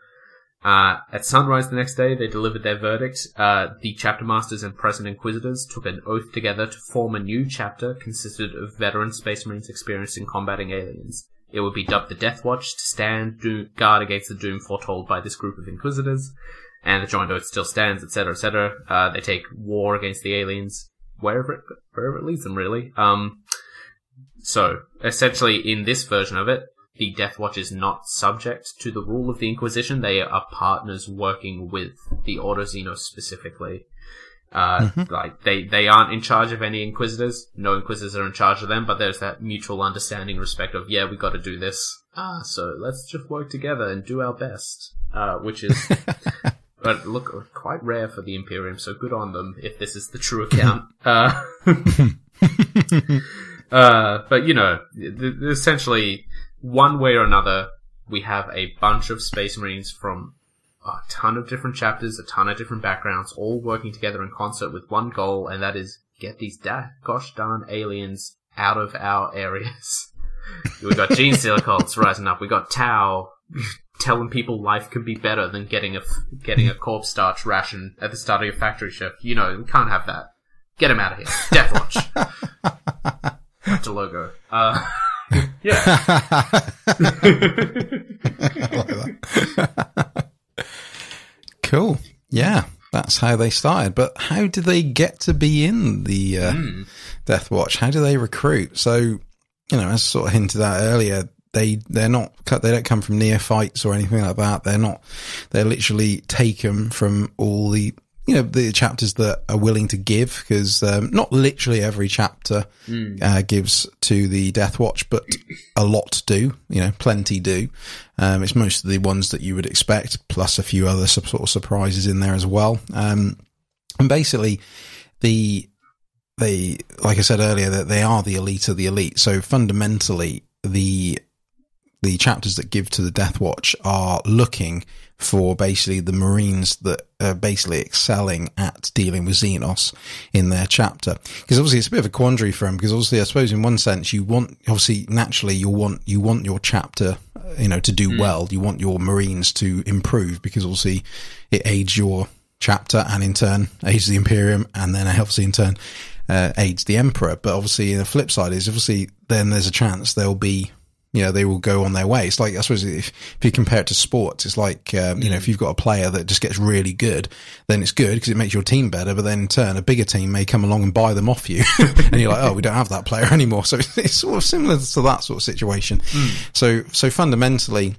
Uh, at sunrise the next day, they delivered their verdict. Uh, the chapter masters and present inquisitors took an oath together to form a new chapter consisted of veteran space marines experienced in combating aliens. It would be dubbed the Death Watch to stand guard against the doom foretold by this group of inquisitors and the joint oath still stands, etc., etc. Uh, they take war against the aliens wherever it, wherever it leads them, really. Um, so essentially, in this version of it, the Death Watch is not subject to the rule of the Inquisition. They are partners working with the Order Xenos specifically. Uh, mm-hmm. like they, they aren't in charge of any Inquisitors. No Inquisitors are in charge of them, but there's that mutual understanding, respect of, yeah, we gotta do this. Ah, so let's just work together and do our best. Uh, which is (laughs) but look quite rare for the Imperium, so good on them if this is the true account. (laughs) uh, (laughs) uh, but you know, essentially, one way or another, we have a bunch of Space Marines from a ton of different chapters, a ton of different backgrounds, all working together in concert with one goal, and that is get these da- gosh darn aliens out of our (laughs) areas. We've got Genestealer (laughs) cults rising up. We got Tau (laughs) telling people life can be better than getting a getting a corpse starch ration at the start of your factory shift. You know, we can't have that. Get him out of here. Death Watch. A logo. Uh, yeah. Cool. Yeah, that's how they started. But how do they get to be in the uh, mm. Death Watch? How do they recruit? So, you know, as sort of hinted at earlier, they they're not they don't come from neophytes or anything like that. They're not. They're literally taken from all the you know the chapters that are willing to give because um, not literally every chapter mm. uh, gives to the Death Watch, but a lot do. You know, plenty do. Um, it's most of the ones that you would expect, plus a few other sort of surprises in there as well. Um, and basically, the they like I said earlier that they are the elite of the elite. So fundamentally, the the chapters that give to the Death Watch are looking for basically the Marines that are basically excelling at dealing with Xenos in their chapter. Because obviously it's a bit of a quandary for them. Because obviously, I suppose in one sense, you want obviously naturally you want you want your chapter, you know, to do mm. well. You want your Marines to improve because obviously it aids your chapter and in turn aids the Imperium, and then obviously in turn uh, aids the Emperor. But obviously, the flip side is obviously then there's a chance there'll be you know, they will go on their way. It's like, I suppose if, if you compare it to sports, it's like, um, you know, if you've got a player that just gets really good, then it's good because it makes your team better. But then in turn, a bigger team may come along and buy them off you. (laughs) and you're like, oh, we don't have that player (laughs) anymore. So it's, it's sort of similar to that sort of situation. Mm. So, so fundamentally,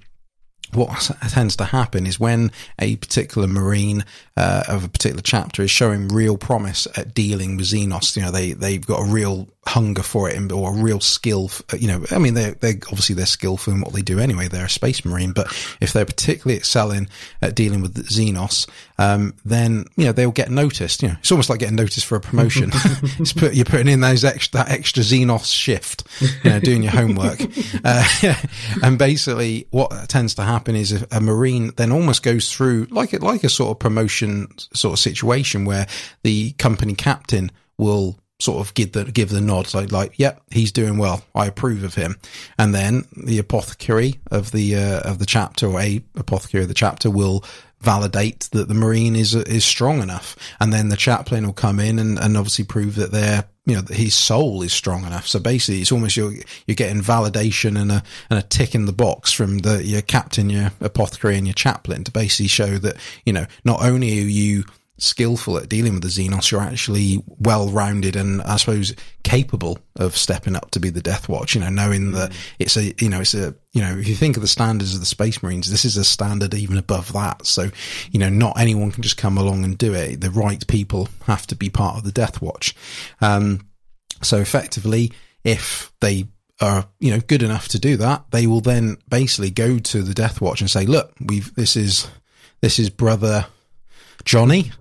what tends to happen is when a particular marine uh, of a particular chapter is showing real promise at dealing with Xenos, you know, they they've got a real hunger for it or a real skill. You know, I mean, they're, they obviously they're skillful in what they do anyway. They're a space marine, but if they're particularly excelling at dealing with Xenos, um, then you know they'll get noticed. You know, it's almost like getting noticed for a promotion. (laughs) it's put, you're putting in those extra that extra Xenos shift, you know, doing your homework, (laughs) uh, (laughs) and basically what tends to happen is a, a marine then almost goes through like it like a sort of promotion sort of situation where the company captain will sort of give the give the nod like like yep he's doing well. I approve of him. And then the apothecary of the uh, of the chapter or a apothecary of the chapter will validate that the marine is is strong enough. And then the chaplain will come in and, and obviously prove that their you know his soul is strong enough. So basically it's almost you're you're getting validation and a and a tick in the box from the your captain your apothecary and your chaplain to basically show that you know not only are you skillful at dealing with the Xenos, you're actually well rounded and I suppose capable of stepping up to be the Death Watch, you know, knowing that it's a, you know, it's a, you know, if you think of the standards of the Space Marines, this is a standard even above that. So, you know, not anyone can just come along and do it. The right people have to be part of the Death Watch. Um, so effectively, if they are, you know, good enough to do that, they will then basically go to the Death Watch and say, look, we've, this is, this is brother Johnny,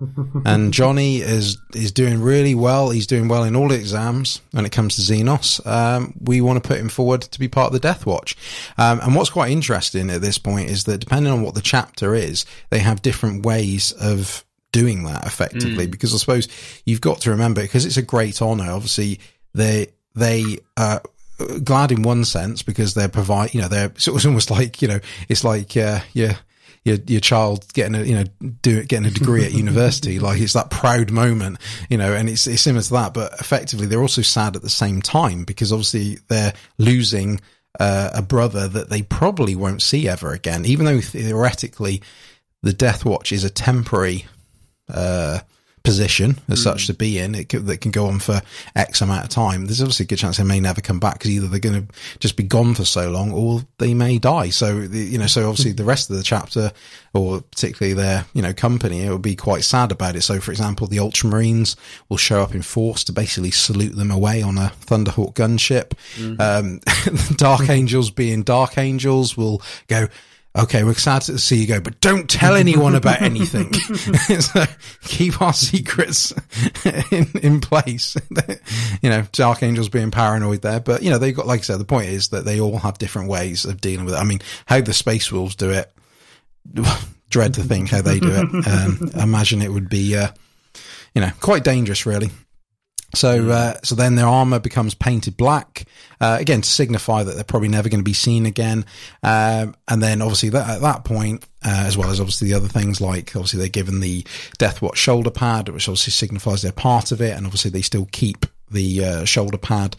and Johnny is is doing really well. He's doing well in all the exams when it comes to Xenos. Um, we want to put him forward to be part of the Death Watch. Um, and what's quite interesting at this point is that depending on what the chapter is, they have different ways of doing that effectively. Mm. Because I suppose you've got to remember because it's a great honor. Obviously, they they uh, glad in one sense because they're provide you know they're it's almost (laughs) like you know it's like uh, yeah your your child getting a you know do getting a degree at university like it's that proud moment you know and it's it's similar to that but effectively they're also sad at the same time because obviously they're losing uh, a brother that they probably won't see ever again even though theoretically the death watch is a temporary uh, position as mm. such to be in it can, that can go on for X amount of time. There's obviously a good chance they may never come back because either they're going to just be gone for so long or they may die. So, you know, so obviously the rest of the chapter or particularly their, you know, company, it would be quite sad about it. So, for example, the Ultramarines will show up in force to basically salute them away on a Thunderhawk gunship. Mm. Um, (laughs) Dark Angels being Dark Angels will go, okay, we're excited to see you go, but don't tell anyone about anything. (laughs) (laughs) so keep our secrets in, in place. (laughs) you know, Dark Angels being paranoid there, but you know, they've got, like I said, the point is that they all have different ways of dealing with it. I mean, how the Space Wolves do it, dread to think how they do it. Um, imagine it would be, uh, you know, quite dangerous, really. So, hmm. uh, so then their armor becomes painted black, uh, again to signify that they're probably never going to be seen again. Um, and then obviously that, at that point, uh, as well as obviously the other things like obviously they're given the Death Watch shoulder pad, which obviously signifies they're part of it, and obviously they still keep the uh, shoulder pad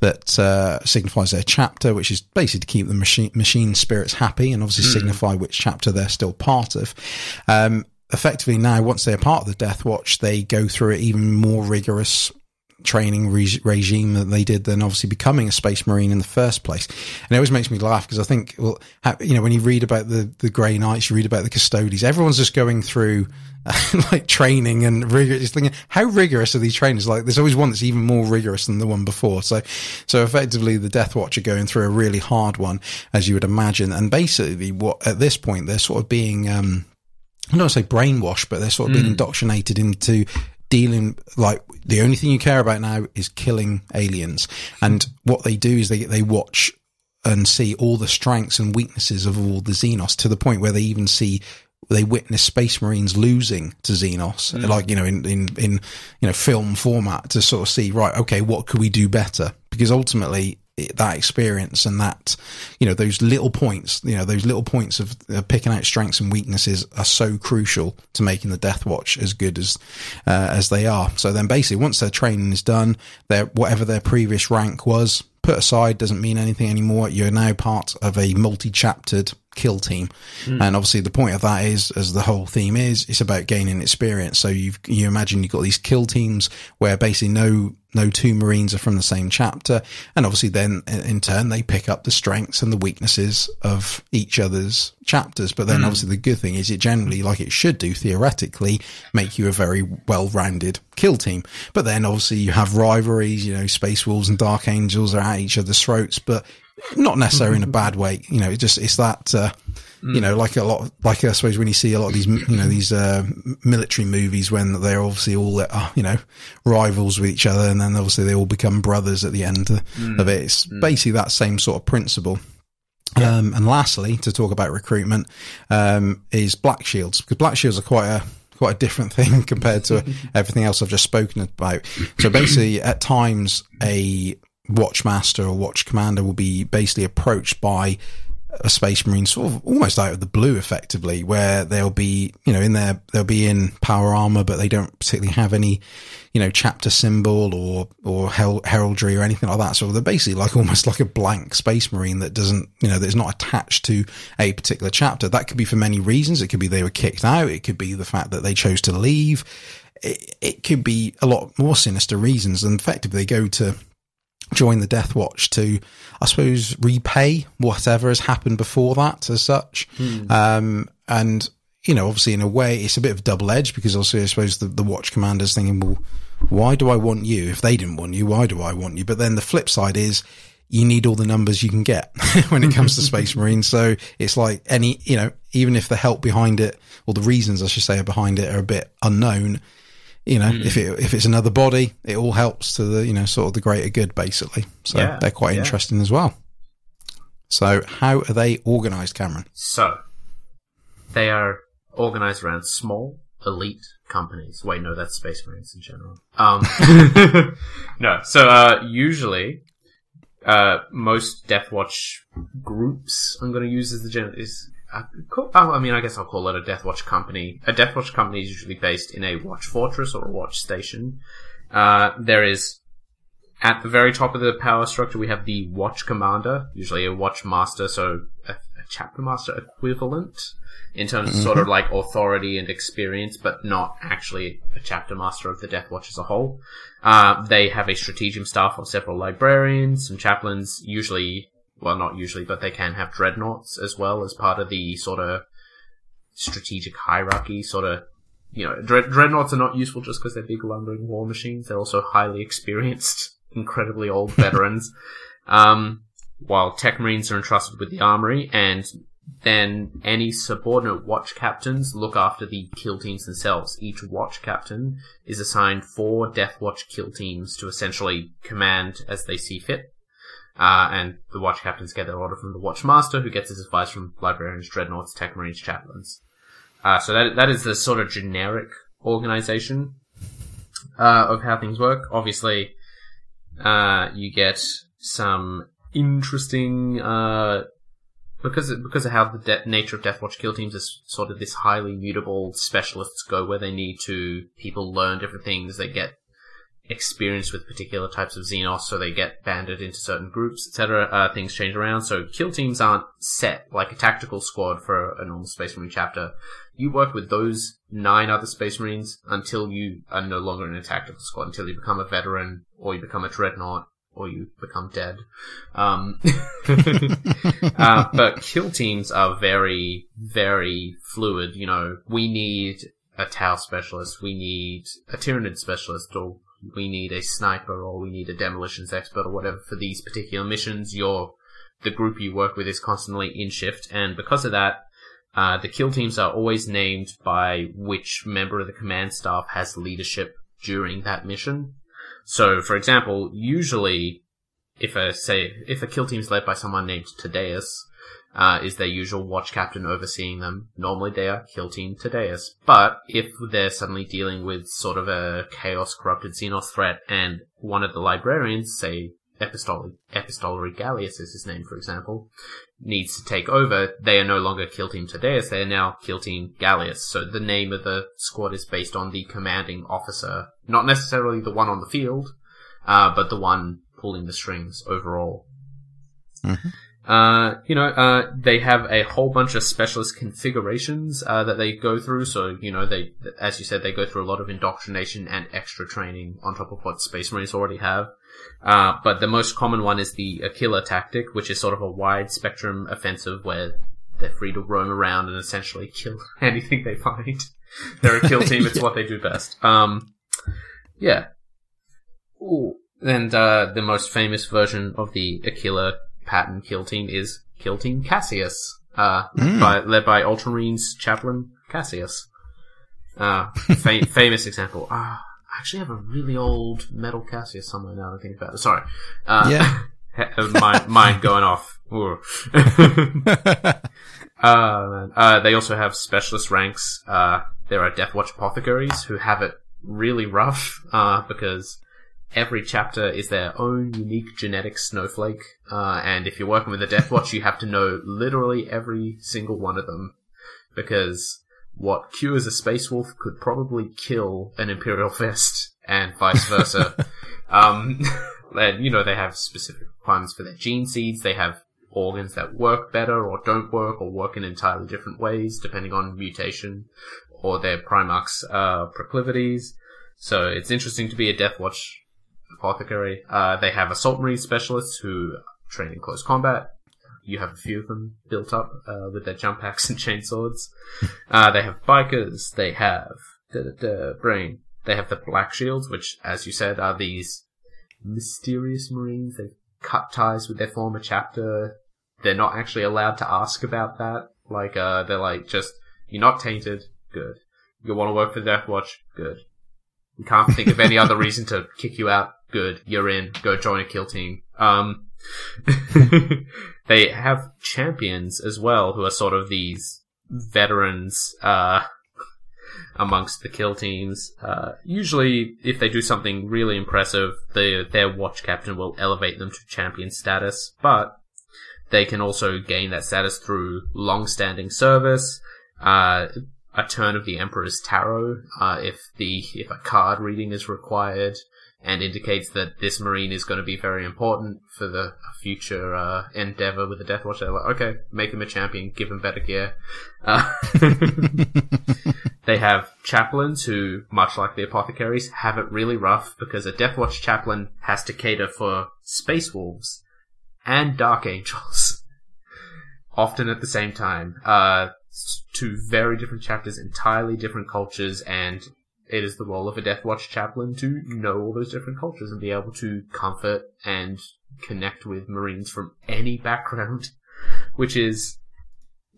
that uh, signifies their chapter, which is basically to keep the machine machine spirits happy, and obviously mm. signify which chapter they're still part of. Um, effectively, now once they're part of the Death Watch, they go through an even more rigorous training re- regime that they did than obviously becoming a space marine in the first place. And it always makes me laugh because I think, well, how, you know, when you read about the, the Grey Knights, you read about the Custodes, everyone's just going through uh, (laughs) like training and rigorous thinking, how rigorous are these trainers? Like there's always one that's even more rigorous than the one before. So, so effectively the Death Watch are going through a really hard one, as you would imagine. And basically what at this point they're sort of being, um, I don't want to say brainwashed, but they're sort of being mm. indoctrinated into dealing like the only thing you care about now is killing aliens. And what they do is they they watch and see all the strengths and weaknesses of all the Xenos to the point where they even see they witness Space Marines losing to Xenos, mm. like you know in, in in you know film format to sort of see right, okay, what could we do better? Because ultimately that experience and that you know those little points you know those little points of uh, picking out strengths and weaknesses are so crucial to making the death watch as good as uh, as they are so then basically once their training is done their whatever their previous rank was put aside, doesn't mean anything anymore. You're now part of a multi-chaptered kill team. Mm. And obviously the point of that is, as the whole theme is, it's about gaining experience. So you you imagine you've got these kill teams where basically no, no two Marines are from the same chapter. And obviously then in turn, they pick up the strengths and the weaknesses of each other's chapters. But then mm. obviously the good thing is it generally, like it should do theoretically, make you a very well-rounded kill team. But then obviously you have rivalries, you know, Space Wolves and Dark Angels are at each other's throats, but not necessarily in a bad way. You know, it just it's that uh, you know, like a lot, like I suppose when you see a lot of these, you know, these uh, military movies when they're obviously all uh, you know rivals with each other, and then obviously they all become brothers at the end mm. of it. It's mm. basically that same sort of principle. Yeah. Um, and lastly, to talk about recruitment, um, is Black Shields because Black Shields are quite a quite a different (laughs) thing compared to (laughs) everything else I've just spoken about. So basically, at times, a watchmaster or watch commander will be basically approached by a space marine sort of almost out of the blue effectively where they'll be you know in their they'll be in power armor but they don't particularly have any you know chapter symbol or or heraldry or anything like that. So they're basically like (laughs) almost like a blank space marine that doesn't you know that's not attached to a particular chapter. That could be for many reasons. It could be they were kicked out. It could be the fact that they chose to leave. It, it could be a lot more sinister reasons and effectively they go to join the Death Watch to, I suppose, repay whatever has happened before that as such. Hmm. Um, and, you know, obviously in a way it's a bit of double edge because also I suppose the, the watch commander's thinking, well, why do I want you? If they didn't want you, why do I want you? But then the flip side is you need all the numbers you can get (laughs) when it comes to Space (laughs) Marines. So it's like any, you know, even if the help behind it or the reasons I should say are behind it are a bit unknown, you know, mm. if it if it's another body, it all helps to the you know sort of the greater good, basically. So yeah, they're quite yeah. interesting as well. So how are they organised, Cameron? So they are organised around small elite companies. Wait, no, that's Space Marines in general. Um, (laughs) no, so uh, usually uh, most Death Watch groups I'm going to use as the gen- is I mean, I guess I'll call it a Deathwatch company. A Deathwatch company is usually based in a watch fortress or a watch station. Uh, there is, at the very top of the power structure, we have the watch commander, usually a watch master, so a, a chapter master equivalent in terms mm-hmm. of sort of mm-hmm. like authority and experience, but not actually a chapter master of the Death Watch as a whole. Uh, they have a stratagem staff of several librarians, some chaplains, usually well, not usually, but they can have dreadnoughts as well as part of the sort of strategic hierarchy. Sort of, you know, dread- dreadnoughts are not useful just because they're big lumbering war machines. They're also highly experienced, (laughs) incredibly old (laughs) veterans. um, while tech marines are entrusted with the armory, and then any subordinate watch captains look after the kill teams themselves. Each watch captain is assigned four Death Watch kill teams to essentially command as they see fit. Uh, and the watch captains get their order from the watch master, who gets his advice from librarians, dreadnoughts, tech marines, chaplains. Uh, so that that is the sort of generic organization uh, of how things work. Obviously, uh, you get some interesting uh, because of, because of how the de- nature of Deathwatch kill teams is sort of this highly mutable. Specialists go where they need to. People learn different things. They get experience with particular types of Xenos, so they get banded into certain groups, etc. Uh, things change around, so kill teams aren't set like a tactical squad for a normal Space Marine chapter. You work with those nine other Space Marines until you are no longer in a tactical squad, until you become a veteran, or you become a dreadnought, or you become dead. Um, (laughs) uh, but kill teams are very, very fluid. You know, we need a Tau specialist, we need a Tyranid specialist, or we need a sniper or we need a demolitions expert or whatever for these particular missions. Your the group you work with is constantly in shift, and because of that, uh, the kill teams are always named by which member of the command staff has leadership during that mission. So, for example, usually, if a say if a kill team is led by someone named Tadeus, uh, is their usual watch captain overseeing them. Normally they are team Tadeus. But if they're suddenly dealing with sort of a chaos corrupted Xenos threat and one of the librarians, say Epistolary, Epistolary Gallius is his name, for example, needs to take over, they are no longer kill team Tadeus, they are now kill team Gallius. So the name of the squad is based on the commanding officer, not necessarily the one on the field, uh, but the one pulling the strings overall. Mm-hmm. Uh, you know, uh, they have a whole bunch of specialist configurations uh, that they go through. So, you know, they, as you said, they go through a lot of indoctrination and extra training on top of what Space Marines already have. Uh, but the most common one is the Aquila tactic, which is sort of a wide spectrum offensive where they're free to roam around and essentially (laughs) kill (laughs) anything they find. they're a kill team; (laughs) it's yeah. what they do best. Um, yeah. Ooh. And uh, the most famous version of the Aquila pattern kill team is Kill Team Cassius, uh, mm. by, led by Ultramarines chaplain Cassius. Uh, fam- (laughs) famous example. Ah, I actually have a really old metal Cassius somewhere now I think about it. Sorry. Uh, yeah. (laughs) mind, mind going off. (laughs) uh, uh, they also have specialist ranks. Uh, there are Deathwatch apothecaries who have it really rough, uh, because every chapter is their own unique genetic snowflake. Uh, and if you're working with a Deathwatch, you have to know literally every single one of them. Because what cures a Space Wolf could probably kill an Imperial Fist, and vice versa. (laughs) um, (laughs) and, you know, they have specific requirements for their gene seeds. They have organs that work better or don't work or work in entirely different ways depending on mutation or their Primarch's uh, proclivities. So it's interesting to be a Deathwatch apothecary. Uh, they have assault marine specialists who train in close combat. You have a few of them built up uh, with their jump packs (laughs) and chainswords. uh, they have bikers. They have da, brain. They have the black shields, which, as you said, are these mysterious marines. They've cut ties with their former chapter. They're not actually allowed to ask about that. Like, uh, they're like, just, you're not tainted. Good. You want to work for Deathwatch? Good. We can't think of any other reason to kick you out. Good. You're in. Go join a kill team. Um, (laughs) they have champions as well who are sort of these veterans, uh, amongst the kill teams. Uh, usually, if they do something really impressive, the, their watch captain will elevate them to champion status, but they can also gain that status through long-standing service, uh, a turn of the Emperor's Tarot, uh, if the if a card reading is required, and indicates that this marine is going to be very important for the future uh, endeavor with the Death Watch. They're like, okay, make him a champion, give him better gear. Uh, (laughs) they have chaplains who, much like the apothecaries, have it really rough because a Death Watch chaplain has to cater for space wolves and dark angels, (laughs) often at the same time. Uh, two very different chapters, entirely different cultures, and it is the role of a Death Watch chaplain to know all those different cultures and be able to comfort and connect with Marines from any background, (laughs) which is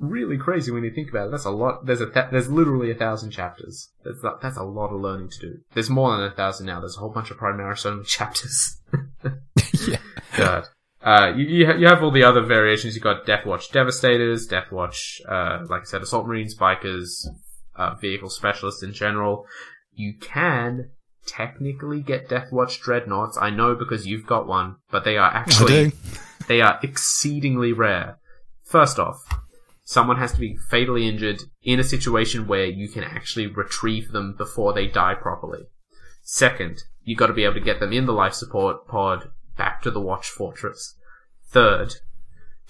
really crazy when you think about it. That's a lot. There's a th- there's literally a thousand chapters. That's a, that's a lot of learning to do. There's more than a thousand now. There's a whole bunch of Primaris (laughs) only chapters. (laughs) yeah. God. Uh, you, you, have all the other variations. You've got Deathwatch Devastators, Deathwatch, uh, like I said, Assault Marines, Bikers, uh, Vehicle Specialists in general. You can technically get Deathwatch Dreadnoughts. I know because you've got one, but they are (laughs) actually they are exceedingly rare. First off, someone has to be fatally injured in a situation where you can actually retrieve them before they die properly. Second, you've got to be able to get them in the life support pod back to the Watch Fortress. Third,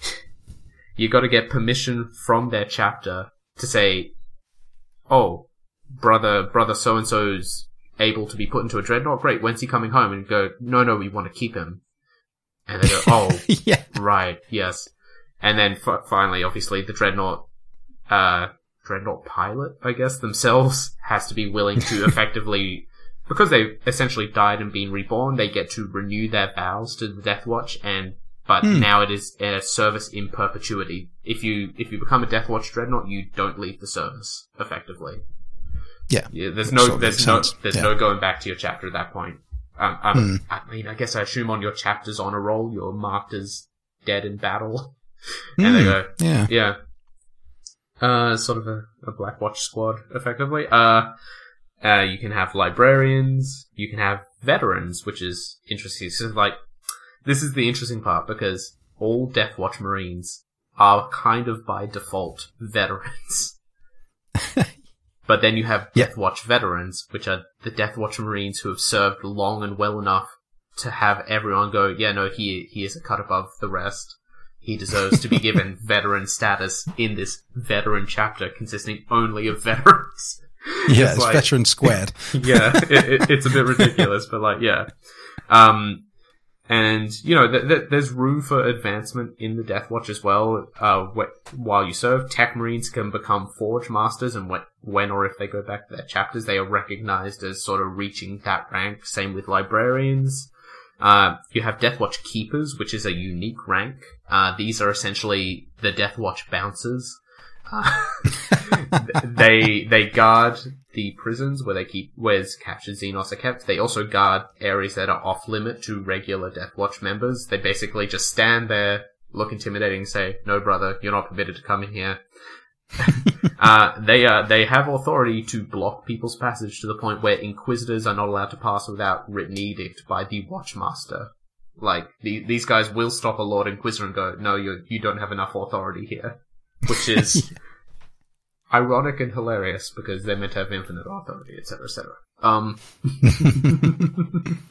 (laughs) you've got to get permission from their chapter to say, "Oh, brother, brother so and so's able to be put into a dreadnought. Great. When's he coming home? And go, no, no, we want to keep him. And they go, (laughs) oh, yeah, right, yes. And then f- finally, obviously, the dreadnought, uh, dreadnought pilot, I guess, themselves (laughs) has to be willing to (laughs) effectively, because they've essentially died and been reborn, they get to renew their vows to the Death Watch and but mm. now it is a service in perpetuity. If you if you become a Death Watch dreadnought, you don't leave the service effectively. Yeah. yeah there's no, there's no, there's yeah. no going back to your chapter at that point. Um, um, mm. I mean, I guess I assume on your chapter's honor roll, you're marked as dead in battle. (laughs) and mm. they hmm. go, yeah, yeah. Uh, sort of a, a Black Watch squad, effectively. Uh, uh, you can have librarians, you can have veterans, which is interesting. So, like, this is the interesting part because all Death Watch Marines are kind of by default veterans. (laughs) But then you have Death Watch veterans, which are the Death Watch Marines who have served long and well enough to have everyone go, yeah, no, he he is a cut above the rest. He deserves to be (laughs) given veteran status in this veteran chapter consisting only of veterans. Yeah, it's, it's like, veteran squared. (laughs) yeah, it, it, it's a bit (laughs) ridiculous, but like, yeah. Um, and you know, th- th- there's room for advancement in the Death Watch as well. Uh, wh- while you serve, Tech Marines can become Forge Masters, and wh- when or if they go back to their chapters, they are recognized as sort of reaching that rank. Same with Librarians. Uh, you have Death Watch Keepers, which is a unique rank. Uh, these are essentially the Death Watch bouncers. (laughs) They they guard the prisons where they keep where captured Xenos are kept. They also guard areas that are off limit to regular Death Watch members. They basically just stand there, look intimidating, say, "No, brother, you're not permitted to come in here." (laughs) uh, they uh, they have authority to block people's passage to the point where inquisitors are not allowed to pass without written edict by the Watchmaster. Like the, these guys will stop a Lord Inquisitor and go, "No, you you don't have enough authority here," which is (laughs) ironic and hilarious because they're meant to have infinite authority, etc., etc. Um, (laughs)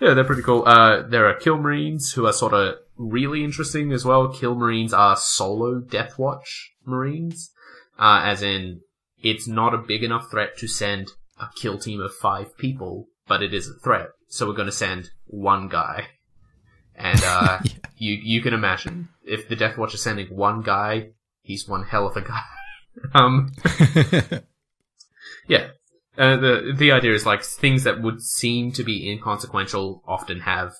yeah, they're pretty cool. Uh, there are Kill Marines who are sort of really interesting as well. Kill Marines are solo Death Watch Marines, uh, as in it's not a big enough threat to send a kill team of five people, but it is a threat. So we're going to send one guy. And, uh, (laughs) yeah. you, you can imagine if the Death Watch is sending one guy, he's one hell of a guy. (laughs) Um, (laughs) yeah. Uh, the the idea is like things that would seem to be inconsequential often have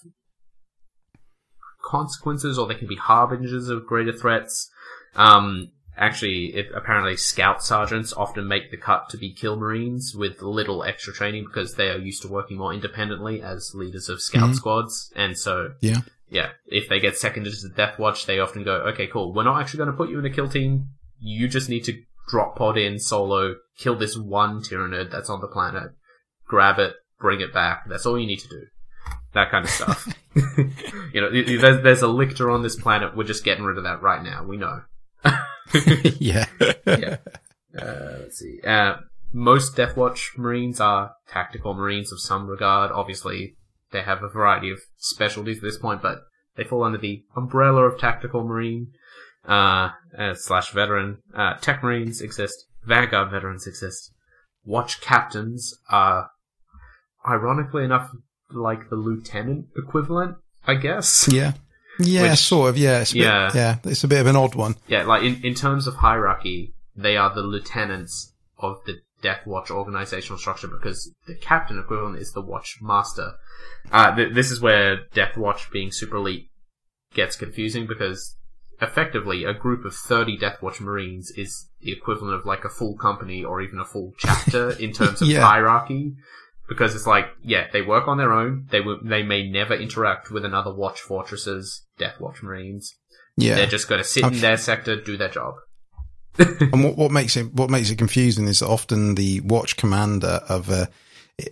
consequences, or they can be harbingers of greater threats. Um, actually, it, apparently, scout sergeants often make the cut to be kill marines with little extra training because they are used to working more independently as leaders of scout mm-hmm. squads, and so yeah, yeah, if they get seconded to the Death Watch, they often go, okay, cool, we're not actually going to put you in a kill team you just need to drop pod in solo, kill this one Tyranid that's on the planet, grab it, bring it back. That's all you need to do. That kind of stuff. (laughs) (laughs) you know, there's, there's a lictor on this planet. We're just getting rid of that right now. We know. (laughs) yeah. yeah. Uh, let's see. Uh, most Deathwatch Marines are tactical Marines of some regard. Obviously, they have a variety of specialties at this point, but they fall under the umbrella of tactical Marine uh, uh, slash veteran. Uh, Tech Marines exist. Vanguard veterans exist. Watch captains are, ironically enough, like the lieutenant equivalent, I guess. Yeah. Yeah, Which, sort of. Yeah. It's yeah. Bit, yeah. It's a bit of an odd one. Yeah. Like in, in terms of hierarchy, they are the lieutenants of the Death Watch organizational structure because the captain equivalent is the Watch Master. Uh, th- this is where Death Watch being super elite gets confusing because effectively a group of 30 Deathwatch Marines is the equivalent of like a full company or even a full chapter (laughs) in terms of yeah. hierarchy. Because it's like, yeah, they work on their own. They w- they may never interact with another Watch Fortresses, Deathwatch Marines. Yeah. They're just going to sit in their sector, do their job. And what, what makes it what makes it confusing is often the watch commander of a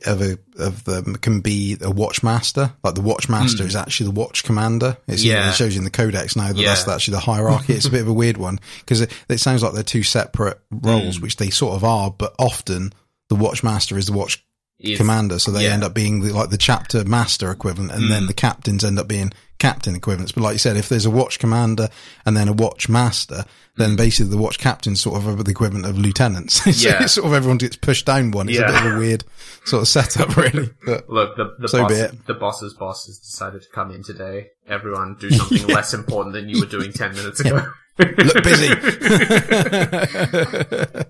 of a of them can be a watchmaster. Like the watchmaster mm. is actually the watch commander. It's, yeah. it shows you in the codex now that yeah. that's actually the hierarchy. it's a bit of a weird one because it, it, sounds like they're two separate roles, mm. which they sort of are, but often the watchmaster is the watch commander, so they yeah. end up being the, like the chapter master equivalent, and mm. then the captains end up being captain equivalents. But like you said, if there's a watch commander and then a watch master, then mm. basically the watch captain's sort of are the equivalent of lieutenants. (laughs) so yeah. sort of everyone gets pushed down one. It's yeah. a bit of a weird sort of setup, really. But Look, the, the, so boss, the boss's boss has decided to come in today. Everyone do something (laughs) yeah. less important than you were doing 10 minutes ago. Look busy.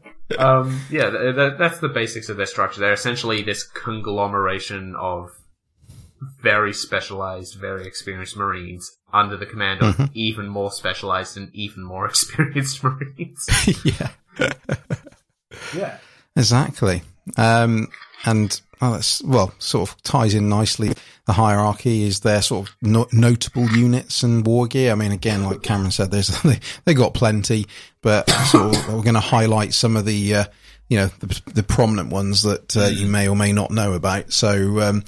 (laughs) um, yeah, th- th- that's the basics of their structure. They're essentially this conglomeration of very specialized, very experienced Marines under the command of mm-hmm. even more specialized and even more (laughs) experienced Marines. (laughs) yeah. yeah. Exactly. Um, and oh, that's, well, sort of ties in nicely. The hierarchy is their sort of no- notable units and war gear. I mean, again, like Cameron said, there's, (laughs) they, they got plenty, but sort of, we're going to highlight some of the, uh, you know the, the prominent ones that uh, you may or may not know about. So um,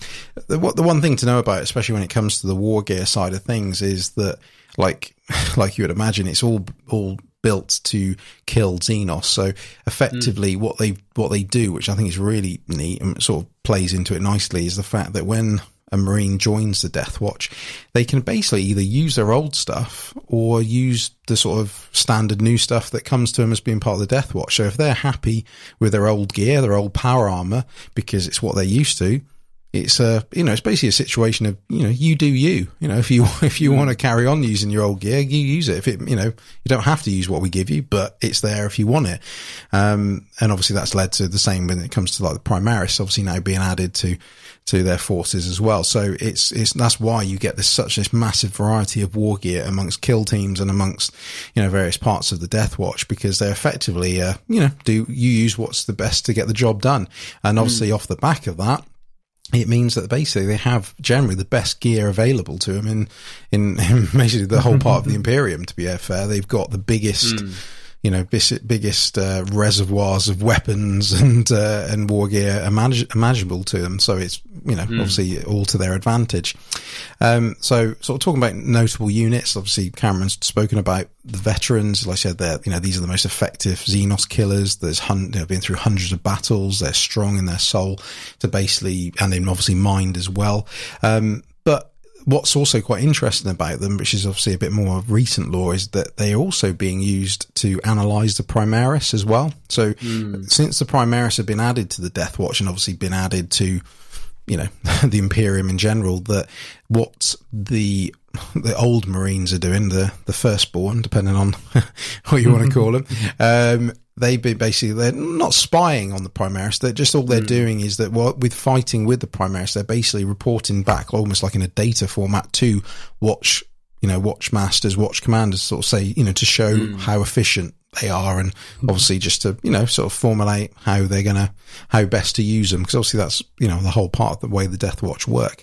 the the one thing to know about, especially when it comes to the war gear side of things, is that like (laughs) like you would imagine, it's all all built to kill Xenos. So effectively, mm. what they what they do, which I think is really neat and sort of plays into it nicely, is the fact that when a Marine joins the Death Watch, they can basically either use their old stuff or use the sort of standard new stuff that comes to them as being part of the Death Watch. So if they're happy with their old gear, their old power armor, because it's what they're used to, it's a you know it's basically a situation of you know you do you. You know if you (laughs) if you want to carry on using your old gear you use it. If it you know you don't have to use what we give you but it's there if you want it. Um, and obviously that's led to the same when it comes to like the primaris obviously now being added to to their forces as well. So it's it's that's why you get this such this massive variety of war gear amongst kill teams and amongst you know various parts of the death watch because they effectively uh, you know do you use what's the best to get the job done. And obviously mm. off the back of that it means that basically they have generally the best gear available to them in, in, (laughs) in basically the whole part of the (laughs) Imperium, to be fair. They've got the biggest, mm you know, biggest uh, reservoirs of weapons (laughs) and uh, and war gear imag- imaginable to them. So it's you know mm. obviously all to their advantage. Um, so sort of talking about notable units. Obviously, Cameron's spoken about the veterans. Like I said, they're you know these are the most effective Xenos killers. There's hun- they've been through hundreds of battles. They're strong in their soul to basically and then obviously mind as well. Um, what's also quite interesting about them, which is obviously a bit more recent lore, is that they are also being used to analyze the Primaris as well. So mm. since the Primaris have been added to the Death Watch and obviously been added to, you know, (laughs) the Imperium in general, that what the (laughs) the old Marines are doing, the the firstborn, depending on (laughs) what you want to call them, um, they be basically they're not spying on the Primaris. They're just all they're mm. doing is that well, with fighting with the Primaris, they're basically reporting back almost like in a data format to watch you know watch masters, watch commanders, sort of say you know to show mm. how efficient they are and obviously just to you know sort of formulate how they're gonna how best to use them because obviously that's you know the whole part of the way the death watch work.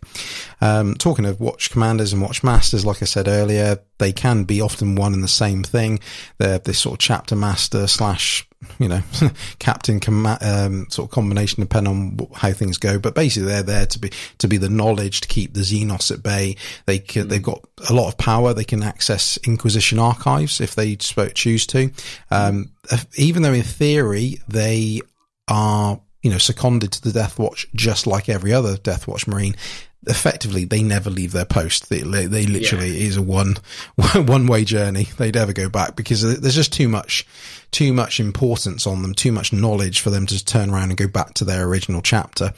Um, talking of watch commanders and watch masters like i said earlier they can be often one and the same thing. They're this sort of chapter master slash you know, (laughs) captain com- um, sort of combination depending on how things go. But basically, they're there to be to be the knowledge to keep the Xenos at bay. They can, they've got a lot of power. They can access Inquisition archives if they choose to. Um, even though in theory they are you know seconded to the Death Watch just like every other Death Watch Marine effectively they never leave their post. They, they literally yeah. is a one (laughs) one way journey. They never go back because there's just too much too much importance on them, too much knowledge for them to turn around and go back to their original chapter.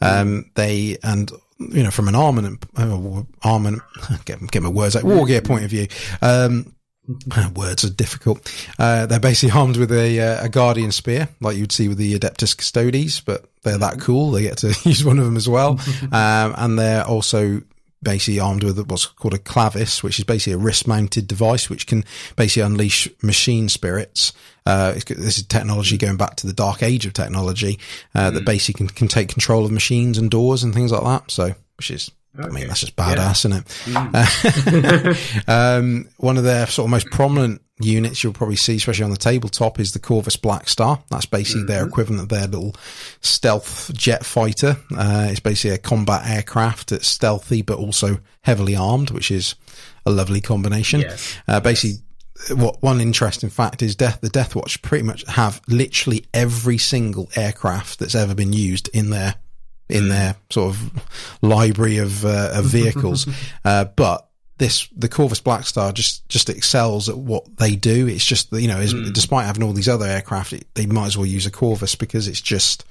Um, they and you know from an armament uh, armament (laughs) get get my words out war gear point of view. Um, (laughs) Words are difficult. Uh, they're basically armed with a, uh, a guardian spear, like you'd see with the Adeptus Custodes, but they're that cool. They get to (laughs) use one of them as well. (laughs) um, and they're also basically armed with what's called a clavis, which is basically a wrist mounted device, which can basically unleash machine spirits. Uh, this is technology going back to the dark age of technology, uh, mm. that basically can, can take control of machines and doors and things like that. So, which is Okay. I mean, that's just badass, yeah. isn't it? Mm. (laughs) um, one of their sort of most prominent units you'll probably see, especially on the tabletop, is the Corvus Black Star. That's basically mm-hmm. their equivalent of their little stealth jet fighter. Uh, it's basically a combat aircraft that's stealthy but also heavily armed, which is a lovely combination. Yes. Uh, basically, yes. what one interesting fact is death the death watch pretty much have literally every single aircraft that's ever been used in their in their sort of library of, uh, of vehicles. (laughs) uh, but this, the Corvus Black Star just, just excels at what they do. It's just, you know, mm. despite having all these other aircraft, it, they might as well use a Corvus because it's just,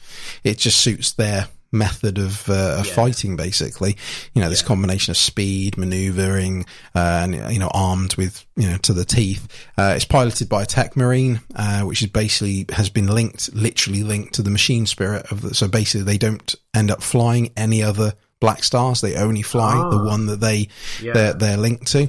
it just suits their method of, uh, of yeah. fighting, basically. You know, this yeah. combination of speed, maneuvering, uh, and, you know, armed with, you know, to the teeth. Uh, it's piloted by a tech marine, uh, which is basically has been linked, literally linked to the machine spirit of the, so basically they don't end up flying any other black stars. They only fly oh. the ah. one that they, yeah. they're, they're linked to.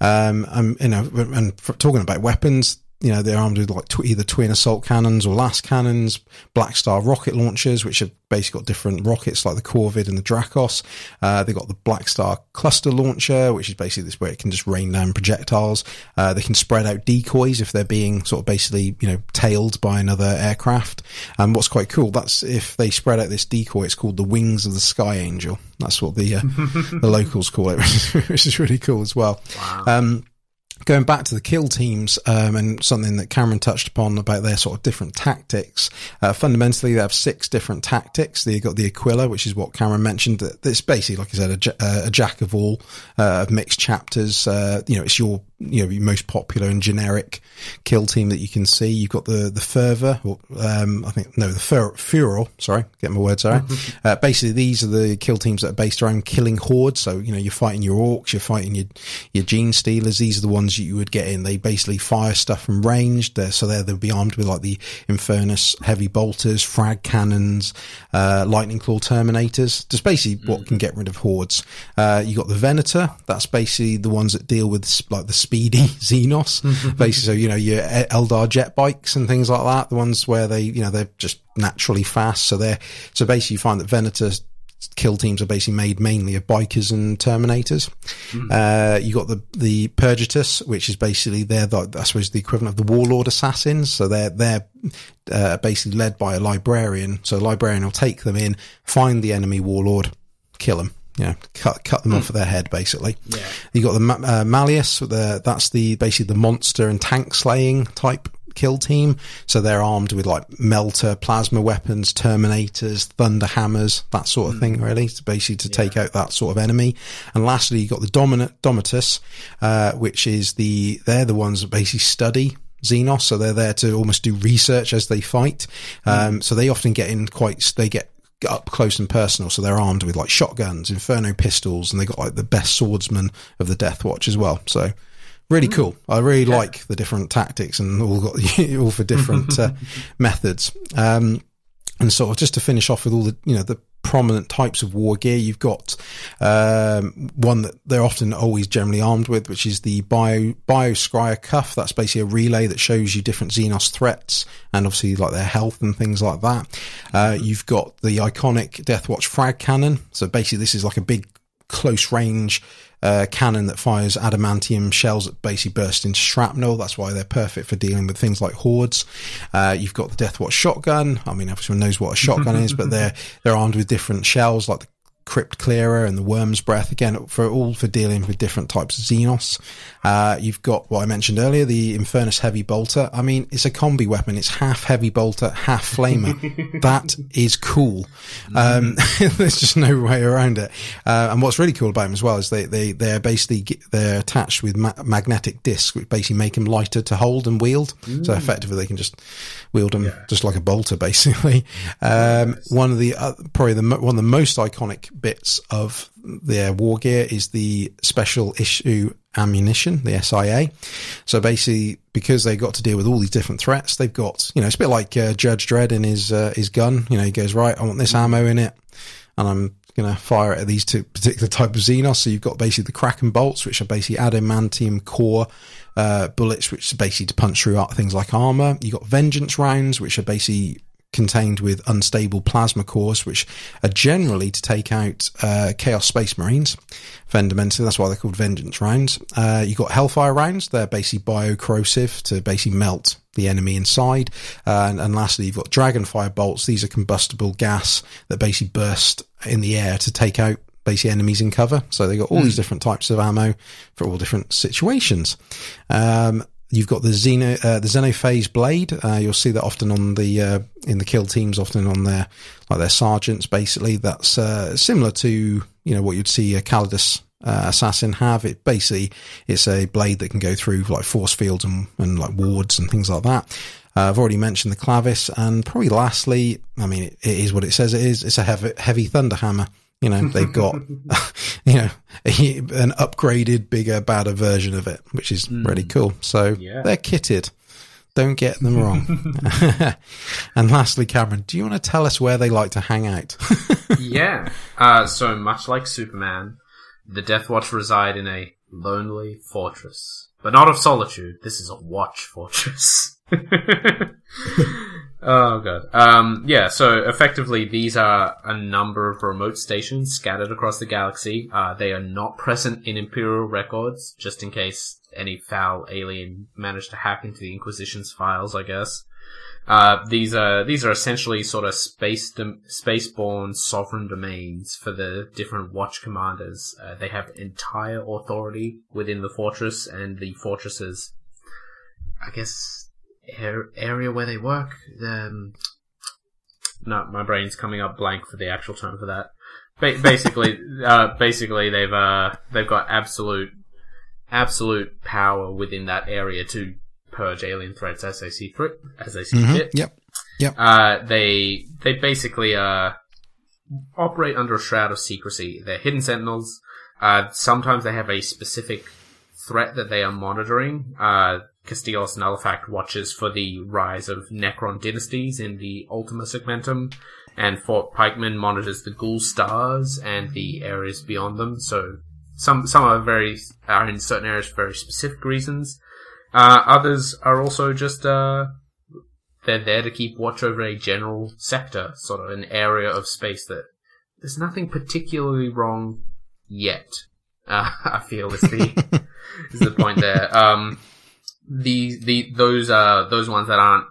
Um, and, you know, and talking about weapons, you know, they're armed with like tw- either twin assault cannons or lascannons, Black Star rocket launchers, which have basically got different rockets like the Corvid and the Drakos. Uh, they've got the Black Star cluster launcher, which is basically this where it can just rain down projectiles. Uh, they can spread out decoys if they're being sort of basically, you know, tailed by another aircraft. And what's quite cool, that's if they spread out this decoy, it's called the Wings of the Sky Angel. That's what the, uh, (laughs) the locals call it, (laughs) which is really cool as well. Wow. Um, going back to the kill teams um, and something that Cameron touched upon about their sort of different tactics. Uh, fundamentally, they have six different tactics. They've got the Aquila, which is what Cameron mentioned. That it's basically, like I said, a, uh, a jack of all uh, mixed chapters. Uh, you know, it's your you know most popular and generic kill team that you can see. You've got the the fervor, or, um, I think no, the fur, furor. Sorry, get my words right. (laughs) uh, basically, these are the kill teams that are based around killing hordes. So you know, you're fighting your orcs, you're fighting your your gene stealers. These are the ones that you would get in. They basically fire stuff from range. They're, so they'll be armed with like the Infernus heavy bolters, frag cannons, uh, lightning claw terminators. Just basically what can get rid of hordes. Uh, you got the Venator. That's basically the ones that deal with like the speedy (laughs) Xenos. (laughs) basically, so you know your Eldar jet bikes and things like that. The ones where they you know they're just naturally fast. So they're so basically you find that Venator kill teams are basically made mainly of bikers and terminators. Mm. Uh, you got the the Purgatus, which is basically they're the, I suppose the equivalent of the warlord assassins. So they're they're uh, basically led by a librarian. So a librarian will take them in, find the enemy warlord, kill them. Yeah, cut cut them mm. off of their head, basically. Yeah. You got the uh, Malleus. The, that's the basically the monster and tank slaying type kill team. So they're armed with like melter, plasma weapons, terminators, thunder hammers, that sort of mm. thing, really, to basically to yeah. take out that sort of enemy. And lastly, you got the dominant Domitus, uh, which is the, they're the ones that basically study Xenos, so they're there to almost do research as they fight. Hmm. Um, so they often get in quite, they get up close and personal. So they're armed with like shotguns, inferno pistols, and they got like the best swordsman of the Death Watch as well. So really mm. cool. I really yeah. like the different tactics and all got (laughs) all for different uh, (laughs) methods. Um, and sort of just to finish off with all the you know the prominent types of war gear, you've got um, one that they're often always generally armed with, which is the bio bioscryer cuff. That's basically a relay that shows you different Xenos threats and obviously like their health and things like that. Uh, you've got the iconic Deathwatch frag cannon. So basically, this is like a big close range uh, cannon that fires adamantium shells that basically burst into shrapnel. That's why they're perfect for dealing with things like hordes. Uh, you've got the Deathwatch shotgun. I mean, everyone knows what a shotgun is, but they're they're armed with different shells like the Crypt Clearer and the Worm's Breath again for all for dealing with different types of Xenos. Uh, you've got what I mentioned earlier, the Infernus Heavy Bolter. I mean, it's a combi weapon. It's half Heavy Bolter, half Flamer. (laughs) that is cool. Um, (laughs) there's just no way around it. Uh, and what's really cool about them as well is they, they, they're basically, they're attached with ma- magnetic discs, which basically make them lighter to hold and wield. Mm. So effectively they can just wield them yeah. just like a bolter, basically. (laughs) Um, one of the, uh, probably the, one of the most iconic bits of their war gear is the special issue ammunition, the SIA. So basically, because they got to deal with all these different threats, they've got, you know, it's a bit like uh, Judge Dredd in his, uh, his gun. You know, he goes, right, I want this ammo in it and I'm going to fire it at these two particular type of Xenos. So you've got basically the Kraken bolts, which are basically adamantium core uh, bullets, which are basically to punch through things like armor. You've got Vengeance rounds, which are basically contained with unstable plasma cores, which are generally to take out uh, Chaos Space Marines. Fundamentally, that's why they're called Vengeance rounds. Uh, you've got Hellfire rounds. They're basically biocorrosive to basically melt the enemy inside. Uh, and, and, lastly, you've got Dragonfire bolts. These are combustible gas that basically burst in the air to take out basically enemies in cover. So they've got all mm. these different types of ammo for all different situations. Um, You've got the Xeno, uh, the Xenophase blade. Uh, you'll see that often on the uh, in the kill teams, often on their like their sergeants. Basically, that's uh, similar to you know what you'd see a Calidus uh, assassin have. It basically it's a blade that can go through like force fields and, and like wards and things like that. Uh, I've already mentioned the clavis, and probably lastly, I mean, it, it is what it says it is. It's a heavy, heavy thunder hammer. You know, they've got, (laughs) (laughs) you know, a, an upgraded, bigger, badder version of it, which is mm. really cool. So yeah. they're kitted. Don't get them wrong. (laughs) and lastly, Cameron, do you want to tell us where they like to hang out? yeah. Uh, so much like Superman, the Death Watch reside in a lonely fortress, but not of solitude. This is a watch fortress. Oh god. Um, yeah. So effectively, these are a number of remote stations scattered across the galaxy. Uh, they are not present in Imperial records, just in case any foul alien managed to hack into the Inquisition's files, I guess. Uh, these are these are essentially sort of space dom- spaceborne sovereign domains for the different watch commanders. Uh, they have entire authority within the fortress, and the fortresses, I guess, area where they work. Um, no, my brain's coming up blank for the actual term for that. Ba- basically, (laughs) uh, basically they've uh, they've got absolute absolute power within that area to purge alien threats as they see fit. As they see mm-hmm. fit. Yep. Yep. Uh, they they basically uh, operate under a shroud of secrecy. They're hidden sentinels. Uh, sometimes they have a specific threat that they are monitoring. Uh, Castilos Nullifact watches for the rise of Necron dynasties in the Ultima Segmentum, and Fort Pikeman monitors the Ghoul stars and the areas beyond them. So some some are very are in certain areas for very specific reasons. Uh, others are also just uh, they're there to keep watch over a general sector, sort of an area of space that there's nothing particularly wrong yet. Uh, (laughs) I feel is the (laughs) is the point there. Um, the the those uh those ones that aren't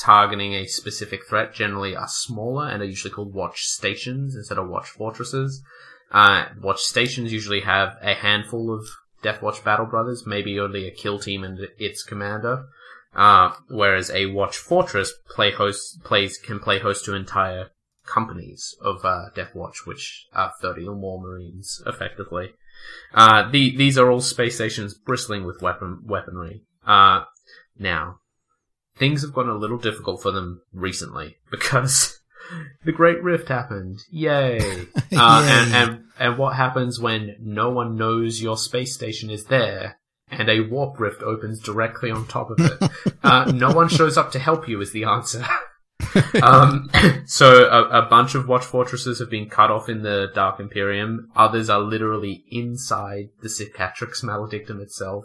targeting a specific threat generally are smaller and are usually called watch stations instead of watch fortresses. Uh, watch stations usually have a handful of Deathwatch Battle Brothers, maybe only a kill team and its commander. Uh, whereas a Watch Fortress play host plays can play host to entire companies of uh, Deathwatch, which are thirty or more Marines, effectively. Uh, the, these are all space stations bristling with weapon weaponry. Uh, now, things have gotten a little difficult for them recently (laughs) because the Great Rift happened. Yay! (laughs) Uh. And, and and what happens when no one knows your space station is there and a warp rift opens directly on top of it? (laughs) uh, no one shows up to help you is the answer. um, (clears throat) so a, a, bunch of watch fortresses have been cut off in the Dark Imperium. Others are literally inside the Cicatrix Maledictum itself,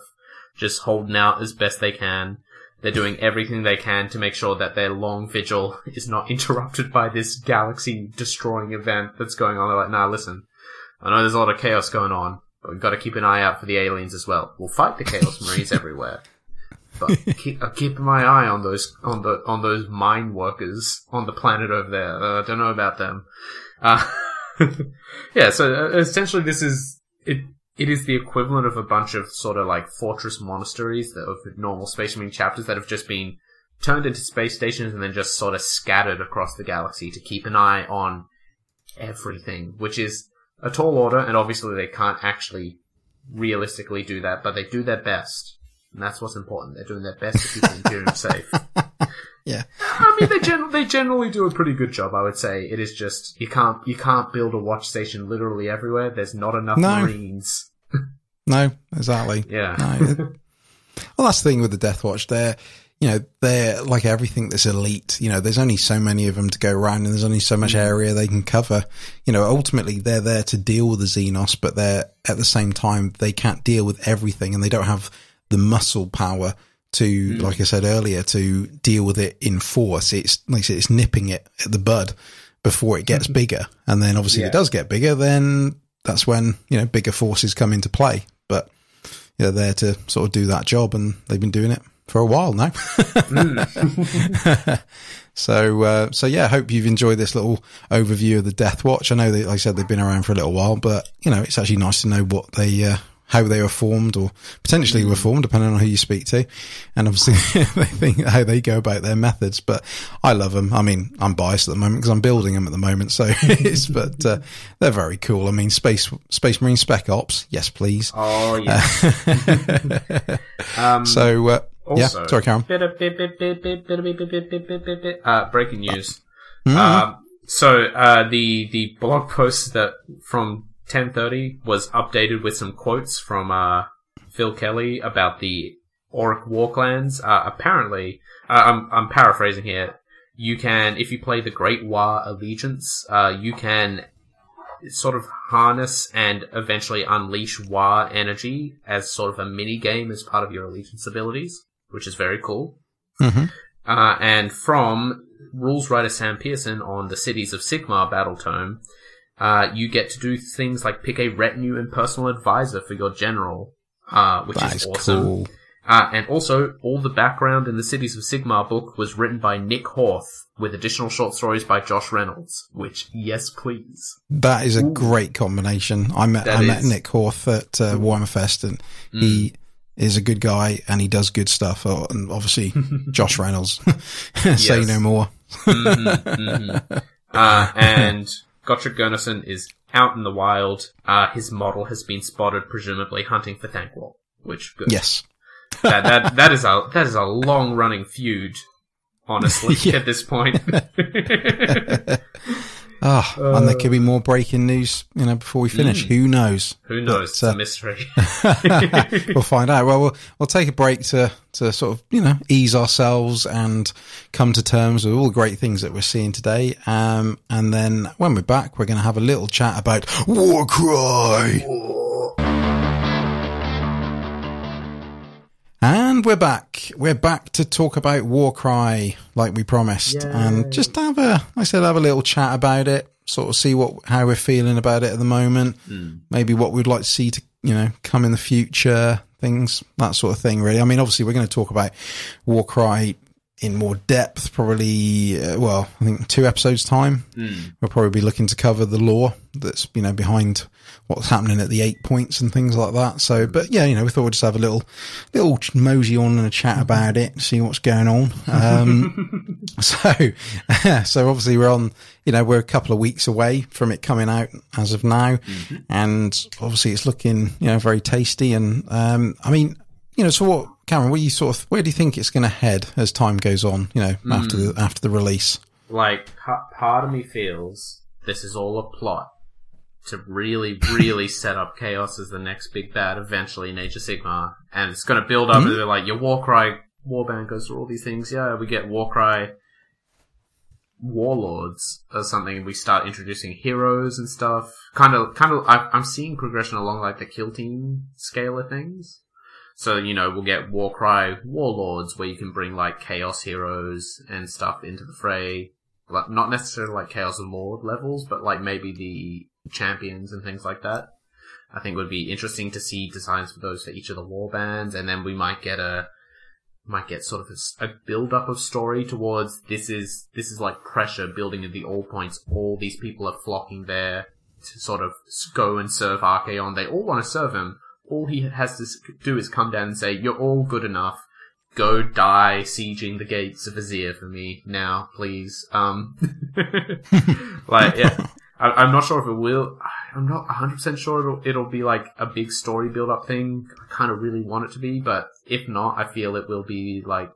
just holding out as best they can. They're doing everything they can to make sure that their long vigil (laughs) is not interrupted by this galaxy destroying event that's going on. They're like, nah, listen, I know there's a lot of chaos going on, but we've got to keep an eye out for the aliens as well. We'll fight the Chaos (laughs) Marines everywhere. But keep, uh, keep my eye on those on the on those mine workers on the planet over there. Uh, I don't know about them. Uh, (laughs) yeah, so uh, essentially, this is it it is the equivalent of a bunch of sort of like fortress monasteries that of normal Space Marine chapters that have just been turned into space stations and then just sort of scattered across the galaxy to keep an eye on everything, which is a tall order, and obviously they can't actually realistically do that, but they do their best. And that's what's important. They're doing their best to keep the Imperium (laughs) safe. Yeah. I mean, they, gen- they generally do a pretty good job, I would say. It is just, you can't, you can't build a watch station literally everywhere. There's not enough no. Marines no, exactly. Yeah. No. (laughs) well, that's the thing with the Death Watch. They're, you know, they're like everything that's elite. You know, there's only so many of them to go around and there's only so much mm. area they can cover. You know, ultimately they're there to deal with the Xenos, but they're at the same time, they can't deal with everything and they don't have the muscle power to, mm. like I said earlier, to deal with it in force. It's, like I said, it's nipping it at the bud before it gets (laughs) bigger. And then obviously yeah. it does get bigger, then that's when, you know, bigger forces come into play but they're there to sort of do that job, and they've been doing it for a while now. (laughs) so, uh, so yeah, I hope you've enjoyed this little overview of the Death Watch. I know that, like I said, they've been around for a little while, but you know, it's actually nice to know what they, uh, how they were formed or potentially were formed depending on who you speak to. And obviously they think how they go about their methods, but I love them. I mean, I'm biased at the moment because I'm building them at the moment. So it's, but, uh, they're very cool. I mean, space, space marine spec ops. Yes, please. Oh, yeah. um, so, uh, also, yeah, sorry, Karen. Uh, breaking news. Mm-hmm. Um, so, uh, the, the blog post that from 1030 was updated with some quotes from uh, Phil Kelly about the Orruk Warclans. Uh, apparently, uh, I'm, I'm paraphrasing here. You can, if you play the Great War Allegiance, uh, you can sort of harness and eventually unleash Waaagh energy as sort of a mini game as part of your Allegiance abilities, which is very cool. Mm-hmm. Uh, and from rules writer Sam Pearson on the Cities of Sigmar battle tome, uh, you get to do things like pick a retinue and personal advisor for your general. uh, which is, is, awesome. Cool. Uh, and also, all the background in the Cities of Sigmar book was written by Nick Horth, with additional short stories by Josh Reynolds. Which, yes, please. That is a Ooh. great combination. I met that I met Nick Horth at uh, Warhammer Fest, and mm. he is a good guy and he does good stuff. Oh, and obviously, (laughs) Josh Reynolds. (laughs) Say no more. mm-hmm, mm-hmm. (laughs) Uh, and Gotrek Gurnisson is out in the wild. Uh, his model has been spotted, presumably hunting for Thanquol, which good. Yes. (laughs) that, that, that is a, that is a long running feud, honestly, (laughs) yeah. at this point. (laughs) Oh, uh, and there could be more breaking news, you know, before we finish. Mm, Who knows? Who knows? But, uh, it's a mystery. (laughs) we'll find out. Well, well, we'll take a break to, to sort of, you know, ease ourselves and come to terms with all the great things that we're seeing today. Um, and then when we're back, we're going to have a little chat about Warcry. And we're back. We're back to talk about Warcry, like we promised, Yay. and just have a, I said, have a little chat about it. Sort of see what how we're feeling about it at the moment. Mm. Maybe what we'd like to see to you know come in the future, things that sort of thing. Really, I mean, obviously we're going to talk about Warcry in more depth, probably, uh, well, I think two episodes time. Mm. We'll probably be looking to cover the lore that's, you know, behind what's happening at the eight points and things like that. So, but yeah, you know, we thought we'd just have a little, little mosey on and a chat mm-hmm. about it, see what's going on. Um, (laughs) so, (laughs) so obviously we're on, you know, we're a couple of weeks away from it coming out as of now. Mm-hmm. And obviously it's looking, you know, very tasty. And, um, I mean, you know, so what, Cameron, what you sort of, where do you think it's going to head as time goes on, you know, mm. after the, after the release? Like, part of me feels this is all a plot to really, really set up Chaos as the next big bad eventually in Age of Sigmar. And it's going to build up mm-hmm. like your Warcry warband goes through all these things. Yeah, we get Warcry warlords or something. We start introducing heroes and stuff. Kind of, kind of, I'm seeing progression along like the kill team scale of things. So, you know, we'll get Warcry warlords where you can bring like chaos heroes and stuff into the fray. Like, not necessarily like chaos and lord levels, but like maybe the champions and things like that. I think would be interesting to see designs for those for each of the war bands, and then we might get a might get sort of a, a build up of story towards this is this is like pressure building at the all points. All these people are flocking there to sort of go and serve Archaon. They all want to serve him. All he has to do is come down and say, "You're all good enough. Go die sieging the gates of Azyr for me now, please." Um, (laughs) like yeah. I, am not sure if it will. I'm not 100% sure it'll, it'll be like a big story build up thing. I kind of really want it to be, but if not, I feel it will be like,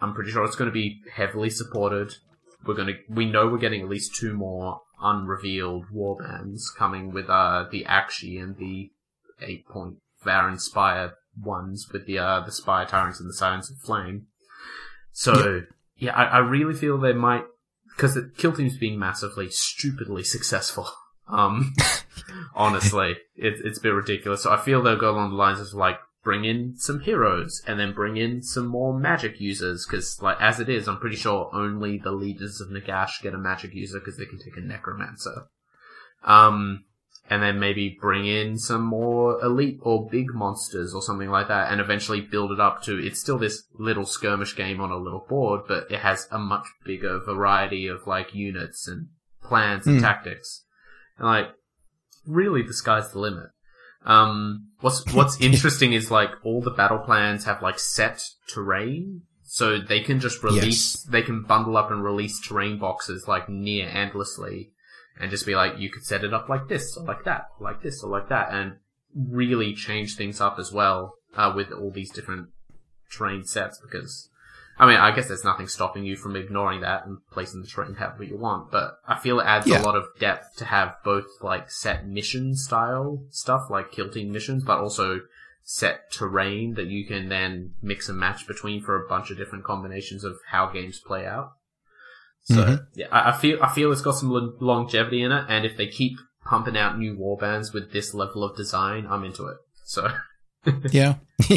I'm pretty sure it's going to be heavily supported. We're going to, we know we're getting at least two more unrevealed warbands coming with, uh, the Aqshy and the eight point Varanspire ones with the, uh, the Spire Tyrants and the Scions of Flame. So, yep. yeah, I, I really feel they might because the kill team's being massively, stupidly successful. Um, (laughs) honestly, it, it's been ridiculous. So I feel they'll go along the lines of like bring in some heroes and then bring in some more magic users because like as it is, I'm pretty sure only the Legions of Nagash get a magic user because they can take a necromancer. Um, and then maybe bring in some more elite or big monsters or something like that and eventually build it up to it's still this little skirmish game on a little board but it has a much bigger variety of like units and plans and mm. tactics and like really the sky's the limit um what's what's (laughs) interesting is like all the battle plans have like set terrain so they can just release yes. they can bundle up and release terrain boxes like near endlessly and just be like, you could set it up like this or like that, or like this or like that, and really change things up as well uh, with all these different terrain sets. Because, I mean, I guess there's nothing stopping you from ignoring that and placing the terrain however you want. But I feel it adds yeah. a lot of depth to have both like set mission style stuff, like kill team missions, but also set terrain that you can then mix and match between for a bunch of different combinations of how games play out. So mm-hmm. yeah, I, I, feel I feel it's got some longevity in it, and if they keep pumping out new warbands with this level of design, I'm into it. So (laughs) yeah, (laughs)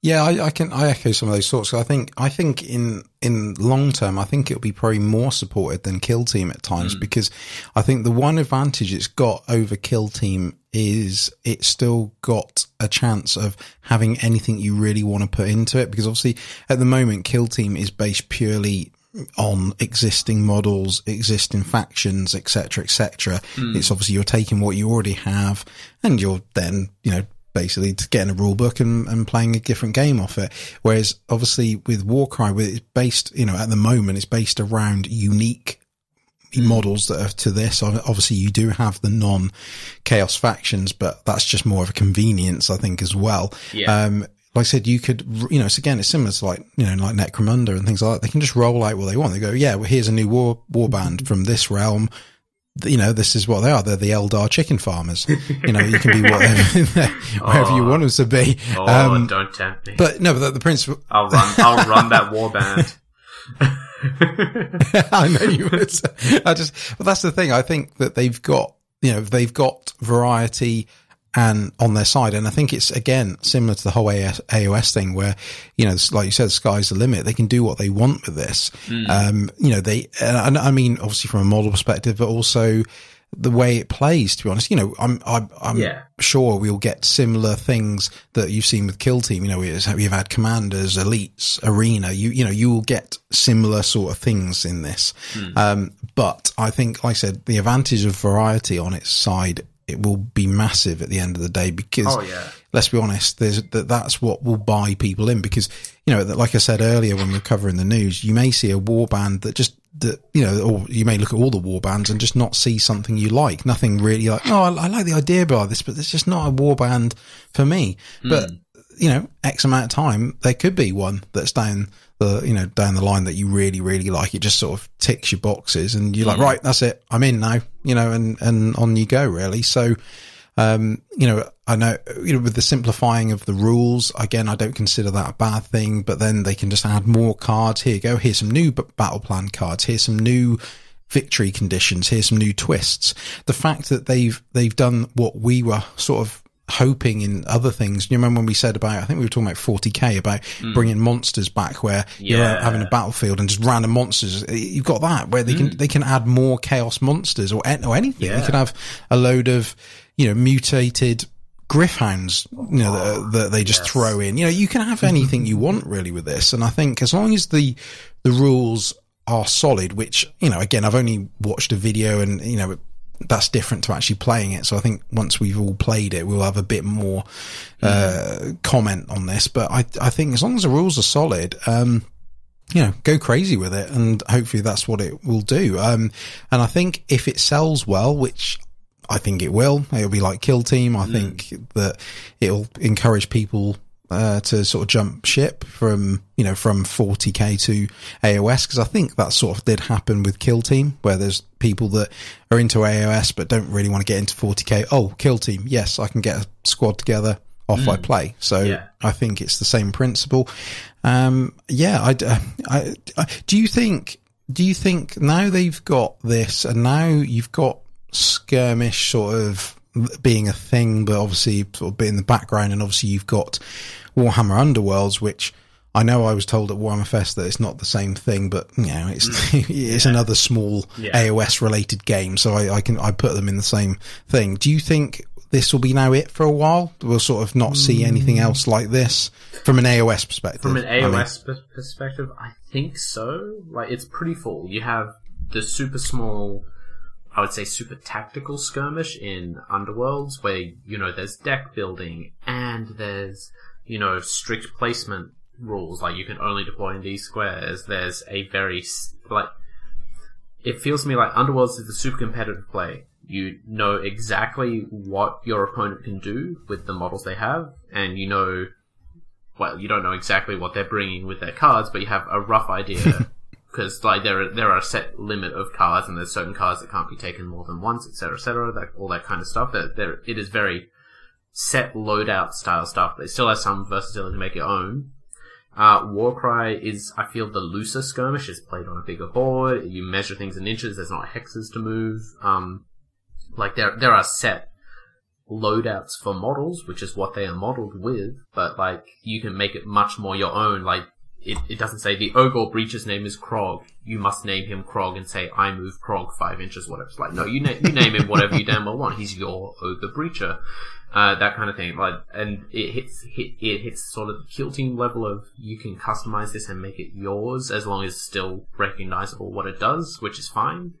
Yeah, I, I, can I echo some of those thoughts. I think I think in in long term, I think it'll be probably more supported than Kill Team at times mm. because I think the one advantage it's got over Kill Team is it's still got a chance of having anything you really want to put into it because obviously at the moment Kill Team is based purely on existing models, existing factions, etc., etc. Mm. It's obviously you're taking what you already have and you're then you know basically getting a rule book and, and playing a different game off it. Whereas obviously with Warcry, with it's based, you know, at the moment it's based around unique models that are to this. Obviously, you do have the non chaos factions, but that's just more of a convenience, I think, as well. Yeah. Um, like I said, you could, you know, it's again, it's similar to like, you know, like Necromunda and things like that. They can just roll out what they want. They go, yeah, well, here's a new war, war band from this realm you know, this is what they are. They're the Eldar chicken farmers. You know, you can be whatever, (laughs) wherever oh, you want them to be. Oh, um, don't tempt me. But no, but the, the principle. I'll run. I'll run that warband. (laughs) (laughs) I know you would. I just, but that's the thing. I think that they've got, you know, they've got variety and on their side. And I think it's again similar to the whole AS, AOS thing where, you know, like you said, the sky's the limit. They can do what they want with this. Mm. Um, you know, they, and I mean, obviously from a model perspective, but also the way it plays, to be honest, you know, I'm, I'm, I'm yeah. sure we'll get similar things that you've seen with Kill Team. You know, we've had commanders, elites, arena. You, you know, you will get similar sort of things in this. Mm. Um, but I think, like I said, the advantage of variety on its side it will be massive at the end of the day because oh, yeah. let's be honest, there's that that's what will buy people in because you know like I said earlier when we are covering the news, you may see a war band that just that you know, or you may look at all the war bands and just not see something you like, nothing really like. Oh, I, I like the idea behind this, but it's just not a war band for me. Mm. But you know, X amount of time, there could be one that's down the you know down the line that you really really like. It just sort of ticks your boxes and you're like mm. right that's it. I'm in now you know and and on you go really. So um you know i know you know with the simplifying of the rules again i don't consider that a bad thing but then they can just add more cards. Here you go. Here's some new battle plan cards. Here's some new victory conditions. Here's some new twists. The fact that they've they've done what we were sort of hoping in other things. You remember when we said about, I think we were talking about 40k about mm. bringing monsters back where yeah. you're having a battlefield and just random monsters. You've got that where they mm. can, they can add more chaos monsters or, or anything. Yeah. You can have a load of, you know, mutated Gryph-hounds, you know, that, that they just yes. throw in. You know, you can have anything you want really with this. And I think as long as the, the rules are solid, which, you know, again, I've only watched a video and, you know, that's different to actually playing it. So I think once we've all played it, we'll have a bit more uh, comment on this. But I, I think as long as the rules are solid, um, you know, go crazy with it, and hopefully that's what it will do. Um, and I think if it sells well, which I think it will, it'll be like Kill Team. I mm. think that it'll encourage people uh, to sort of jump ship from you know from 40k to AOS because I think that sort of did happen with Kill Team where there's people that are into AOS but don't really want to get into 40k. Oh, Kill Team, yes, I can get a squad together. Off mm. I play, so yeah. I think it's the same principle. Um, yeah, I, I, I, do you think? Do you think now they've got this, and now you've got skirmish sort of being a thing, but obviously sort of in the background, and obviously you've got Warhammer Underworlds, which I know I was told at Warhammer Fest that it's not the same thing, but you know, it's mm. (laughs) it's yeah. another small yeah. AOS related game, so I, I, can I put them in the same thing. Do you think this will be now it for a while? We'll sort of not see anything mm. else like this from an AOS perspective. From an AOS I mean. perspective, I think so. Like it's pretty full. You have the super small I would say super tactical skirmish in Underworlds where, you know, there's deck building and there's, you know, strict placement rules, like you can only deploy in these squares. There's a very, like, it feels to me like Underworlds is a super competitive play. You know exactly what your opponent can do with the models they have, and you know, well, you don't know exactly what they're bringing with their cards, but you have a rough idea (laughs) because like there are, there are a set limit of cards and there's certain cards that can't be taken more than once, etc., etc. That all that kind of stuff. That there it is very set loadout style stuff, but it still has some versatility to make your own. Uh, Warcry is, I feel, the looser skirmish. It's played on a bigger board. You measure things in inches. There's not hexes to move. Um, like there, there are set loadouts for models, which is what they are modeled with, but like you can make it much more your own. Like it, it doesn't say the Ogre Breacher's name is Krog. You must name him Krog and say I move Krog five inches, whatever. It's like no, you, na- you name him whatever you damn well want. He's your Ogre Breacher, uh, that kind of thing. Like, and it hits hit it hits sort of the kill team level of you can customize this and make it yours as long as it's still recognizable what it does, which is fine.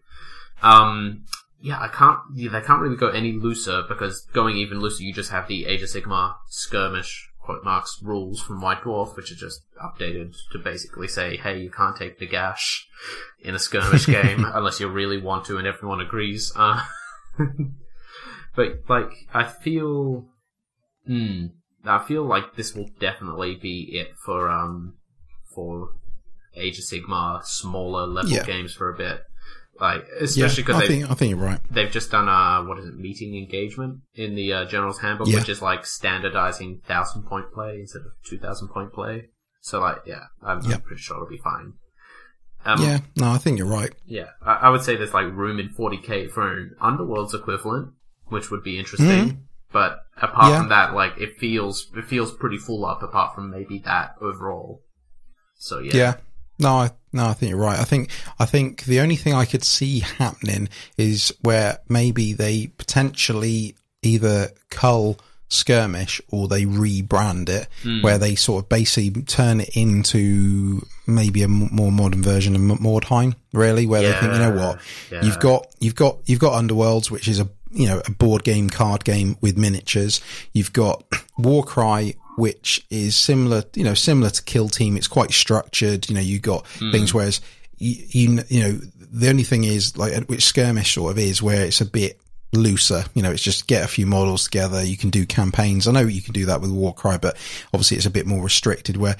Um, yeah, I can't. Yeah, they can't really go any looser because going even looser, you just have the Age of Sigmar skirmish quote marks rules from White Dwarf, which are just updated to basically say, hey, you can't take Nagash in a skirmish (laughs) game unless you really want to, and everyone agrees. Uh, (laughs) but like, I feel, hmm, I feel like this will definitely be it for um for Age of Sigmar smaller level yeah. games for a bit. Like, especially because yeah, I think I think you're right. They've just done a what is it, meeting engagement in the uh, General's Handbook, yeah. which is like standardizing thousand point play instead of two thousand point play. So like, yeah, I'm, I'm pretty sure it'll be fine. Um, yeah, no, I think you're right. Yeah, I, I, would say there's like room in 40k for an Underworld's equivalent, which would be interesting. Mm-hmm. But apart yeah. from that, like it feels it feels pretty full up. Apart from maybe that overall. So yeah. Yeah. No, I, no, I think you're right. I think, I think the only thing I could see happening is where maybe they potentially either cull skirmish or they rebrand it mm. where they sort of basically turn it into maybe a more modern version of Mordheim really where yeah. they think you know what yeah. you've got you've got you've got underworlds which is a you know a board game card game with miniatures you've got (clears throat) warcry which is similar, you know, similar to Kill Team. It's quite structured. You know, you got mm. things, whereas you, you, you know, the only thing is like, which skirmish sort of is where it's a bit looser. You know, it's just get a few models together. You can do campaigns. I know you can do that with Warcry, but obviously it's a bit more restricted where,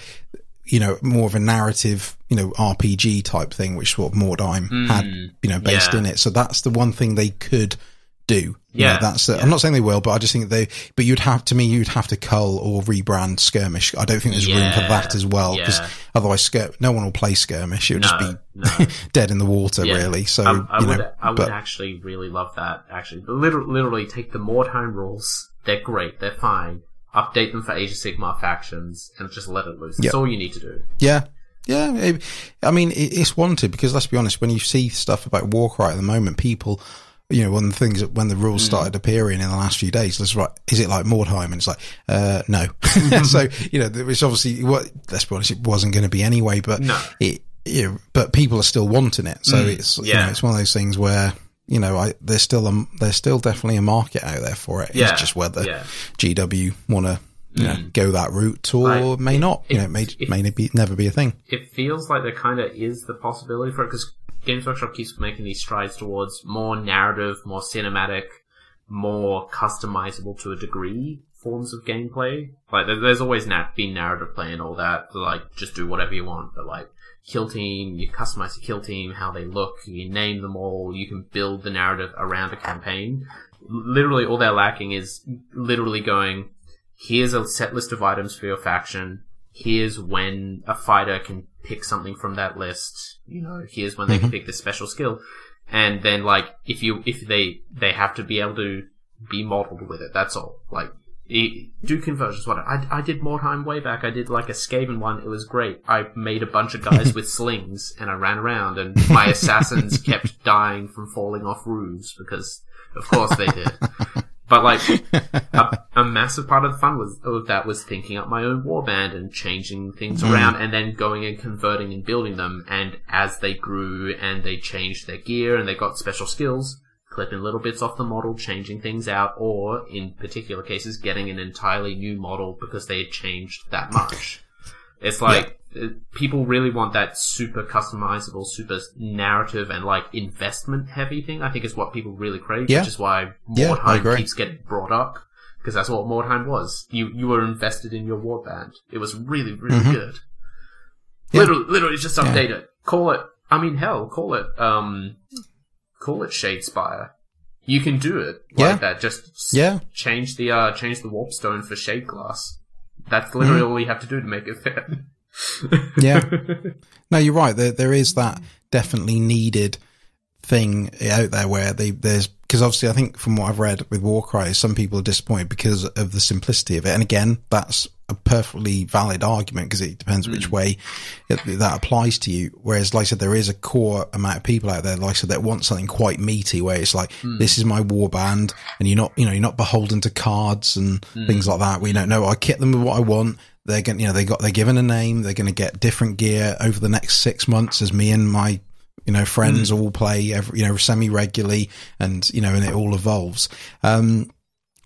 you know, more of a narrative, you know, RPG type thing, which sort of Mordheim mm. had, you know, based yeah. in it. So that's the one thing they could do. Yeah, know, that's. yeah. I'm not saying they will, but I just think they. But you'd have to me, you'd have to cull or rebrand skirmish. I don't think there's yeah. room for that as well because yeah. otherwise, skir- no one will play skirmish. It would no, just be no. (laughs) dead in the water, really. So I, I you would, know, I would but, actually really love that. Actually, literally, literally take the Mordheim rules. They're great. They're fine. Update them for Age of Sigmar factions and just let it loose. That's all you need to do. Yeah, yeah, it, I mean, it, it's wanted because let's be honest, when you see stuff about Warcry at the moment, people you know, one of the things that when the rules mm. started appearing in the last few days, let's right, is it like Mordheim? And it's like, uh, no. (laughs) so, you know, it's obviously what, let's be honest, it wasn't going to be anyway, but no. it, you know, but people are still wanting it. So mm. it's, yeah. you know, it's one of those things where, you know, I, there's still a, there's still definitely a market out there for it. Yeah. It's just whether yeah. GW want to, you know, mm. go that route or like, may it, not. It, you know, it may, it, may be, never be a thing. It feels like there kind of is the possibility for it because Games Workshop keeps making these strides towards more narrative, more cinematic, more customizable to a degree forms of gameplay. Like, there's always nat- been narrative play and all that. like, just do whatever you want. But like, kill team, you customize your kill team, how they look, you name them all, you can build the narrative around a campaign. Literally, all they're lacking is literally going, here's a set list of items for your faction. Here's when a fighter can pick something from that list. You know, here's when they mm-hmm. can pick the special skill. And then like, if you, if they, they have to be able to be modeled with it. That's all. Like, do conversions. What I, I did Mordheim way back. I did like a Skaven one. It was great. I made a bunch of guys (laughs) with slings and I ran around and my assassins kept dying from falling off roofs because of course they did. (laughs) But like (laughs) a, a, massive part of the fun was of that was thinking up my own warband and changing things mm. around and then going and converting and building them. And as they grew and they changed their gear and they got special skills, clipping little bits off the model, changing things out, or in particular cases, getting an entirely new model because they had changed that much. It's like people really want that super customizable, super narrative and like investment heavy thing. I think is what people really crave, yeah. which is why Mordheim yeah, keeps getting brought up because that's what Mordheim was. You you were invested in your warband. It was really really mm-hmm. good. Yeah. Literally, literally just update it. Call it. I mean, hell, call it. Um, call it Shadespire. You can do it like that. Just yeah. change the uh change the warpstone for shadeglass. That's literally mm-hmm. all you have to do to make it fit (laughs) (laughs) yeah. No, you're right. There, there is that definitely needed thing out there where they, there's because obviously I think from what I've read with Warcry, some people are disappointed because of the simplicity of it. And again, that's a perfectly valid argument because it depends which mm. way it, that applies to you. Whereas, like I said, there is a core amount of people out there, like I said, that want something quite meaty where it's like, mm. this is my war band and you're not, you know, you're not beholden to cards and mm. things like that. We don't know. I kit them with what I want. They're going, you know, they got, they're given a name. They're going to get different gear over the next six months as me and my you know, friends mm. all play every, you know, semi regularly and, you know, and it all evolves. Um,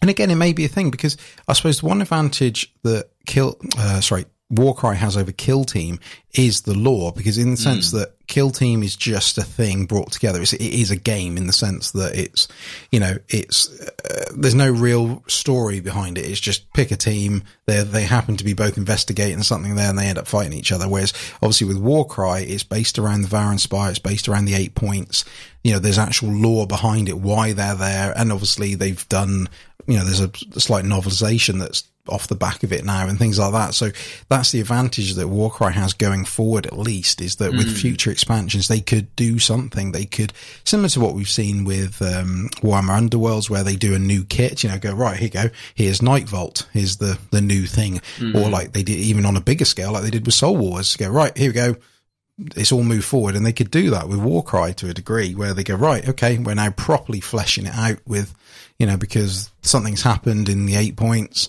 and again, it may be a thing because I suppose one advantage that kill, uh, sorry, Warcry has over Kill Team is the lore because in the sense mm. that Kill Team is just a thing brought together. It's, it is a game in the sense that it's, you know, it's, uh, there's no real story behind it. It's just pick a team. They they happen to be both investigating something there and they end up fighting each other. Whereas obviously with Warcry, it's based around the Varanspire. It's based around the eight points. You know, there's actual lore behind it, why they're there. And obviously they've done, you know, there's a, a slight novelization that's off the back of it now and things like that. So that's the advantage that Warcry has going forward, at least, is that mm. with future expansions, they could do something. They could, similar to what we've seen with um, Warhammer Underworlds, where they do a new kit, you know, go, right, here you go, here's Nightvault, here's the, the new thing. Mm. Or like they did even on a bigger scale, like they did with Soul Wars, go, right, here we go. It's all moved forward. And they could do that with Warcry to a degree where they go, right, okay, we're now properly fleshing it out with, you know, because something's happened in the eight points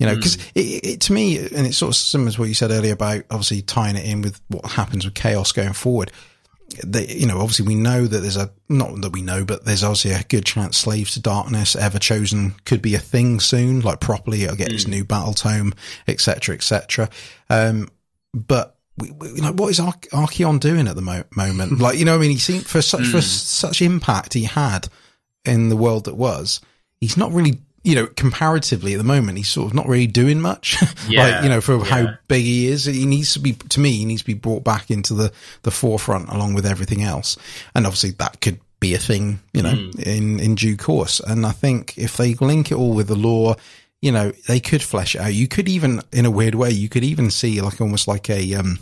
you know, because mm. it, it, to me, and it's sort of similar to what you said earlier about obviously tying it in with what happens with chaos going forward. They, you know, obviously we know that there's a, not that we know, but there's obviously a good chance Slaves to Darkness, Everchosen could be a thing soon, like properly, it'll get mm. its new battle tome, etc., etc. Um, but we, we, you know, what is Ar- Archaon doing at the mo- moment? (laughs) like, you know, I mean, he seemed for such, mm. for such impact he had in the world that was, he's not really you know, comparatively at the moment, he's sort of not really doing much. Yeah. (laughs) like, you know, for yeah. how big he is, he needs to be, to me, he needs to be brought back into the, the forefront along with everything else. And obviously that could be a thing, you know, mm. in, in due course. And I think if they link it all with the lore, you know, they could flesh it out. You could even, in a weird way, you could even see like almost like a, um,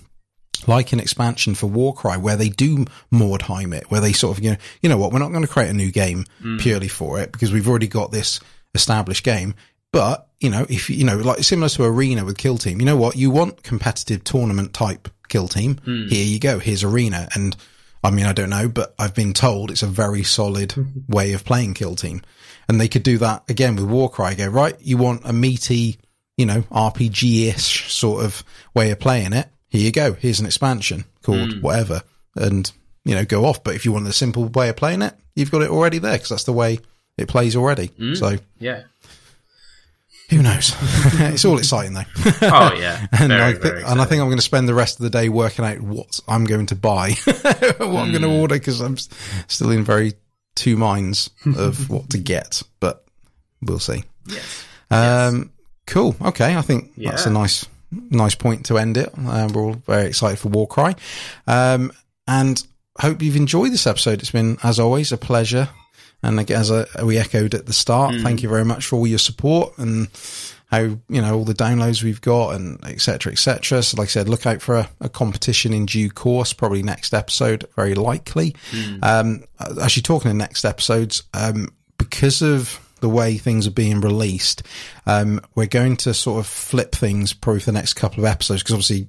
like an expansion for Warcry where they do Mordheim it, where they sort of, you know, you know what, we're not going to create a new game mm. purely for it because we've already got this established game. But, you know, if you know, like similar to Arena with Kill Team, you know what? You want competitive tournament type Kill Team. Mm. Here you go. Here's Arena. And I mean, I don't know, but I've been told it's a very solid (laughs) way of playing Kill Team. And they could do that again with Warcry. Go, right, you want a meaty, you know, RPG-ish sort of way of playing it. Here you go. Here's an expansion called mm. whatever. And, you know, go off. But if you want a simple way of playing it, you've got it already there because that's the way it plays already. Mm, so yeah, who knows? (laughs) it's all exciting though. (laughs) oh yeah, (laughs) and very, I th- and I think I'm going to spend the rest of the day working out what I'm going to buy, what mm. I'm going to order because I'm still in very two minds of what to get, but we'll see. Yes. Um, yes. Cool. Okay. I think yeah. that's a nice, nice point to end it. Uh, we're all very excited for Warcry. Um, and hope you've enjoyed this episode. It's been, as always, a pleasure and as we echoed at the start, mm. thank you very much for all your support and how you know all the downloads we've got and etc etc. So, like I said, look out for a, a, competition in due course, probably next episode, very likely. Mm. Um, actually, talking in next episodes, um, because of the way things are being released, um, we're going to sort of flip things probably for the next couple of episodes because obviously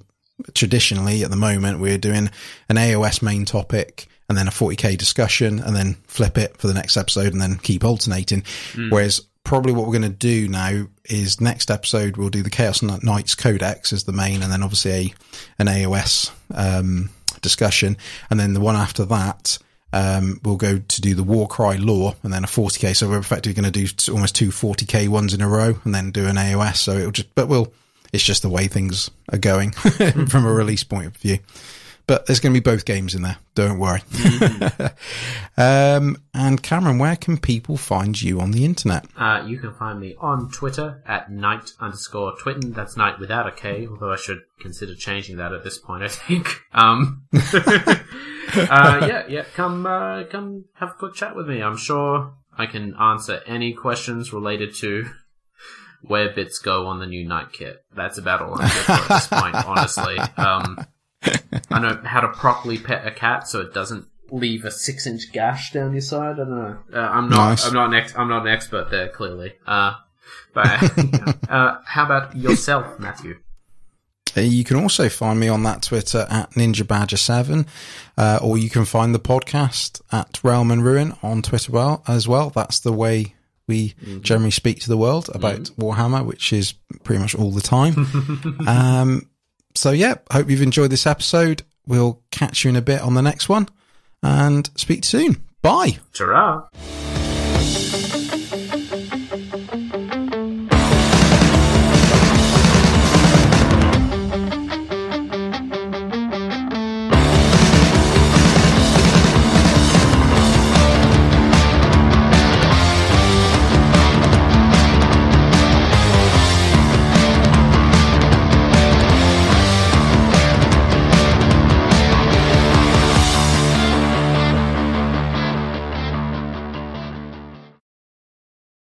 traditionally at the moment we're doing an AOS main topic and then a 40k discussion and then flip it for the next episode and then keep alternating. Mm. Whereas probably what we're going to do now is next episode we'll do the Chaos Knights Codex as the main and then obviously a, an AOS um, discussion. And then the one after that, um, we'll go to do the Warcry lore and then a 40k. So we're effectively going to do almost two 40k ones in a row and then do an AOS. So it'll just, but we'll, it's just the way things are going (laughs) from a release point of view. But there's going to be both games in there. Don't worry. Mm-hmm. (laughs) um, and Cameron, where can people find you on the internet? Uh, you can find me on Twitter at night underscore twitten. That's night without a K, although I should consider changing that at this point, I think. Um, (laughs) uh, yeah, yeah, come, uh, come have a quick chat with me. I'm sure I can answer any questions related to where bits go on the new knight kit. That's about all I'm here for at this point, honestly. Um, I know how to properly pet a cat so it doesn't leave a six inch gash down your side. I don't know. Uh, I'm not. Nice. I'm not an ex- I'm not an expert there. Clearly. Uh, but uh, (laughs) how about yourself, Matthew? Uh, you can also find me on that Twitter at Ninja Badger Seven, uh, or you can find the podcast at Realm and Ruin on Twitter well as well. That's the way we mm-hmm. generally speak to the world about mm-hmm. Warhammer, which is pretty much all the time. (laughs) um, so yeah, hope you've enjoyed this episode. We'll catch you in a bit on the next one and speak soon. Bye. Ta